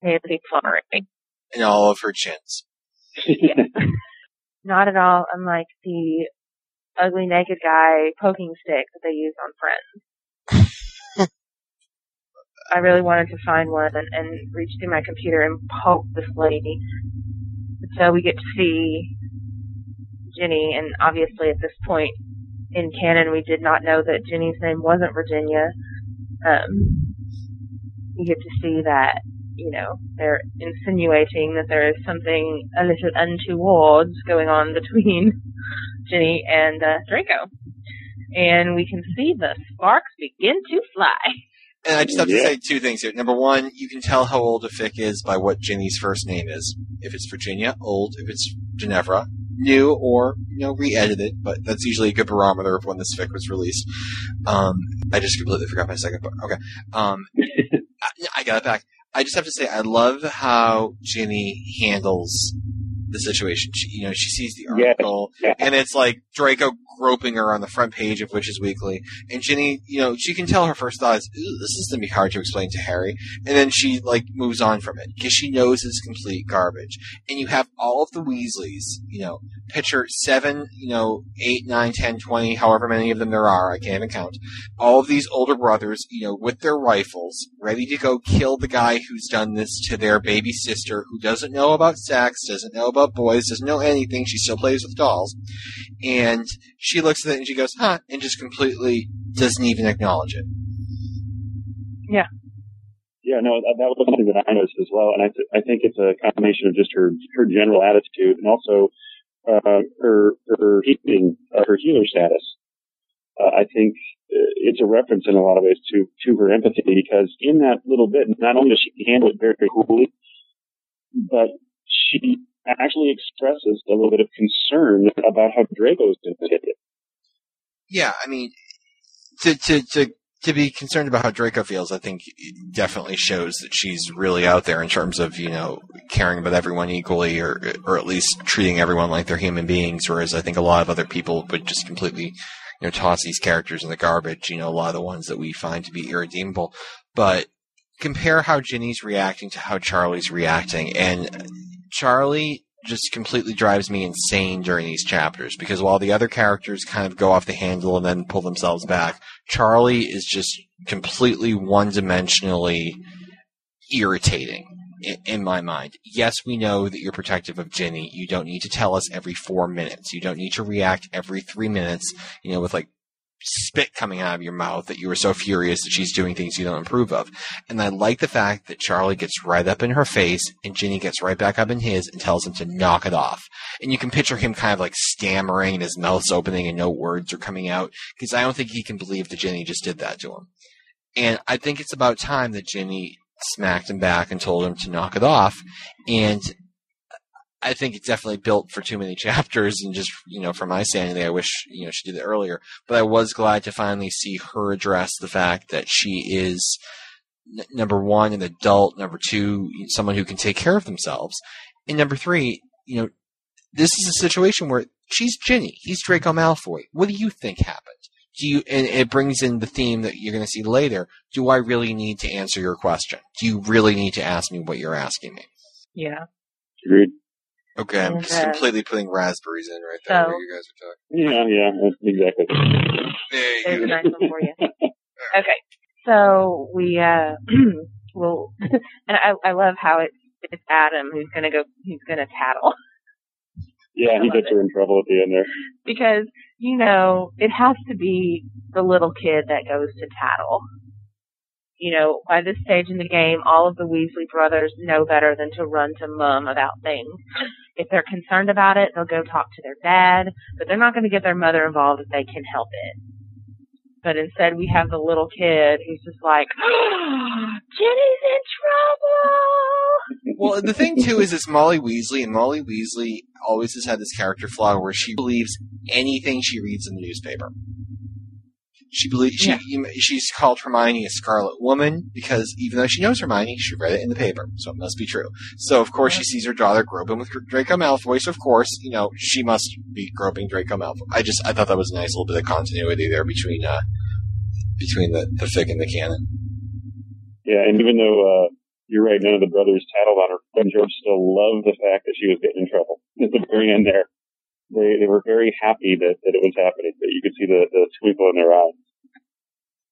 Haley Flummery. And all of her chins. (laughs) Not at all unlike the ugly naked guy poking stick that they use on Friends. I really wanted to find one and, and reach through my computer and poke this lady. So we get to see Ginny, and obviously at this point in canon, we did not know that Ginny's name wasn't Virginia. Um, you get to see that, you know, they're insinuating that there is something a little untoward going on (laughs) between Ginny and uh, Draco. And we can see the sparks begin to fly. (laughs) And I just have to Yeah. say two things here. Number one, you can tell how old a fic is by what Ginny's first name is. If it's Virginia, old. If it's Ginevra, new or, you know, re-edited, but that's usually a good barometer of when this fic was released. Um, I just completely forgot my second book. Okay. Um, (laughs) I, I got it back. I just have to say, I love how Ginny handles the situation. She, you know, she sees the article, Yeah. and it's like Draco groping her on the front page of Witches Weekly, and Ginny, you know, she can tell her first thought is, "This is gonna be hard to explain to Harry," and then she like moves on from it because she knows it's complete garbage. And you have all of the Weasleys, you know, picture seven, you know, eight, nine, ten, twenty, however many of them there are, I can't even count. All of these older brothers, you know, with their rifles, ready to go kill the guy who's done this to their baby sister, who doesn't know about sex, doesn't know about boys, doesn't know anything. She still plays with dolls, and she looks at it and she goes, "Huh," and just completely doesn't even acknowledge it. Yeah, Yeah, no, that, that was something that I noticed as well, and I th- I think it's a combination of just her her general attitude and also uh, her her healing uh, her healer status. Uh, I think uh, it's a reference in a lot of ways to to her empathy because in that little bit, not only does she handle it very, very coolly, but she actually expresses a little bit of concern about how to take. Yeah, I mean, to to to to be concerned about how Draco feels, I think it definitely shows that she's really out there in terms of you know caring about everyone equally, or or at least treating everyone like they're human beings. Whereas I think a lot of other people would just completely you know toss these characters in the garbage. You know, a lot of the ones that we find to be irredeemable. But compare how Ginny's reacting to how Charlie's reacting, and Charlie just completely drives me insane during these chapters because while the other characters kind of go off the handle and then pull themselves back, Charlie is just completely one dimensionally irritating in, my mind. Yes, we know that you're protective of Ginny. You don't need to tell us every four minutes. You don't need to react every three minutes, you know, with like spit coming out of your mouth that you were so furious that she's doing things you don't approve of. And I like the fact that Charlie gets right up in her face and Ginny gets right back up in his and tells him to knock it off. And you can picture him kind of like stammering and his mouth's opening and no words are coming out because I don't think he can believe that Ginny just did that to him. And I think it's about time that Ginny smacked him back and told him to knock it off. And I think it's definitely built for too many (laughs) chapters, and just you know, from my sanity, I wish you know she did it earlier. But I was glad to finally see her address the fact that she is n- number one, an adult. Number two, someone who can take care of themselves. And number three, you know, this is a situation where she's Ginny, he's Draco Malfoy. What do you think happened? Do you? And it brings in the theme that you're going to see later. Do I really need to answer your question? Do you really need to ask me what you're asking me? Yeah. Agreed. Okay, I'm And, just completely putting raspberries in right there so- where you guys are talking. Yeah, yeah, exactly. There you There's go. a nice one for you. (laughs) Okay. So we uh (clears throat) will (laughs) and I I love how it's it's Adam who's gonna go who's gonna tattle. Yeah, he gets her in trouble at the end there. because you know it has to be the little kid that goes to tattle. You know, by this stage in the game, all of the Weasley brothers know better than to run to mum about things. If they're concerned about it, they'll go talk to their dad, but they're not going to get their mother involved if they can help it. But instead, we have the little kid who's just like, (gasps) Ginny's in trouble. Well, the thing too is it's Molly Weasley, and Molly Weasley always has had this character flaw where she believes anything she reads in the newspaper. She believes she, she's called Hermione a Scarlet Woman because even though she knows Hermione, she read it in the paper, so it must be true. So of course she sees her daughter groping with Draco Malfoy. So of course, you know, she must be groping Draco Malfoy. I just I thought that was a nice little bit of continuity there between uh between the the fic and the canon. Yeah, and even though uh, you're right, none of the brothers tattled on her, Ben George still loved the fact that she was getting in trouble at the very end there. They they were very happy that, that it was happening. That you could see the, the twinkle in their eyes.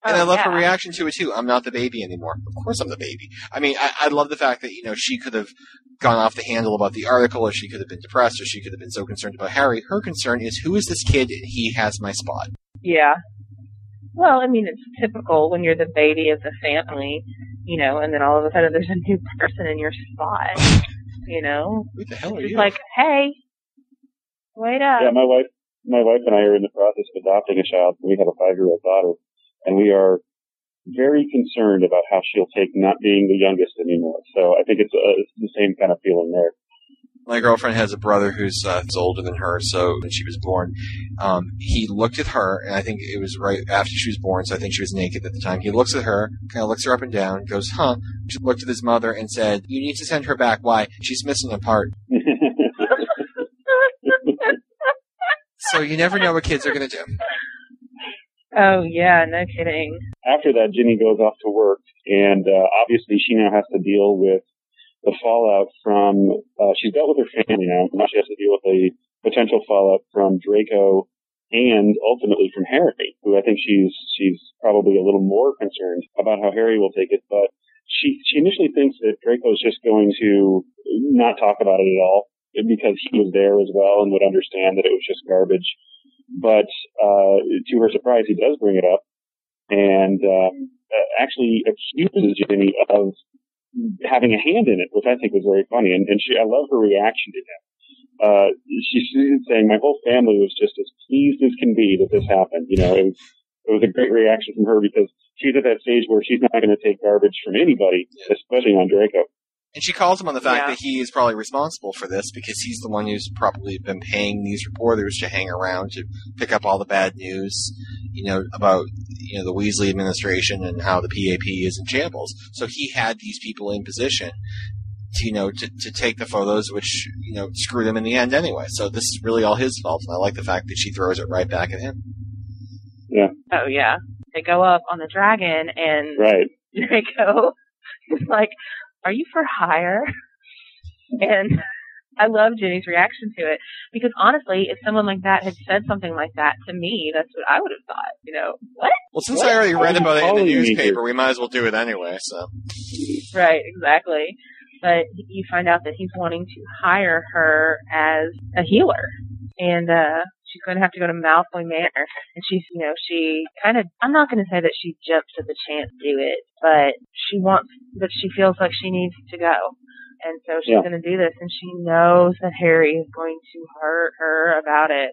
And I Oh, love yeah. her reaction to it too. I'm not the baby anymore. Of course I'm the baby. I mean, I, I love the fact that, you know, she could have gone off the handle about the article, or she could have been depressed, or she could have been so concerned about Harry. Her concern is, who is this kid? He has my spot. Yeah. Well, I mean, it's typical when you're the baby of the family, you know, and then all of a sudden there's a new person in your spot, you know. Who the hell are It's you? like, hey, wait up. Yeah, my wife, my wife and I are in the process of adopting a child. We have a five-year-old daughter, and we are very concerned about how she'll take not being the youngest anymore. So I think it's, uh, it's the same kind of feeling there. my girlfriend has a brother who's, uh, older than her, so when she was born, um, he looked at her, and I think it was right after she was born, so I think she was naked at the time. He looks at her, kind of looks her up and down, goes, huh, She looked at his mother and said, you need to send her back. Why? She's missing a part. (laughs) So you never know what kids are going to do. oh, yeah, no kidding. After that, Ginny goes off to work, and uh, obviously she now has to deal with the fallout from. Uh, she's dealt with her family now. Now she has to deal with the potential fallout from Draco and ultimately from Harry, who I think she's she's probably a little more concerned about how Harry will take it. But she she initially thinks that Draco is just going to not talk about it at all because he was there as well and would understand that it was just garbage. But uh, to her surprise, he does bring it up and um, uh, actually accuses Ginny of having a hand in it, which I think was very funny. And, and she, I love her reaction to him. Uh, she's saying, "My whole family was just as pleased as can be that this happened." You know, it was it was a great reaction from her because she's at that stage where she's not going to take garbage from anybody, especially on Draco. And she calls him on the fact Yeah. that he is probably responsible for this because he's the one who's probably been paying these reporters to hang around to pick up all the bad news, you know, about you know the Weasley administration and how the PAP is in shambles. So he had these people in position to you know to, to take the photos, which you know screwed them in the end anyway. So this is really all his fault, and I like the fact that she throws it right back at him. Yeah. Oh, yeah. They go up on the dragon, and Right. (laughs) Draco is (laughs) like, are you for hire? (laughs) And I love Ginny's reaction to it because honestly, if someone like that had said something like that to me, that's what I would have thought. You know, what? Well, since What? I already read about it in the newspaper, we might as well do it anyway. So Right, exactly. But you find out that he's wanting to hire her as a healer. And uh she's going to have to go to Malfoy Manor. And she's, you know, she kind of, I'm not going to say that she jumps at the chance to do it, but she wants, but she feels like she needs to go. And so she's Yeah. going to do this. And she knows that Harry is going to hurt her about it.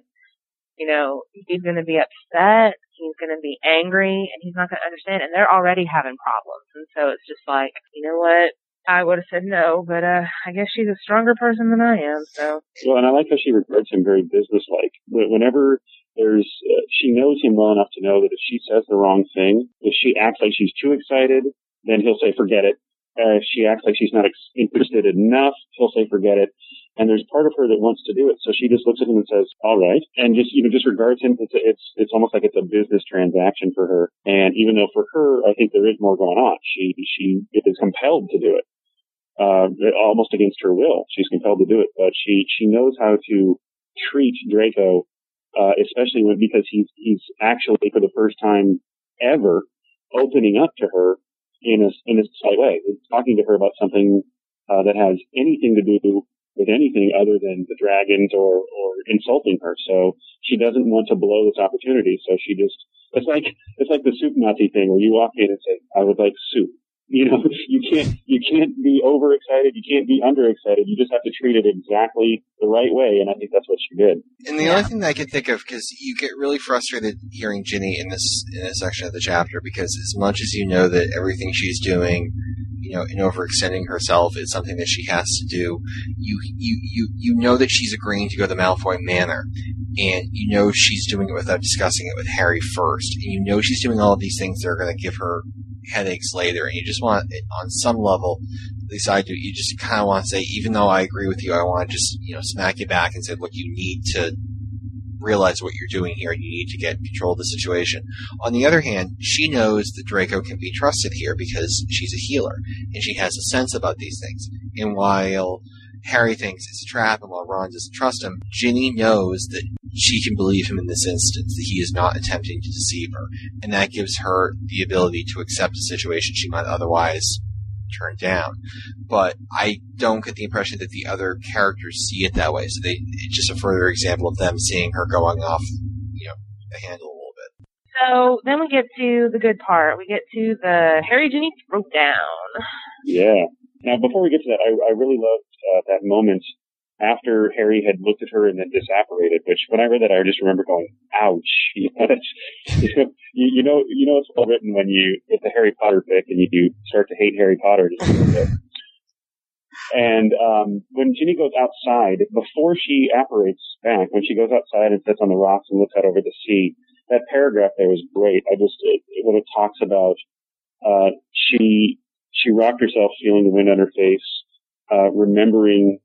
You know, he's going to be upset. He's going to be angry and he's not going to understand. And they're already having problems. And so it's just like, you know what? I would have said no, but uh, I guess she's a stronger person than I am. So Well, and I like how she regards him very businesslike. Wh- Whenever there's, uh, she knows him well enough to know that if she says the wrong thing, if she acts like she's too excited, then he'll say forget it. Uh, if she acts like she's not ex- interested enough, he'll say forget it. And there's part of her that wants to do it, so she just looks at him and says, "All right," and just you know just regards him. It's it's it's almost like it's a business transaction for her. And even though for her, I think there is more going on. She she is compelled to do it uh, almost against her will. She's compelled to do it, but she she knows how to treat Draco, uh, especially when because he's he's actually for the first time ever opening up to her in a in a slight way, talking to her about something uh, that has anything to do with anything other than the dragons or or insulting her. So she doesn't want to blow this opportunity. So she just it's like it's like the soup Nazi thing where you walk in and say, "I would like soup." You know, (laughs) you can't you can't be overexcited, you can't be underexcited. You just have to treat it exactly the right way, and I think that's what she did. And the Yeah. only thing that I can think of, because you get really frustrated hearing Ginny in this in this section of the chapter, because as much as you know that everything she's doing, you know, in overextending herself is something that she has to do, you you you you know that she's agreeing to go to the Malfoy Manor, and you know she's doing it without discussing it with Harry first, and you know she's doing all of these things that are going to give her headaches later, and you just want, on some level, at least I do, you just kind of want to say, even though I agree with you, I want to just, you know, smack you back and say, look, you need to realize what you're doing here and you need to get control of the situation. On the other hand, she knows that Draco can be trusted here because she's a healer and she has a sense about these things. And while Harry thinks it's a trap and while Ron doesn't trust him, Ginny knows that she can believe him in this instance, that he is not attempting to deceive her. And that gives her the ability to accept a situation she might otherwise turn down. But I don't get the impression that the other characters see it that way. So they it's just a further example of them seeing her going off, you know, the handle a little bit. So then we get to the good part. We get to the Harry Ginny throwdown. Yeah. Now, before we get to that, I, I really loved uh, that moment after Harry had looked at her and then disapparated. Which, when I read that, I just remember going, "Ouch!" (laughs) You know, you, know you, know, you know, it's well written when you get the Harry Potter pick and you, you start to hate Harry Potter just a little bit. And um, when Ginny goes outside, before she apparates back, when she goes outside and sits on the rocks and looks out over the sea, that paragraph there was great. I just it, when it talks about uh, she she rocked herself, feeling the wind on her face, uh, remembering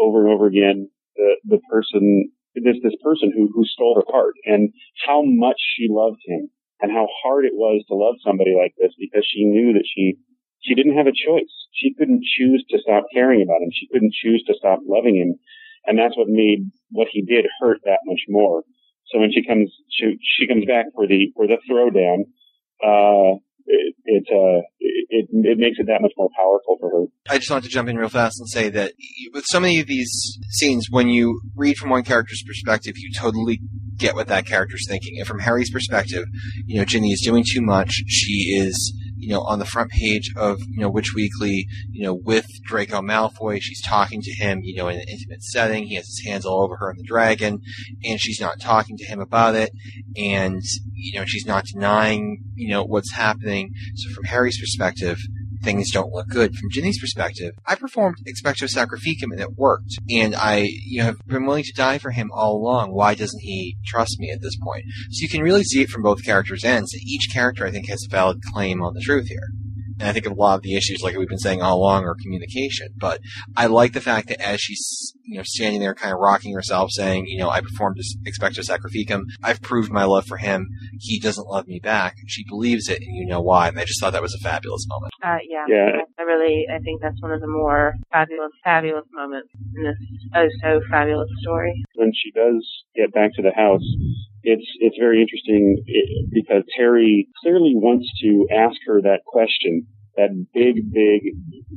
over and over again the the person this this person who who stole her heart and how much she loved him and how hard it was to love somebody like this because she knew that she she didn't have a choice. She couldn't choose to stop caring about him. She couldn't choose to stop loving him. And that's what made what he did hurt that much more. So when she comes, she, she comes back for the, for the throwdown, uh, it, it, uh, it, it makes it that much more powerful for her. I just wanted to jump in real fast and say that with so many of these scenes, when you read from one character's perspective, you totally get what that character's thinking. And from Harry's perspective, you know, Ginny is doing too much. She is, you know, on the front page of, you know, Witch Weekly, you know, with Draco Malfoy. She's talking to him, you know, in an intimate setting. He has his hands all over her and the dragon, and she's not talking to him about it. And, you know, she's not denying, you know, what's happening. So from Harry's perspective, things don't look good. From Ginny's perspective, I performed Expecto Sacrificum and it worked. And I, you know, have been willing to die for him all along. Why doesn't he trust me at this point? So you can really see it from both characters' ends. Each character, I think, has a valid claim on the truth here. And I think a lot of the issues, like we've been saying all along, are communication. But I like the fact that as she's, you know, standing there kind of rocking herself saying, you know, I performed this expecto sacrificum. I've proved my love for him. He doesn't love me back. She believes it and you know why. And I just thought that was a fabulous moment. Uh, yeah, Yeah. I really, I think that's one of the more fabulous, fabulous moments in this oh so fabulous story. when she does get back to the house, it's it's very interesting i- because Harry clearly wants to ask her that question, that big, big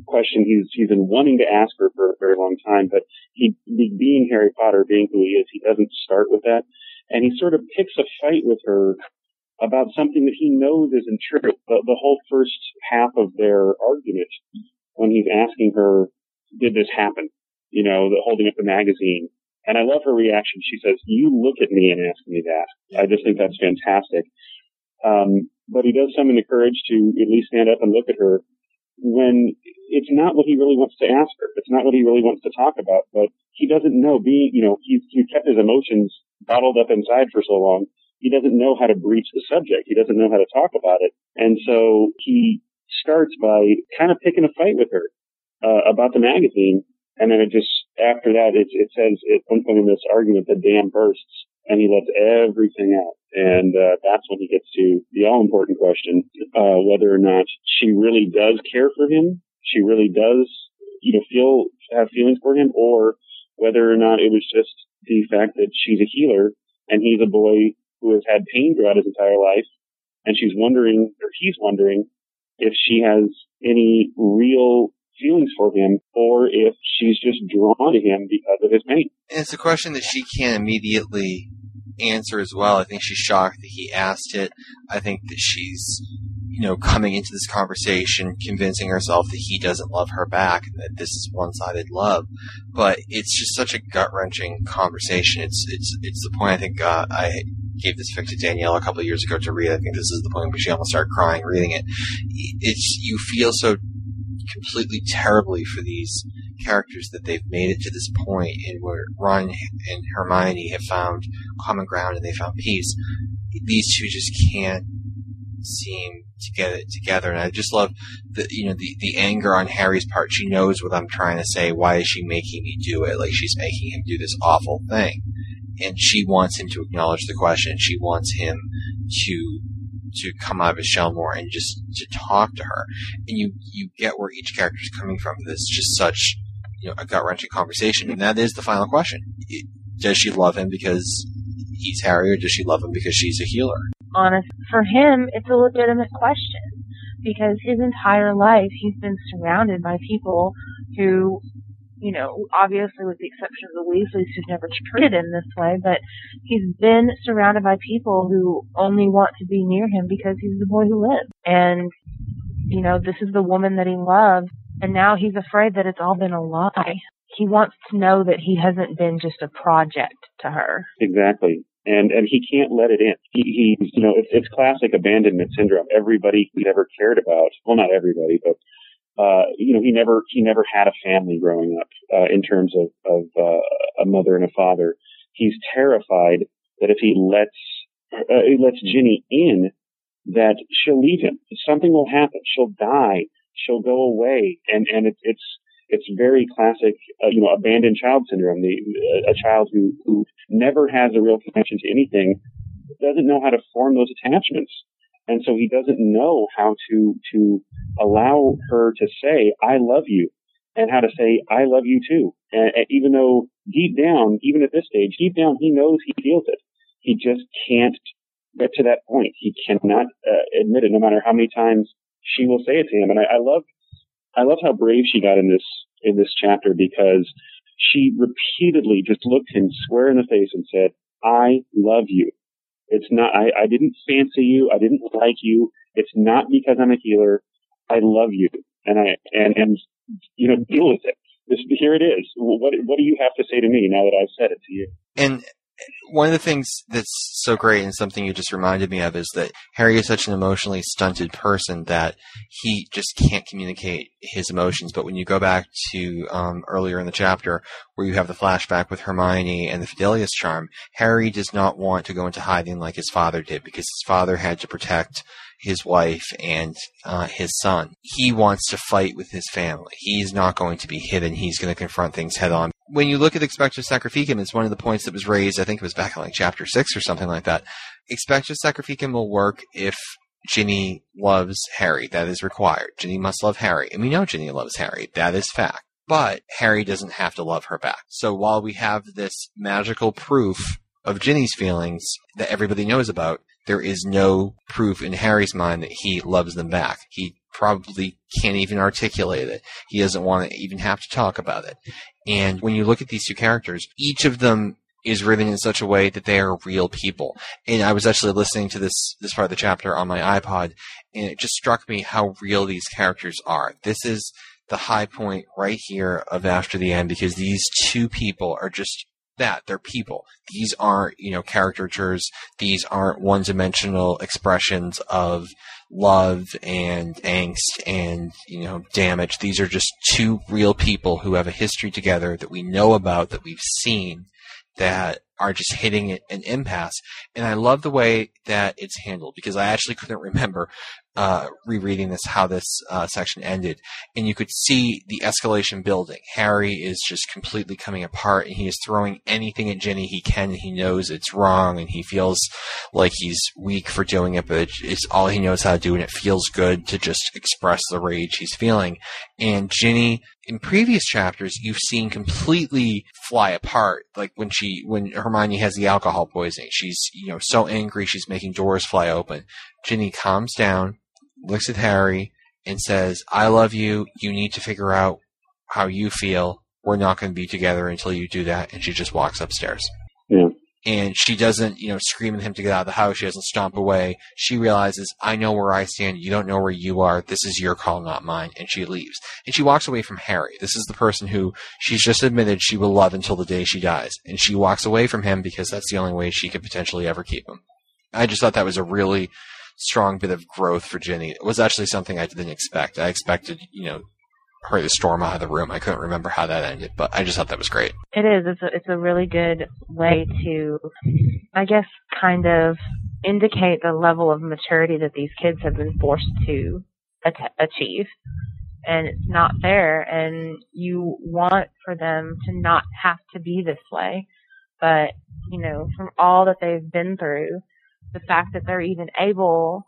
question he's he's been wanting to ask her for a very long time. But he, be- being Harry Potter, being who he is, he doesn't start with that, and he sort of picks a fight with her about something that he knows isn't true. The, the whole first half of their argument, when he's asking her, "Did this happen?" You know, the, holding up the magazine. And I love her reaction. She says, "You look at me and ask me that." I just think that's fantastic. Um, but he does summon the courage to at least stand up and look at her when it's not what he really wants to ask her. It's not what he really wants to talk about. But he doesn't know. Being, you know, he's he kept his emotions bottled up inside for so long. He doesn't know how to breach the subject. He doesn't know how to talk about it. And so he starts by kind of picking a fight with her uh, about the magazine and then it just, after that, it, it says at one point in this argument, the dam bursts and he lets everything out. And, uh, that's when he gets to the all important question, uh, whether or not she really does care for him. She really does, you know, feel, have feelings for him or whether or not it was just the fact that she's a healer and he's a boy who has had pain throughout his entire life. And she's wondering, or he's wondering if she has any real feelings for him or if she's just drawn to him because of his pain. And it's a question that she can't immediately answer as well. I think she's shocked that he asked it. I think that she's, you know, coming into this conversation, convincing herself that he doesn't love her back, that this is one-sided love. But it's just such a gut-wrenching conversation. It's, it's, it's the point I think, uh, I gave this fic to Danielle a couple of years ago to read. I think this is the point where she almost started crying reading it. It's, you feel so completely terribly for these characters that they've made it to this point and where Ron and Hermione have found common ground and they found peace. These two just can't seem to get it together. And I just love the you know the the anger on Harry's part. She knows what I'm trying to say. Why is she making me do it? Like she's making him do this awful thing, and she wants him to acknowledge the question. She wants him to to come out of his shell more and just to talk to her. And you you get where each character is coming from. This just such you know a gut wrenching conversation, and that is the final question: Does she love him because he's Harry, or does she love him because she's a healer? honest. For him, it's a legitimate question because his entire life he's been surrounded by people who, you know, obviously with the exception of the Weasleys who've never treated him this way, but he's been surrounded by people who only want to be near him because he's the boy who lives. And, you know, this is the woman that he loves and now he's afraid that it's all been a lie. He wants to know that he hasn't been just a project to her. Exactly. And, and he can't let it in. He, he's, you know, it's, it's classic abandonment syndrome. Everybody he ever cared about, well, not everybody, but, uh, you know, he never, he never had a family growing up, uh, in terms of, of, uh, a mother and a father. He's terrified that if he lets, uh, he lets Ginny in, that she'll leave him. Something will happen. She'll die. She'll go away. And, and it's, it's, it's very classic, uh, you know, abandoned child syndrome. The, a child who, who never has a real connection to anything doesn't know how to form those attachments. And so he doesn't know how to, to allow her to say, I love you and how to say, I love you too. And, and even though deep down, even at this stage, deep down, he knows he feels it. He just can't get to that point. He cannot uh, admit it no matter how many times she will say it to him. And I, I love I love how brave she got in this in this chapter because she repeatedly just looked him square in the face and said, "I love you. It's not. I, I didn't fancy you. I didn't like you. It's not because I'm a healer. I love you, and I and and you know deal with it. This, here it is. What what do you have to say to me now that I've said it to you? And one of the things that's so great and something you just reminded me of is that Harry is such an emotionally stunted person that he just can't communicate his emotions. But when you go back to um, earlier in the chapter where you have the flashback with Hermione and the Fidelius charm, Harry does not want to go into hiding like his father did because his father had to protect his wife and uh, his son. He wants to fight with his family. He's not going to be hidden. He's going to confront things head on. When you look at Expectus Sacrificum, it's one of the points that was raised, I think it was back in like chapter 6 or something like that. Expectus Sacrificum will work if Ginny loves Harry. That is required. Ginny must love Harry. And we know Ginny loves Harry. That is fact. But Harry doesn't have to love her back. So while we have this magical proof of Ginny's feelings that everybody knows about, there is no proof in Harry's mind that he loves them back. He probably can't even articulate it. He doesn't want to even have to talk about it. And when you look at these two characters, each of them is written in such a way that they are real people. And I was actually listening to this this part of the chapter on my iPod, and it just struck me how real these characters are. This is the high point right here of After the End because these two people are just that. They're people. These aren't, you know, caricatures. These aren't one dimensional expressions of love and angst and, you know, damage. These are just two real people who have a history together that we know about, that we've seen, that are just hitting an impasse. And I love the way that it's handled because I actually (laughs) couldn't remember uh, rereading this how this uh, section ended, and you could see the escalation building. Harry is just completely coming apart, and he is throwing anything at Ginny he can. He knows it's wrong, and he feels like he's weak for doing it, but it's all he knows how to do, and it feels good to just express the rage he's feeling. And Ginny, in previous chapters, you've seen completely fly apart. Like when she, when Hermione has the alcohol poisoning, she's you know so angry she's making doors fly open. Ginny calms down looks at Harry and says, I love you. You need to figure out how you feel. We're not going to be together until you do that. And she just walks upstairs. And she doesn't, you know, scream at him to get out of the house. She doesn't stomp away. She realizes, I know where I stand. You don't know where you are. This is your call, not mine. And she leaves. And she walks away from Harry. This is the person who she's just admitted she will love until the day she dies. And she walks away from him because that's the only way she could potentially ever keep him. I just thought that was a really strong bit of growth for Ginny. It was actually something I didn't expect. I expected, you know, her to storm out of the room. I couldn't remember how that ended, but I just thought that was great. It is. It's a, it's a really good way to, I guess, kind of indicate the level of maturity that these kids have been forced to at- achieve. And it's not there, and you want for them to not have to be this way. But, you know, from all that they've been through, the fact that they're even able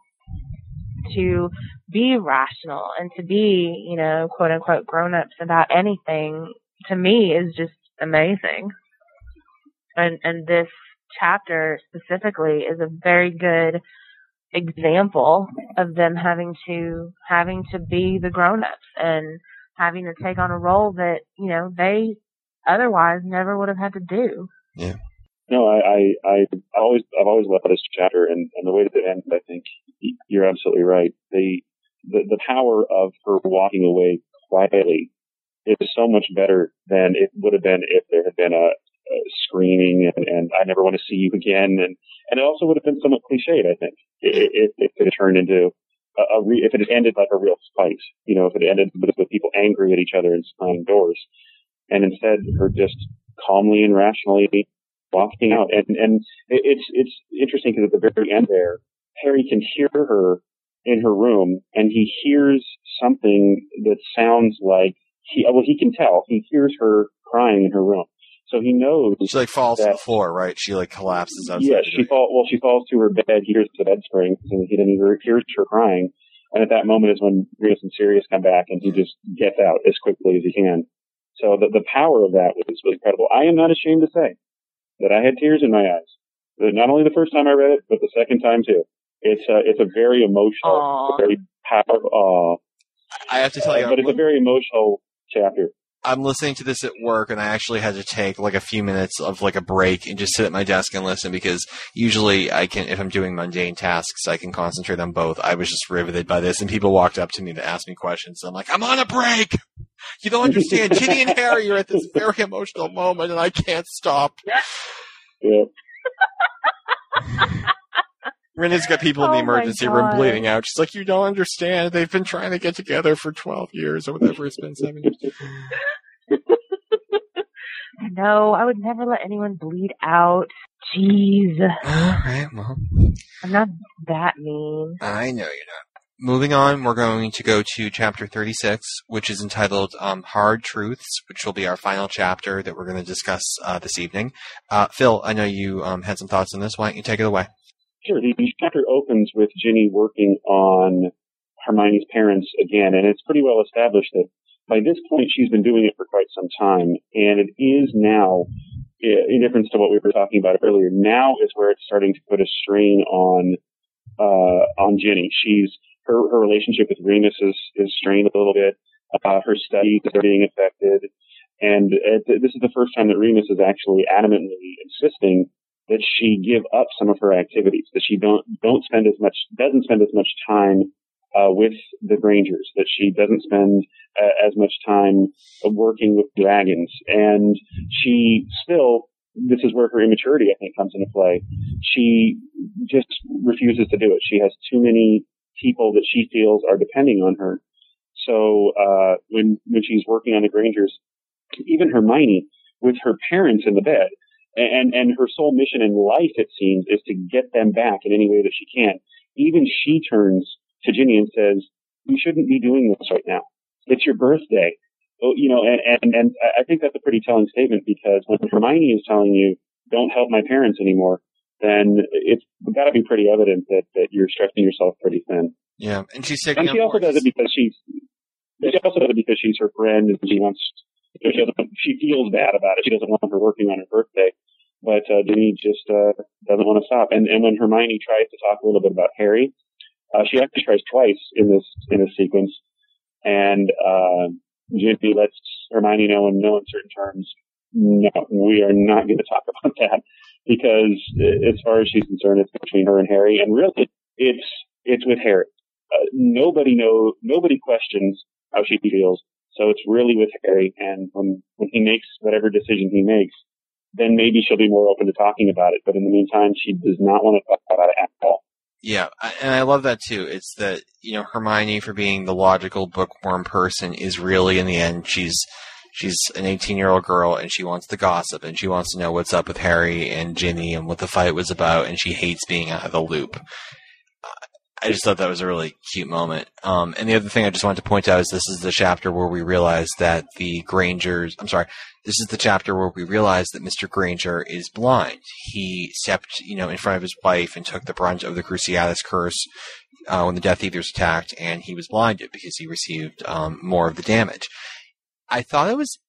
to be rational and to be, you know, quote unquote grown ups about anything to me is just amazing. And and this chapter specifically is a very good example of them having to having to be the grown ups and having to take on a role that, you know, they otherwise never would have had to do. Yeah. No, I, I, I always, I've always loved this chapter, and, and the way that it ends, I think you're absolutely right. The, the, the power of her walking away quietly is so much better than it would have been if there had been a, a screaming and, and I never want to see you again, and and it also would have been somewhat cliched. I think if it, had turned into a, a re, if it had ended like a real fight, you know, if it ended with, with people angry at each other and slamming doors, and instead her just calmly and rationally walking out. And, and it's, it's interesting because at the very end there, Harry can hear her in her room and he hears something that sounds like he, uh, well, he can tell. He hears her crying in her room. So he knows. She like falls that, to the floor, right? She like collapses. Yeah, she fall. Well, she falls to her bed. He hears the bed springs, and he then he hears her crying. And at that moment is when Remus and Sirius come back, and he hmm. just gets out as quickly as he can. So the the power of that was, was incredible. I am not ashamed to say that I had tears in my eyes. Not only the first time I read it, but the second time too. It's a, it's a very emotional, Aww. very powerful, I have to tell you, uh, but it's a very emotional chapter. I'm listening to this at work, and I actually had to take like a few minutes of like a break and just sit at my desk and listen because usually I can, if I'm doing mundane tasks, I can concentrate on both. I was just riveted by this, and people walked up to me to ask me questions. I'm like, I'm on a break. You don't understand. (laughs) Ginny and Harry are at this very emotional moment, and I can't stop. Yeah. (laughs) Rena's got people in the Oh emergency room bleeding out. She's like, you don't understand. They've been trying to get together for 12 years or whatever it's been, seven years. (laughs) No, I would never let anyone bleed out. Jeez. All right, well, I'm not that mean. I know you're not. Moving on, we're going to go to chapter 36, which is entitled um, Hard Truths, which will be our final chapter that we're going to discuss uh, this evening. Uh, Phil, I know you um, had some thoughts on this. Why don't you take it away? Sure. The chapter opens with Ginny working on Hermione's parents again, and it's pretty well established that by this point she's been doing it for quite some time, and it is now, in difference to what we were talking about earlier, now is where it's starting to put a strain on uh, on Ginny. She's her her relationship with Remus is is strained a little bit. Uh, her studies are being affected, and uh, this is the first time that Remus is actually adamantly insisting that she give up some of her activities, that she don't don't spend as much doesn't spend as much time uh, with the Grangers, that she doesn't spend uh, as much time working with dragons, and she still. This is where her immaturity, I think, comes into play. She just refuses to do it. She has too many people that she feels are depending on her. So uh, when when she's working on the Grangers, even Hermione, with her parents in the bed, and and her sole mission in life, it seems, is to get them back in any way that she can. Even she turns to Ginny and says, "You shouldn't be doing this right now. It's your birthday." Oh, you know, and, and and I think that's a pretty telling statement because when Hermione is telling you, "Don't help my parents anymore," then it's got to be pretty evident that that you're stretching yourself pretty thin. Yeah, and she's And she also does it because she's she also does it because she's her friend and she wants she doesn't she feels bad about it. She doesn't want her working on her birthday. But uh, Ginny just uh, doesn't want to stop. And and when Hermione tries to talk a little bit about Harry, uh, she actually tries twice in this in this sequence, and uh, Ginny lets Hermione know in no uncertain terms, no, we are not going to talk (laughs) about that because uh, as far as she's concerned, it's between her and Harry, and really, it's it's with Harry. Uh, nobody know nobody questions how she feels, so it's really with Harry. And when when he makes whatever decision he makes, then maybe she'll be more open to talking about it. But in the meantime, she does not want to talk about it at all. Yeah, and I love that too. It's that you know Hermione, for being the logical bookworm person, is really in the end she's she's an 18 year old girl and she wants to gossip and she wants to know what's up with Harry and Ginny and what the fight was about and she hates being out of the loop. I just thought that was a really cute moment. Um, and the other thing I just wanted to point out is this is the chapter where we realize that the Grangers, I'm sorry, this is the chapter where we realize that Mr. Granger is blind. He stepped, you know, in front of his wife and took the brunt of the Cruciatus curse uh, when the Death Eaters attacked, and he was blinded because he received um, more of the damage. I thought it was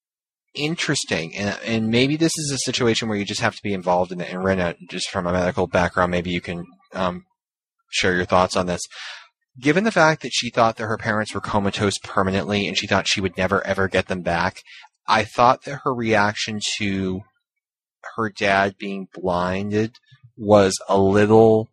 interesting, and, and maybe this is a situation where you just have to be involved in it. And Rena, just from a medical background, maybe you can um, share your thoughts on this. Given the fact that she thought that her parents were comatose permanently and she thought she would never ever get them back, I thought that her reaction to her dad being blinded was a little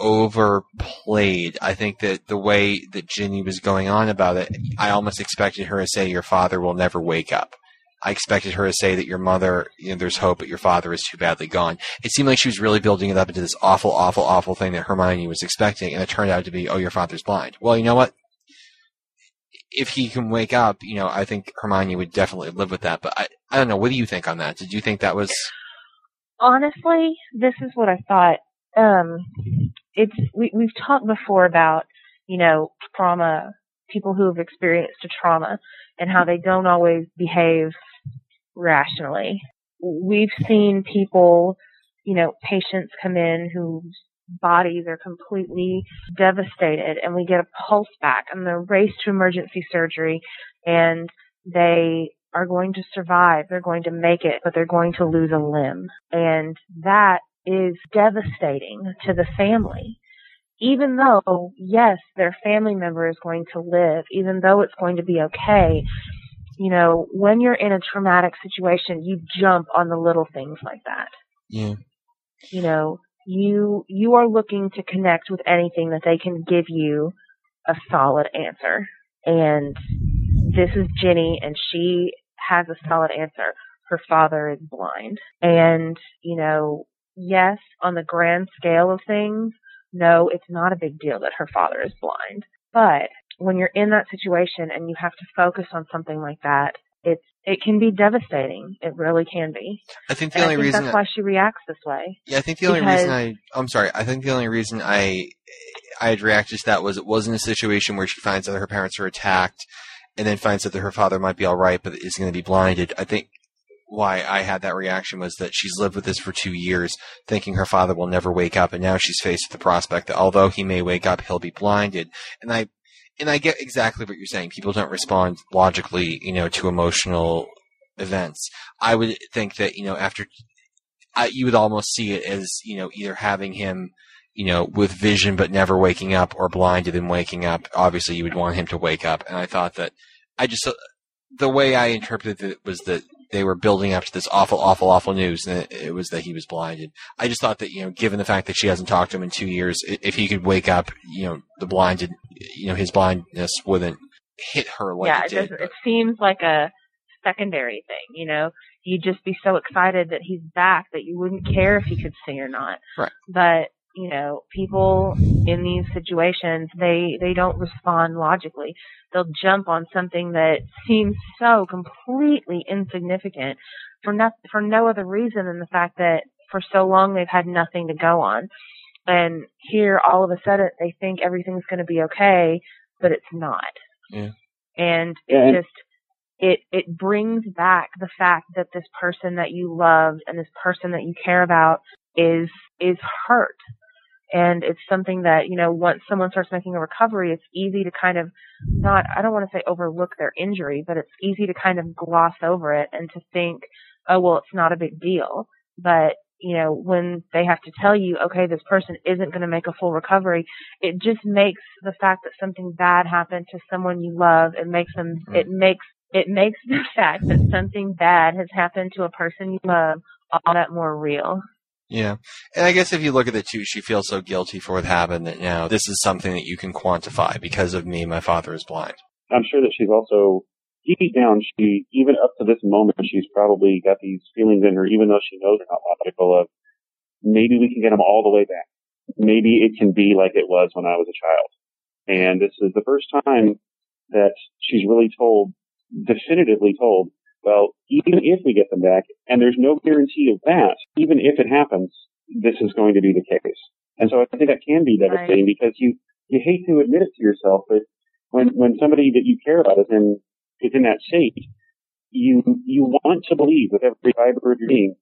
overplayed. I think that the way that Ginny was going on about it, I almost expected her to say, Your father will never wake up. I expected her to say that your mother, you know, there's hope, but your father is too badly gone. It seemed like she was really building it up into this awful, awful, awful thing that Hermione was expecting, and it turned out to be, oh, your father's blind. Well, you know what? If he can wake up, you know, I think Hermione would definitely live with that. But I, I don't know. What do you think on that? Did you think that was? honestly, this is what I thought. Um, it's we we've talked before about you know trauma, people who have experienced a trauma, and how they don't always behave rationally. We've seen people, you know, patients come in whose bodies are completely devastated, and we get a pulse back, and they're raced to emergency surgery, and they are going to survive. They're going to make it, but they're going to lose a limb. And that is devastating to the family. Even though, yes, their family member is going to live, even though it's going to be okay, you know, when you're in a traumatic situation, you jump on the little things like that. Yeah. You know, you, you are looking to connect with anything that they can give you a solid answer. And this is Ginny and she has a solid answer. Her father is blind. And, you know, yes, on the grand scale of things, no, it's not a big deal that her father is blind. But when you're in that situation and you have to focus on something like that, it's it can be devastating. It really can be. I think the And I only think reason that's why she reacts this way. Yeah, I think the only reason I I'm sorry, I think the only reason I I had reacted to that was it wasn't a situation where she finds that her parents are attacked and then finds that her father might be all right but is going to be blinded. I think why I had that reaction was that she's lived with this for two years, thinking her father will never wake up, and now she's faced with the prospect that although he may wake up, he'll be blinded. And I and I get exactly what you're saying. People don't respond logically, you know, to emotional events. I would think that you know after I, you would almost see it as you know either having him you know with vision but never waking up or blinded and waking up obviously you would want him to wake up and i thought that i just the way i interpreted it was that they were building up to this awful awful awful news and it, it was that he was blinded i just thought that you know given the fact that she hasn't talked to him in two years if he could wake up you know the blinded you know his blindness wouldn't hit her like yeah, it did. It seems like a secondary thing. You know, you'd just be so excited that he's back that you wouldn't care if he could see or not. Right. But you know, people in these situations, they they don't respond logically. They'll jump on something that seems so completely insignificant for not for no other reason than the fact that for so long they've had nothing to go on. And here, all of a sudden, they think everything's going to be okay, but it's not. Yeah. And it Yeah, and- just it it brings back the fact that this person that you love and this person that you care about is is hurt. And it's something that, you know, once someone starts making a recovery, it's easy to kind of not, I don't want to say overlook their injury, but it's easy to kind of gloss over it and to think, oh, well, it's not a big deal. But, you know, when they have to tell you, okay, this person isn't going to make a full recovery, it just makes the fact that something bad happened to someone you love, it makes them, Mm. it makes, it makes (laughs) the fact that something bad has happened to a person you love all that more real. Yeah. And I guess if you look at it too, she feels so guilty for what happened that now this is something that you can quantify because of me, my father is blind. I'm sure that she's also deep down, she even up to this moment, she's probably got these feelings in her, even though she knows they're not logical. Of maybe we can get them all the way back. Maybe it can be like it was when I was a child. And this is the first time that she's really told, definitively told, well, even if we get them back, and there's no guarantee of that, even if it happens, this is going to be the case. And so I think that can be devastating because you, you hate to admit it to yourself, but when, when somebody that you care about is in, is in that state, you, you want to believe with every fiber of your being,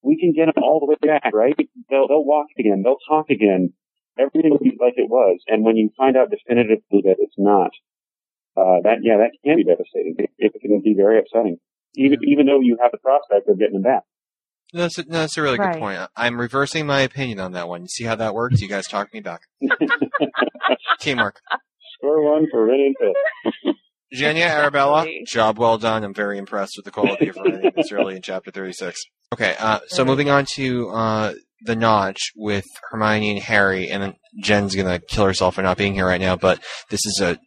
we can get them all the way back, right? They'll, they'll walk again, they'll talk again, everything will be like it was. And when you find out definitively that it's not, uh, that, yeah, that can be devastating. It, it can be very upsetting. Even, even though you have the prospect of getting them back. No, that's a, no, that's a really Right. good point. I'm reversing my opinion on that one. You see how that works? You guys talk me back. (laughs) Teamwork. Score one for Ren and Phil. (laughs) Zsenya Arabella, job well done. I'm very impressed with the quality of writing this (laughs) early in chapter 36. Okay, uh, so moving on to uh, the notch with Hermione and Harry, and then Jen's gonna kill herself for not being here right now, but this is a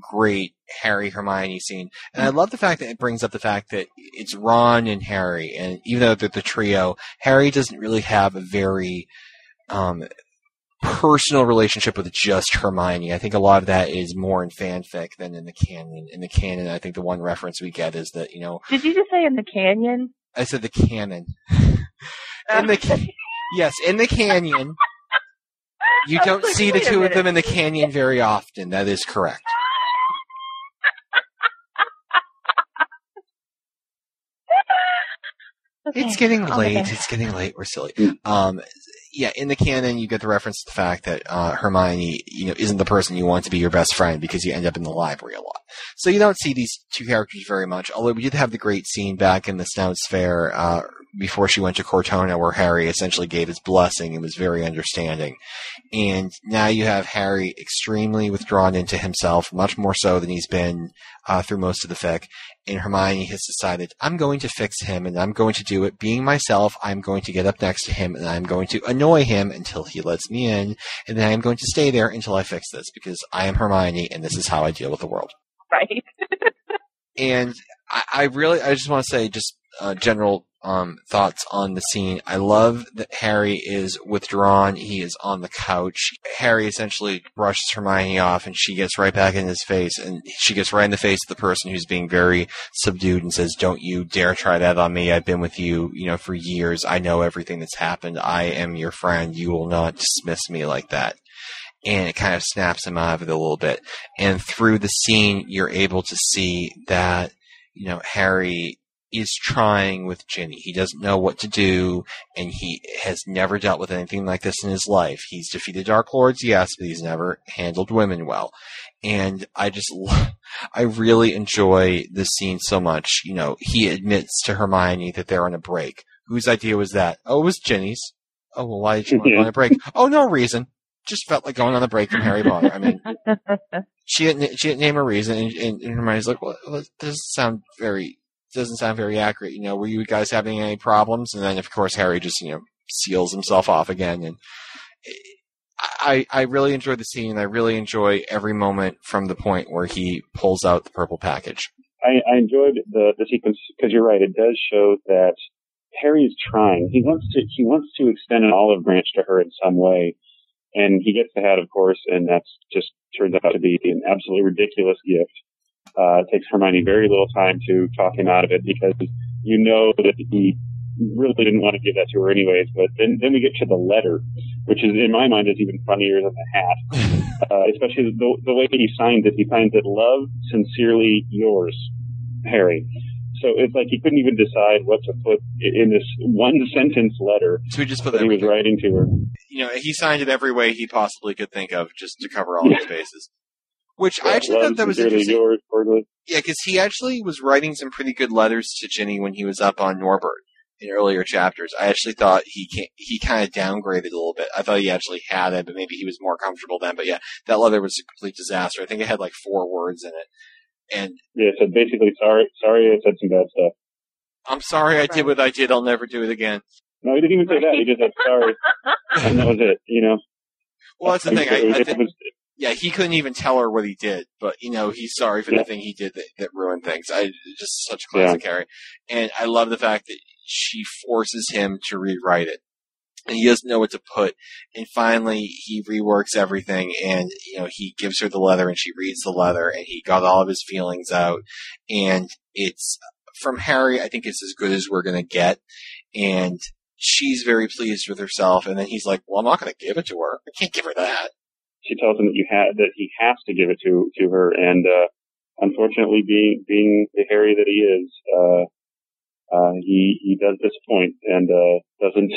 great Harry Hermione scene. And I love the fact that it brings up the fact that it's Ron and Harry, and even though they're the trio, Harry doesn't really have a very um, personal relationship with just Hermione. I think a lot of that is more in fanfic than in the canon. In the canon, I think the one reference we get is that, you know, Did you just say in the canyon? I said the canon. (laughs) in the ca- yes, in the canyon. (laughs) You don't like, see the two of them in the canyon very often. That is correct. Okay. It's getting late. okay. It's getting late. We're silly. Mm. Um, yeah, in the canon, you get the reference to the fact that uh, Hermione, you know, isn't the person you want to be your best friend because you end up in the library a lot. So you don't see these two characters very much. Although we did have the great scene back in the Snouts Fair uh, before she went to Cortona, where Harry essentially gave his blessing and was very understanding. And now you have Harry extremely withdrawn into himself, much more so than he's been uh, through most of the fic and Hermione has decided, I'm going to fix him and I'm going to do it being myself. I'm going to get up next to him and I'm going to annoy him until he lets me in. And then I'm going to stay there until I fix this because I am Hermione and this is how I deal with the world. Right. (laughs) And I, I really, I just want to say just uh, general um, thoughts on the scene. I love that Harry is withdrawn. He is on the couch. Harry essentially brushes Hermione off, and she gets right back in his face, and she gets right in the face of the person who's being very subdued and says, "Don't you dare try that on me. I've been with you, you know, for years. I know everything that's happened. I am your friend. You will not dismiss me like that." And it kind of snaps him out of it a little bit. And through the scene, you're able to see that, you know, Harry is trying with Ginny. He doesn't know what to do, and he has never dealt with anything like this in his life. He's defeated Dark Lords, yes, but he's never handled women well. And I just, (laughs) I really enjoy this scene so much. You know, he admits to Hermione that they're on a break. Whose idea was that? Oh, it was Ginny's. Oh, well, why did you (laughs) want to go on a break? Oh, no reason. Just felt like going on a break from Harry Potter. I mean, (laughs) she didn't, she didn't name a reason, and, and, and Hermione's like, well, well, this doesn't sound very doesn't sound very accurate. You know, were you guys having any problems? And then, of course, Harry just you know seals himself off again. And I I really enjoy the scene. I really enjoy every moment from the point where he pulls out the purple package. I, I enjoyed the the sequence because you're right. It does show that Harry is trying. He wants to he wants to extend an olive branch to her in some way, and he gets the hat, of course, and that's just turns out to be an absolutely ridiculous gift. Uh, it takes Hermione very little time to talk him out of it because you know that he really didn't want to give that to her anyways. But then, then we get to the letter, which is in my mind is even funnier than the hat. (laughs) Uh, especially the, the way that he signs it. He signs it, "Love, sincerely yours, Harry." So it's like he couldn't even decide what to put in this one sentence letter So we just put that that. he was writing to her. You know, he signed it every way he possibly could think of, just to cover all his bases. Which I actually thought that was interesting. yours, Yeah, because he actually was writing some pretty good letters to Ginny when he was up on Norbert in earlier chapters. I actually thought he can he kind of downgraded a little bit. I thought he actually had it, but maybe he was more comfortable then. But yeah, that letter was a complete disaster. I think it had like four words in it. And Yeah, so basically, sorry, sorry, I said some bad stuff. I'm sorry I did what I did. I'll never do it again. No, he didn't even say that. He just said sorry, (laughs) and that was it. You know. Well, that's the thing. It I, I think, was- yeah, he couldn't even tell her what he did, but you know, he's sorry for Yeah. the thing he did that, that ruined things. I just such a classic Harry, and I love the fact that she forces him to rewrite it, and he doesn't know what to put. And finally, he reworks everything, and you know, he gives her the letter, and she reads the letter, and he got all of his feelings out, and it's from Harry. I think it's as good as we're gonna get, and. She's very pleased with herself, and then he's like, "Well, I'm not going to give it to her. I can't give her that." She tells him that you ha- that he has to give it to to her, and uh, unfortunately, being being the Harry that he is, uh, uh, he he does disappoint and uh, doesn't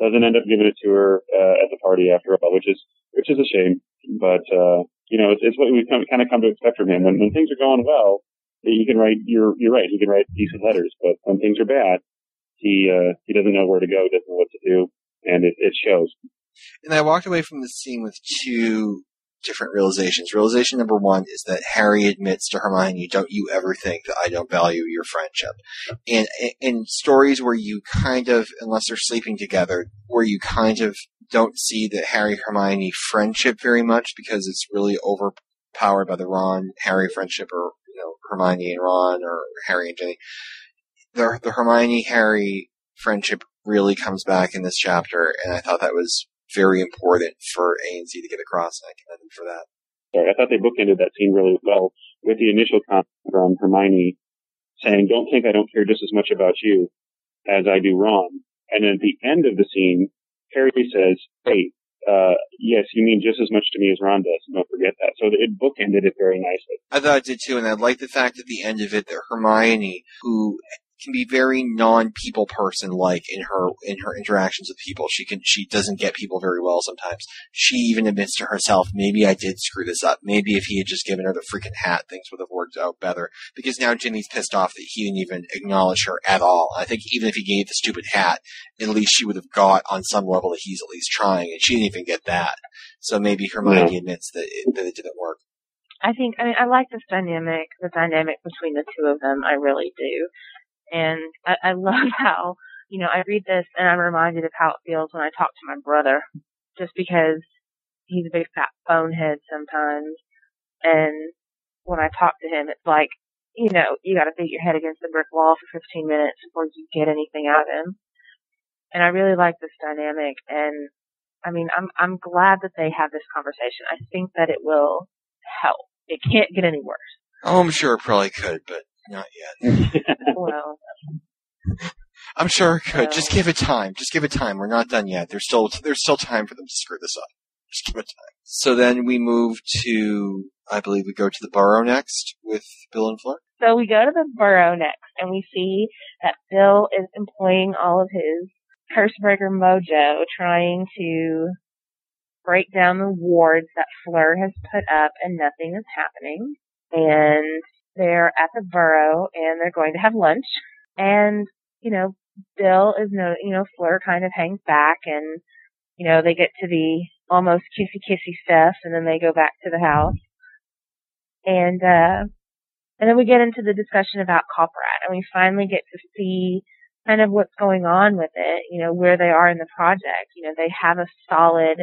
doesn't end up giving it to her uh, at the party after all, which is which is a shame. But uh, you know, it's, it's what we come, kind of come to expect from him. When when things are going well, he can write. You're you're right. He can write decent letters, but when things are bad, he uh, he doesn't know where to go, doesn't know what to do, and it, it shows. And I walked away from the scene with two different realizations. Realization number one is that Harry admits to Hermione, "Don't you ever think that I don't value your friendship?" And in stories where you kind of, unless they're sleeping together, where you kind of don't see the Harry Hermione friendship very much because it's really overpowered by the Ron Harry friendship, or you know Hermione and Ron, or Harry and Ginny. The the Hermione Harry friendship really comes back in this chapter, and I thought that was very important for ANC to get across, and I commend them for that. Sorry, I thought they bookended that scene really well with the initial comment from Hermione saying, "Don't think I don't care just as much about you as I do Ron." And then at the end of the scene, Harry says, "Hey, uh, yes, you mean just as much to me as Ron does. Don't forget that." So it bookended it very nicely. I thought it did too, and I like the fact at the end of it that Hermione, who can be very non-people person like in her in her interactions with people. She can she doesn't get people very well sometimes. She even admits to herself, maybe I did screw this up. Maybe if he had just given her the freaking hat, things would have worked out better. Because now Ginny's pissed off that he didn't even acknowledge her at all. I think even if he gave the stupid hat, at least she would have got on some level that he's at least trying, and she didn't even get that. So maybe Hermione admits that it, that it didn't work. I think I mean I like this dynamic, the dynamic between the two of them. I really do, and I, I (laughs) love how you know I read this and I'm reminded of how it feels when I talk to my brother, just because he's a big fat bonehead sometimes, and when I talk to him, it's like you know, you got to beat your head against the brick wall for 15 minutes before you get anything out of him. And I really like this dynamic, and I mean, I'm I'm glad that they have this conversation. I think that it will help. It can't get any worse. Oh, I'm sure it probably could, but not yet. Well, I'm sure it could. No. Just give it time. Just give it time. We're not done yet. There's still there's still time for them to screw this up. Just give it time. So then we move to I believe we go to the Burrow next with Bill and Fleur. so we go to the Burrow next, and we see that Bill is employing all of his cursebreaker mojo, trying to break down the wards that Fleur has put up, and nothing is happening. And they're at the burrow, and they're going to have lunch. And you know, Bill is no, you know, Fleur kind of hangs back, and you know, they get to the almost kissy kissy stuff, and then they go back to the house. And uh and then we get into the discussion about Culparat, and we finally get to see kind of what's going on with it, you know, where they are in the project. You know, they have a solid,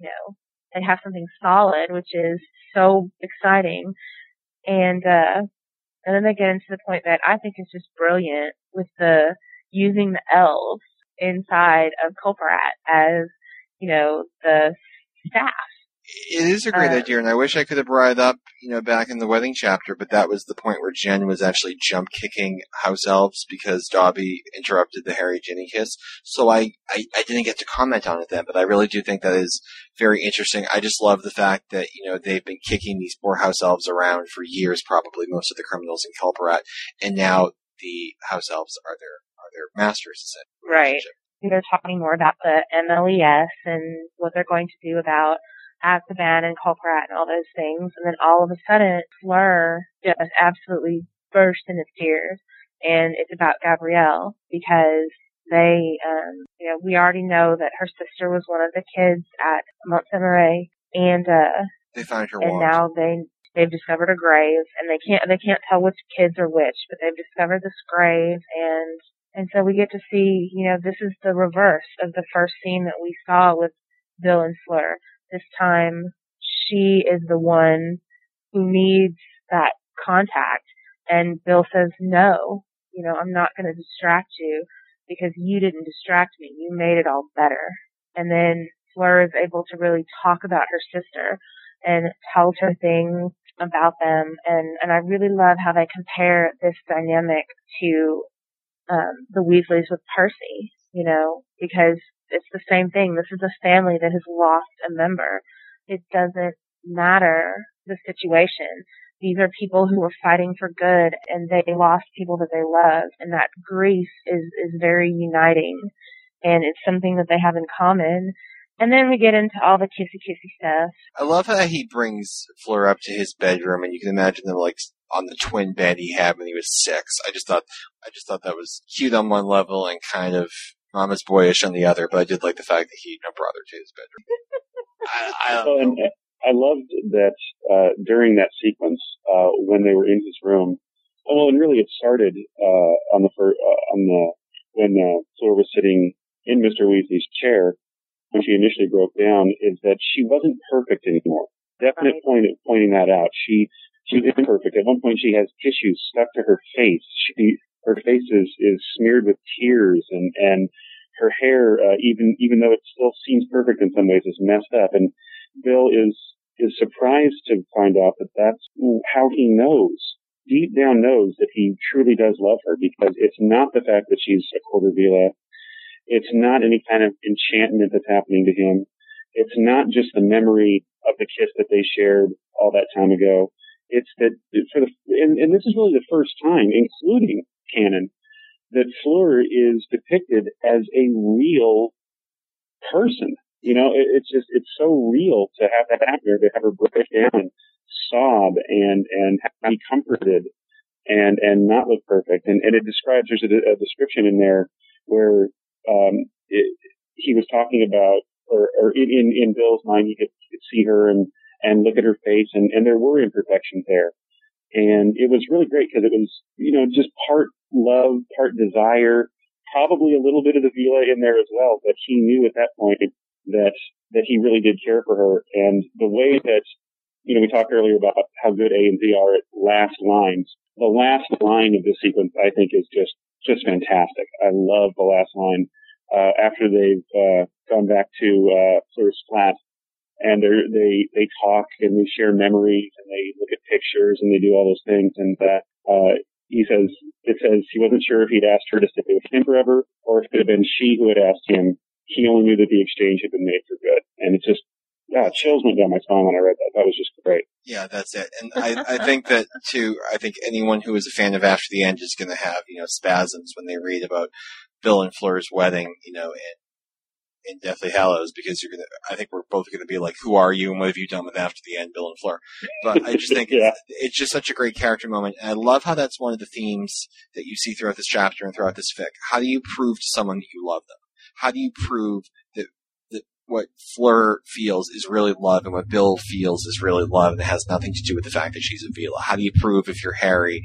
you know, they have something solid, which is so exciting. And, uh, and then they get into the point that I think is just brilliant with the using the elves inside of Culparat as, you know, the staff. It is a great Uh, idea, and I wish I could have brought it up, you know, back in the wedding chapter, but that was the point where Jen was actually jump kicking house elves because Dobby interrupted the Harry Ginny kiss. So I, I, I didn't get to comment on it then, but I really do think that is very interesting. I just love the fact that, you know, they've been kicking these poor house elves around for years, probably most of the criminals in Culparat, and now the house elves are their, are their masters. Right. They're talking more about the MLES and what they're going to do about Azkaban and Culparat and all those things. And then all of a sudden, Fleur just absolutely burst into tears. And it's about Gabrielle because they, um, you know, we already know that her sister was one of the kids at Montsemeray and, uh, They find her and wand. now they they've discovered a grave and they can't they can't tell which kids are which but they've discovered this grave and and so we get to see you know this is the reverse of the first scene that we saw with bill and fleur this time she is the one who needs that contact. And bill says no you know i'm not going to distract you because you didn't distract me. You made it all better. And then fleur is able to really talk about her sister and tells her things about them. And and I really love how they compare this dynamic to um the Weasleys with Percy, you know, because it's the same thing. This is a family that has lost a member. It doesn't matter the situation. These are people who were fighting for good and they lost people that they love and that grief is is very uniting and it's something that they have in common. And then we get into all the kissy kissy stuff I love how he brings Fleur up to his bedroom, and you can imagine them like on the twin bed he had when he was six. I just thought, I just thought that was cute on one level and kind of mama's boyish on the other. But I did like the fact that he you know, brought her to his bedroom. (laughs) I, I Well, don't know. uh, I loved that uh, during that sequence uh, when they were in his room. Well, and really, it started uh, on the fir- uh, on the when uh, Fleur was sitting in Mr. Weasley's chair when she initially broke down. Is that she wasn't perfect anymore. Definite Right. point of pointing that out. She she was imperfect. At one point, she has tissue stuck to her face. She her face is is smeared with tears, and and her hair, uh, even even though it still seems perfect in some ways, is messed up. And Bill is is surprised to find out that that's how he knows, deep down knows that he truly does love her because it's not the fact that she's a quarter Veela. It's not any kind of enchantment that's happening to him. It's not just the memory of the kiss that they shared all that time ago. It's that for the, and, and this is really the first time, including canon, that Fleur is depicted as a real person. You know, it, it's just, it's so real to have that happen, to have her break down and sob and, and be comforted and, and not look perfect. And, and it describes, there's a, a description in there where, um, it, he was talking about, or, or in, in, Bill's mind, he could, could see her and, and look at her face and, and there were imperfections there. And it was really great because it was, you know, just part love, part desire, probably a little bit of the Veela in there as well, but he knew at that point that, that he really did care for her. And the way that, you know, we talked earlier about how good A and Z are at last lines. The last line of this sequence, I think, is just just fantastic. I love the last line uh, after they've uh, gone back to uh, Fleur's flat, and they they they talk and they share memories and they look at pictures and they do all those things. And uh, uh, he says it says he wasn't sure if he'd asked her to stay with him forever or if it had been she who had asked him. He only knew that the exchange had been made for good, and it's just yeah, chills went down my spine when I read that. That was just great. Yeah, that's it. And I, I think that too. I think anyone who is a fan of After the End is going to have you know spasms when they read about Bill and Fleur's wedding, you know, in in Deathly Hallows, because you're gonna. I think we're both going to be like, "Who are you? and what have you done with After the End, Bill and Fleur?" But I just think (laughs) Yeah. it's, it's just such a great character moment, and I love how that's one of the themes that you see throughout this chapter and throughout this fic. How do you prove to someone that you love them? How do you prove that that what Fleur feels is really love and what Bill feels is really love and it has nothing to do with the fact that she's a Veela? How do you prove if you're Harry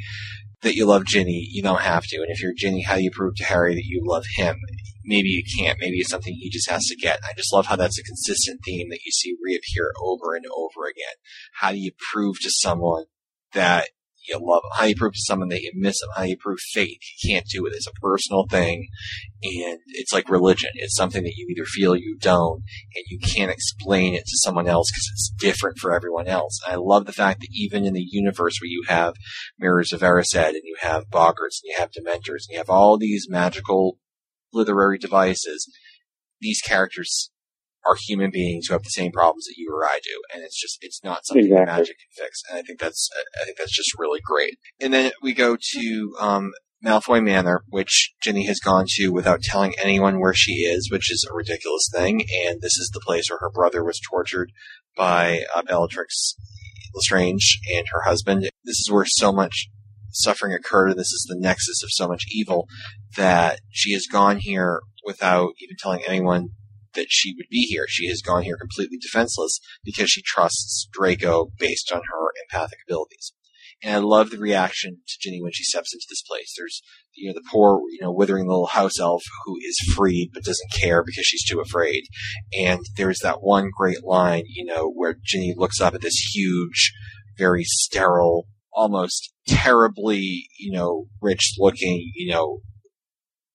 that you love Ginny? You don't have to. And if you're Ginny, how do you prove to Harry that you love him? Maybe you can't. Maybe it's something he just has to get. I just love how that's a consistent theme that you see reappear over and over again. How do you prove to someone that you love them? How do you prove to someone that you miss them? How do you prove faith? You can't do it. It's a personal thing and it's like religion. It's something that you either feel you don't, and you can't explain it to someone else because it's different for everyone else. And I love the fact that even in the universe where you have Mirrors of Erised and you have Boggarts and you have Dementors and you have all these magical literary devices, these characters are human beings who have the same problems that you or I do, and it's just it's not something that magic can fix. And I think that's I think that's just really great. And then we go to um, Malfoy Manor, which Ginny has gone to without telling anyone where she is, which is a ridiculous thing. And this is the place where her brother was tortured by uh, Bellatrix Lestrange and her husband. This is where so much suffering occurred. And this is the nexus of so much evil that she has gone here without even telling anyone that she would be here. She has gone here completely defenseless because she trusts Draco based on her empathic abilities. And I love the reaction to Ginny when she steps into this place. There's, you know, the poor, you know, withering little house elf who is freed but doesn't care because she's too afraid. And there's that one great line, you know, where Ginny looks up at this huge, very sterile, almost terribly, you know, rich looking, you know,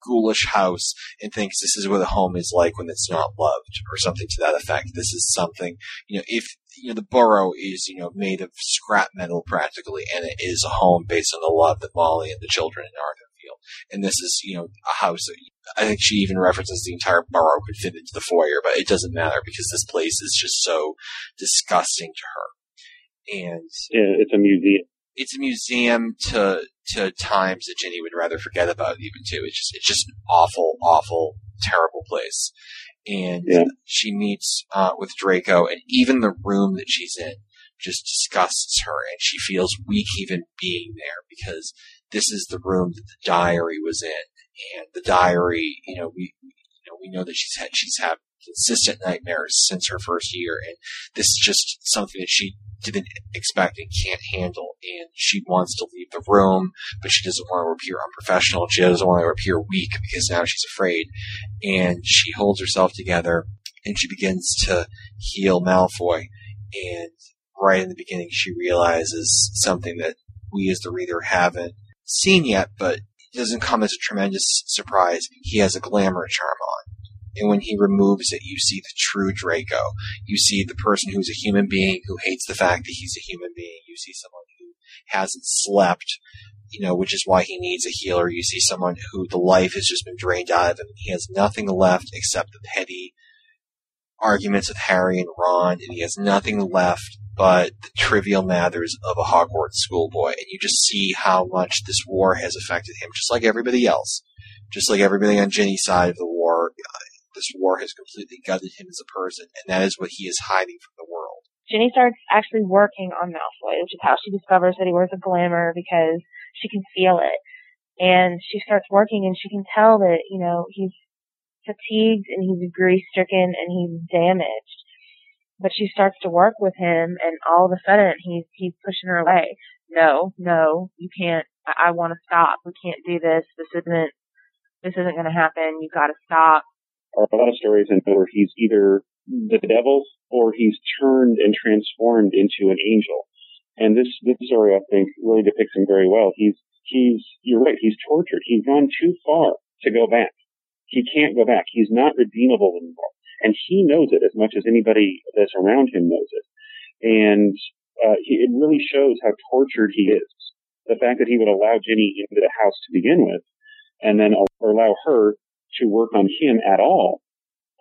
ghoulish house and thinks this is what a home is like when it's not loved or something to that effect. This is something, you know, if, you know, the burrow is, you know, made of scrap metal practically and it is a home based on the love that Molly and the children in Arthur feel. And this is, you know, a house that I think she even references the entire burrow could fit into the foyer, but it doesn't matter because this place is just so disgusting to her. And Yeah, it's a museum. It's a museum to to times that Ginny would rather forget about even too. It's just it's just an awful, awful, terrible place. And Yeah. she meets uh, with Draco, and even the room that she's in just disgusts her, and she feels weak even being there because this is the room that the diary was in, and the diary, you know, we you know we know that she's had she's had consistent nightmares since her first year, and this is just something that she didn't expect and can't handle. And she wants to leave the room, but she doesn't want to appear unprofessional. She doesn't want to appear weak because now she's afraid. And she holds herself together and she begins to heal Malfoy. And right in the beginning, she realizes something that we as the reader haven't seen yet, but it doesn't come as a tremendous surprise. He has a glamour charm on. And when he removes it, you see the true Draco. You see the person who's a human being who hates the fact that he's a human being. You see someone who hasn't slept, you know, which is why he needs a healer. You see someone who the life has just been drained out of him. He has nothing left except the petty arguments with Harry and Ron, and he has nothing left but the trivial matters of a Hogwarts schoolboy. And you just see how much this war has affected him, just like everybody else. Just like everybody on Ginny's side of the war, this war has completely gutted him as a person, and that is what he is hiding from the world. Ginny starts actually working on Malfoy, which is how she discovers that he wears a glamour because she can feel it. And she starts working and she can tell that, you know, he's fatigued and he's grief stricken and he's damaged. But she starts to work with him and all of a sudden he's, he's pushing her away. No, no, you can't, I, I want to stop. We can't do this. This isn't, this isn't going to happen. You've got to stop. Are a lot of stories in where he's either the devil or he's turned and transformed into an angel. And this, this story, I think, really depicts him very well. He's, he's, you're right, he's tortured. He's gone too far to go back. He can't go back. He's not redeemable anymore. And he knows it as much as anybody that's around him knows it. And, uh, he, it really shows how tortured he is. The fact that he would allow Ginny into the house to begin with and then allow her to work on him at all,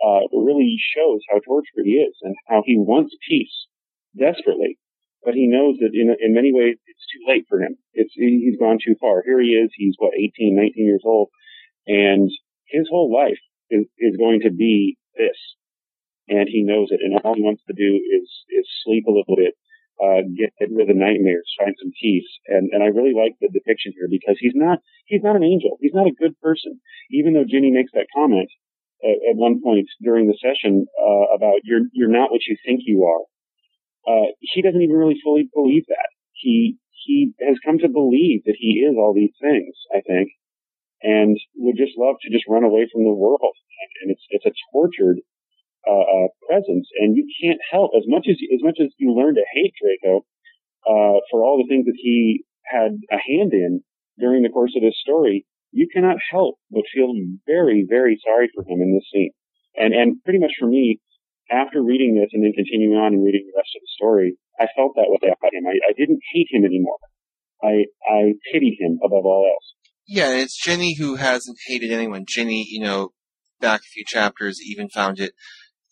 uh, really shows how tortured he is and how he wants peace desperately. But he knows that in, in many ways it's too late for him. It's, he's gone too far. Here he is. He's what, 18, 19 years old and his whole life is, is going to be this. And he knows it. And all he wants to do is, is sleep a little bit, uh, get rid of the nightmares, find some peace. And, and I really like the depiction here because he's not, he's not an angel. He's not a good person. Even though Ginny makes that comment at, at one point during the session, uh, about you're, you're not what you think you are. Uh, he doesn't even really fully believe that. He, he has come to believe that he is all these things, I think and would just love to just run away from the world. And it's it's a tortured uh, uh, presence, and you can't help as much as as much as you learn to hate Draco uh, for all the things that he had a hand in during the course of this story. You cannot help but feel very very sorry for him in this scene, and and pretty much for me. After reading this and then continuing on and reading the rest of the story, I felt that way about him. I, I didn't hate him anymore. I I pitied him above all else. Yeah, it's Ginny who hasn't hated anyone. Ginny, you know, back a few chapters, even found it,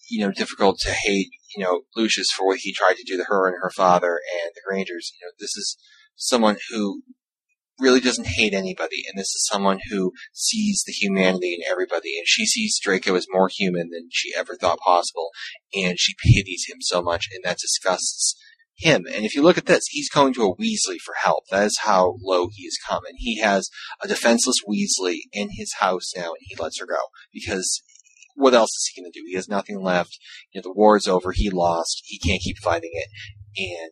you know, difficult to hate, you know, Lucius for what he tried to do to her and her father and the Grangers. You know, this is someone who really doesn't hate anybody, and this is someone who sees the humanity in everybody, and she sees Draco as more human than she ever thought possible, and she pities him so much, and that disgusts him. And if you look at this, he's going to a Weasley for help. That is how low he has come. And he has a defenseless Weasley in his house now, and he lets her go because what else is he going to do? He has nothing left. You know, the war's over. He lost. He can't keep fighting it. And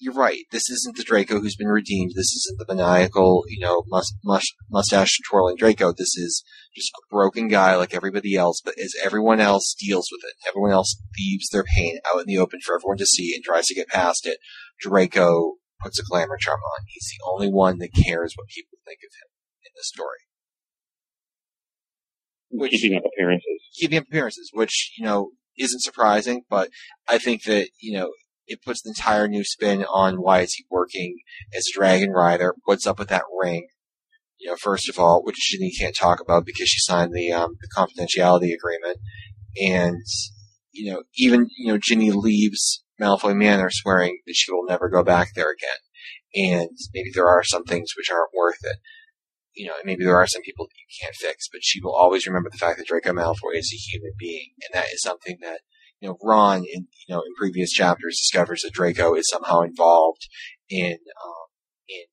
you're right. This isn't the Draco who's been redeemed. This isn't the maniacal, you know, must, must, mustache twirling Draco. This is just a broken guy like everybody else. But as everyone else deals with it, everyone else leaves their pain out in the open for everyone to see and tries to get past it. Draco puts a glamour charm on. He's the only one that cares what people think of him in this story. Which, keeping up appearances. Keeping up appearances, which, you know, isn't surprising, but I think that, you know, it puts an entire new spin on why is he working as a dragon rider? What's up with that ring? You know, first of all, which Ginny can't talk about because she signed the um, the confidentiality agreement, and you know, even you know, Ginny leaves Malfoy Manor swearing that she will never go back there again, and maybe there are some things which aren't worth it. You know, maybe there are some people that you can't fix, but she will always remember the fact that Draco Malfoy is a human being, and that is something that you know, Ron in you know in previous chapters discovers that Draco is somehow involved in um, in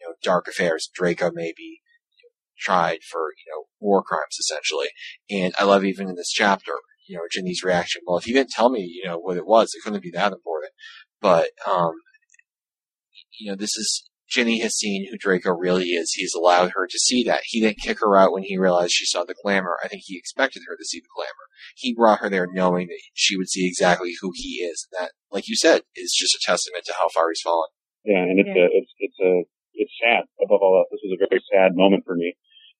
you know dark affairs. Draco may be you know, tried for you know war crimes essentially, and I love even in this chapter, you know, Ginny's reaction. Well, if you didn't tell me, you know, what it was, it couldn't be that important. But um, you know, this is Ginny has seen who Draco really is. He's allowed her to see that. He didn't kick her out when he realized she saw the glamour. I think he expected her to see the glamour. He brought her there knowing that she would see exactly who he is. And that, like you said, is just a testament to how far he's fallen. Yeah, and it's Yeah. a, it's, it's a, it's sad above all else. This was a very sad moment for me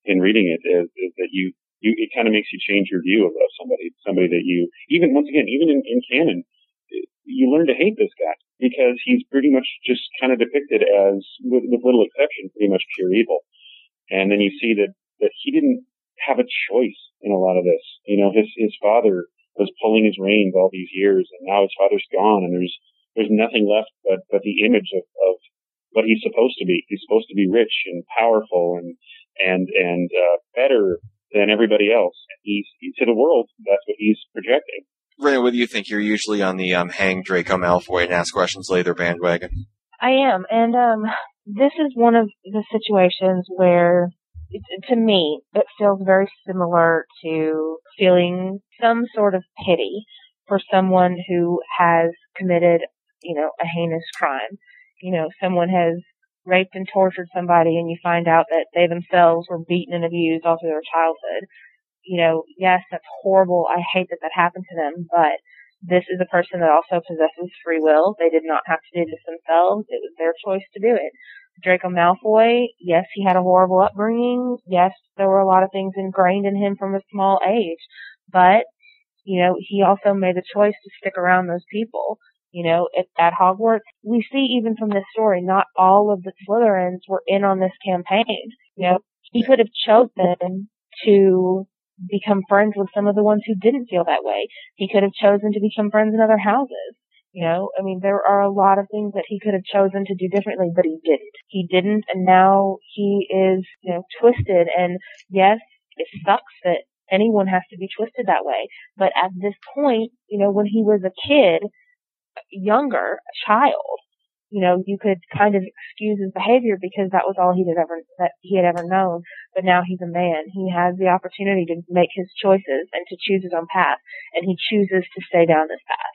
in reading it is, is that you, you, it kind of makes you change your view of, of somebody, somebody that you, even once again, even in, in canon, you learn to hate this guy because he's pretty much just kind of depicted as, with, with little exception, pretty much pure evil. And then you see that, that he didn't have a choice in a lot of this. You know, his, his father was pulling his reins all these years and now his father's gone and there's, there's nothing left but, but the image of, of what he's supposed to be. He's supposed to be rich and powerful and, and, and, uh, better than everybody else. He's, to the world, that's what he's projecting. Rena, what do you think? You're usually on the um, hang Draco Malfoy and ask questions later bandwagon. I am, and um, this is one of the situations where, it, to me, it feels very similar to feeling some sort of pity for someone who has committed, you know, a heinous crime. You know, someone has raped and tortured somebody, and you find out that they themselves were beaten and abused all through their childhood. You know, yes, that's horrible. I hate that that happened to them, but this is a person that also possesses free will. They did not have to do this themselves. It was their choice to do it. Draco Malfoy, yes, he had a horrible upbringing. Yes, there were a lot of things ingrained in him from a small age, but you know, he also made a choice to stick around those people. You know, at, at Hogwarts, we see even from this story, not all of the Slytherins were in on this campaign. You know, he could have chosen to become friends with some of the ones who didn't feel that way. He could have chosen to become friends in other houses. You know, I mean, there are a lot of things that he could have chosen to do differently, but he didn't. He didn't, and now he is, you know, twisted. And yes, it sucks that anyone has to be twisted that way. But at this point, you know, when he was a kid, younger, a child, you know, you could kind of excuse his behavior because that was all he had ever that he had ever known. But now he's a man. He has the opportunity to make his choices and to choose his own path, and he chooses to stay down this path.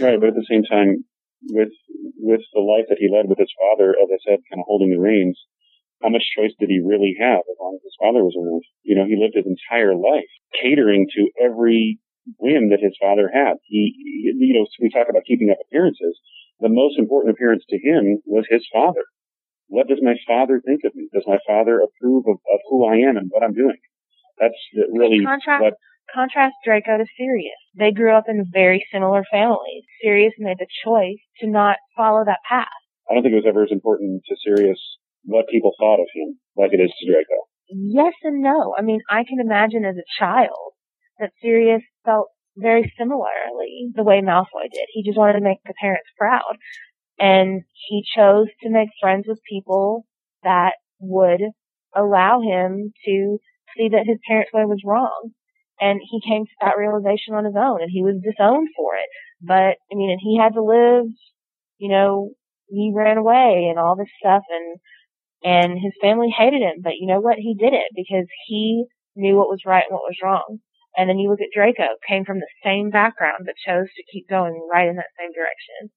Right, but at the same time, with with the life that he led with his father, as I said, kind of holding the reins, how much choice did he really have as long as his father was around? You know, he lived his entire life catering to every whim that his father had. He, you know, we talk about keeping up appearances. The most important appearance to him was his father. What does my father think of me? Does my father approve of, of who I am and what I'm doing? That's really contrast, what contrast Draco to Sirius. They grew up in very similar families. Sirius made the choice to not follow that path. I don't think it was ever as important to Sirius what people thought of him like it is to Draco. Yes and no. I mean, I can imagine as a child that Sirius felt very similarly the way Malfoy did. He just wanted to make the parents proud. And he chose to make friends with people that would allow him to see that his parents' way was wrong. And he came to that realization on his own and he was disowned for it. But, I mean, and he had to live, you know, he ran away and all this stuff and, and his family hated him. But you know what? He did it because he knew what was right and what was wrong. And then you look at Draco, came from the same background, but chose to keep going right in that same direction.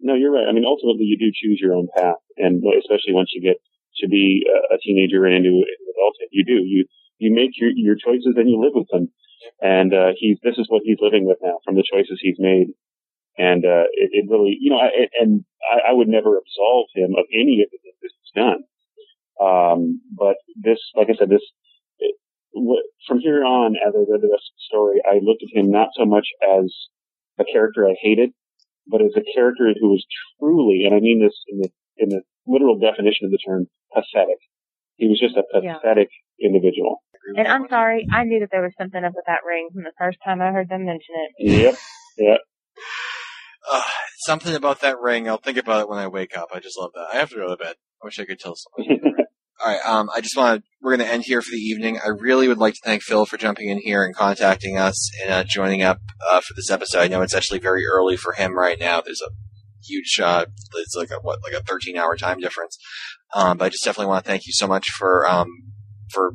No, you're right. I mean, ultimately, you do choose your own path, and especially once you get to be a, teenager and into adulthood, you do. You you make your your choices and you live with them. And uh, he's this is what he's living with now from the choices he's made. And uh, it, it really, you know, I, and I, I would never absolve him of any of the things he's done. Um, but this, like I said, this from here on, as I read the rest of the story, I looked at him not so much as a character I hated, but as a character who was truly, and I mean this in the in the literal definition of the term, pathetic. He was just a Yeah. pathetic individual. And I'm sorry, I knew that there was something up with that ring from the first time I heard them mention it. Yep. Yep. Uh, something about that ring. I'll think about it when I wake up. I just love that. I have to go to bed. I wish I could tell someone. (laughs) All right. Um, I just want to. We're going to end here for the evening. I really would like to thank Phil for jumping in here and contacting us and uh, joining up uh, for this episode. I know it's actually very early for him right now. There's a huge. Uh, it's like a what, like a 13 hour time difference. Um, but I just definitely want to thank you so much for um, for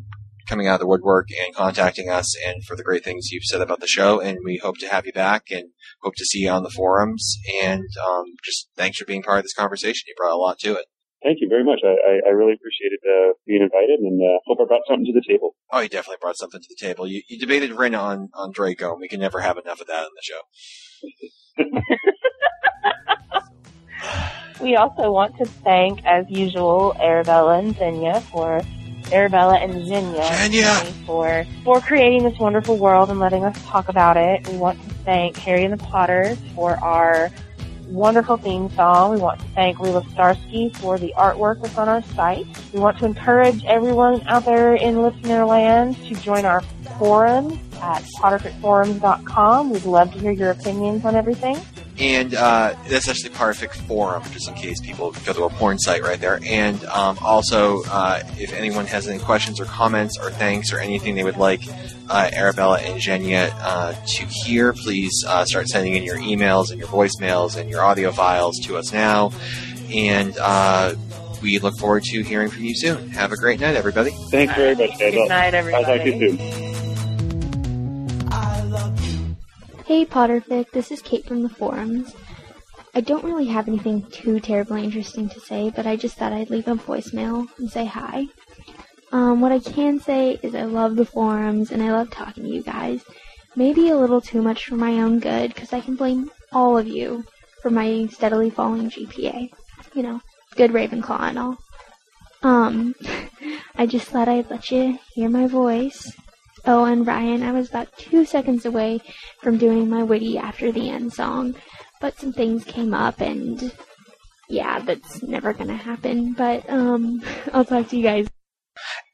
coming out of the woodwork and contacting us and for the great things you've said about the show. And we hope to have you back and hope to see you on the forums. And um, just thanks for being part of this conversation. You brought a lot to it. Thank you very much. I, I, I really appreciated uh, being invited, and uh, hope I brought something to the table. Oh, you definitely brought something to the table. You, you debated Rin on, on Draco, and we can never have enough of that on the show. (laughs) We also want to thank, as usual, Arabella and Xenia for Arabella and Xenia Xenia! for for creating this wonderful world and letting us talk about it. We want to thank Harry and the Potters for our wonderful theme song. We want to thank Rila Starsky for the artwork that's on our site. We want to encourage everyone out there in listener land to join our forum at potterficforums.com. We'd love to hear your opinions on everything. And uh, that's actually Perfect Forum, just in case people go to a porn site right there. And um, also, uh, if anyone has any questions or comments or thanks or anything they would like Arabella and Zsenya uh, to hear, please uh, start sending in your emails and your voicemails and your audio files to us now. And uh, we look forward to hearing from you soon. Have a great night, everybody. Thanks very much, guys. Good night, everybody. I'll talk to everybody. you soon. I love you. Hey Potterfic, this is Kate from the forums. I don't really have anything too terribly interesting to say, but I just thought I'd leave a voicemail and say hi. Um, what I can say is I love the forums and I love talking to you guys. Maybe a little too much for my own good because I can blame all of you for my steadily falling GPA. You know, good Ravenclaw and all. Um, (laughs) I just thought I'd let you hear my voice. Oh, and Ryan, I was about two seconds away from doing my witty after the end song, but some things came up and yeah, that's never gonna happen. But um, (laughs) I'll talk to you guys.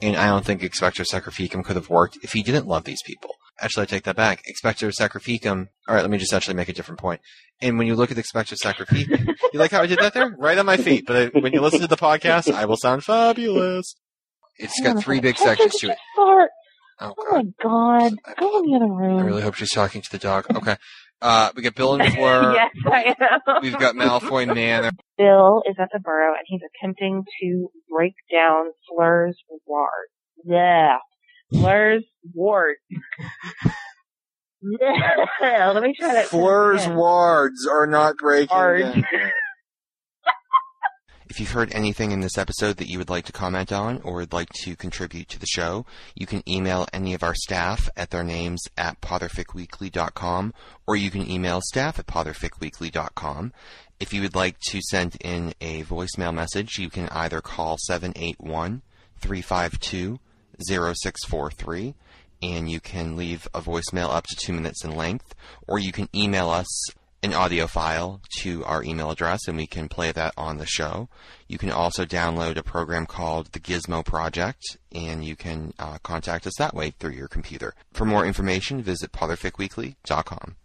And I don't think Expector Sacrificum could have worked if he didn't love these people. Actually, I take that back. Expector Sacrificum. All right, let me just actually make a different point. And when you look at Expector Sacrificum, (laughs) you like how I did that there? Right on my feet. But when you listen to the podcast, I will sound fabulous. It's got three big sections to it. Fart. Oh, oh, oh my god. Go in the other room. I really hope she's talking to the dog. Okay. Uh, we got Bill and (laughs) Fleur. yes, I am. We've got Malfoy Manor. Bill is at the burrow and he's attempting to break down Fleur's ward. Yeah. Fleur's ward. (laughs) Yeah. Let me try that. Fleur's wards are not breaking Wards. (laughs) If you've heard anything in this episode that you would like to comment on or would like to contribute to the show, you can email any of our staff at their names at potterficweekly.com or you can email staff at potterficweekly.com. If you would like to send in a voicemail message, you can either call 781 352 0643 and you can leave a voicemail up to two minutes in length, or you can email us an audio file to our email address and we can play that on the show. You can also download a program called the Gizmo Project and you can uh, contact us that way through your computer. For more information, visit potterficweekly.com.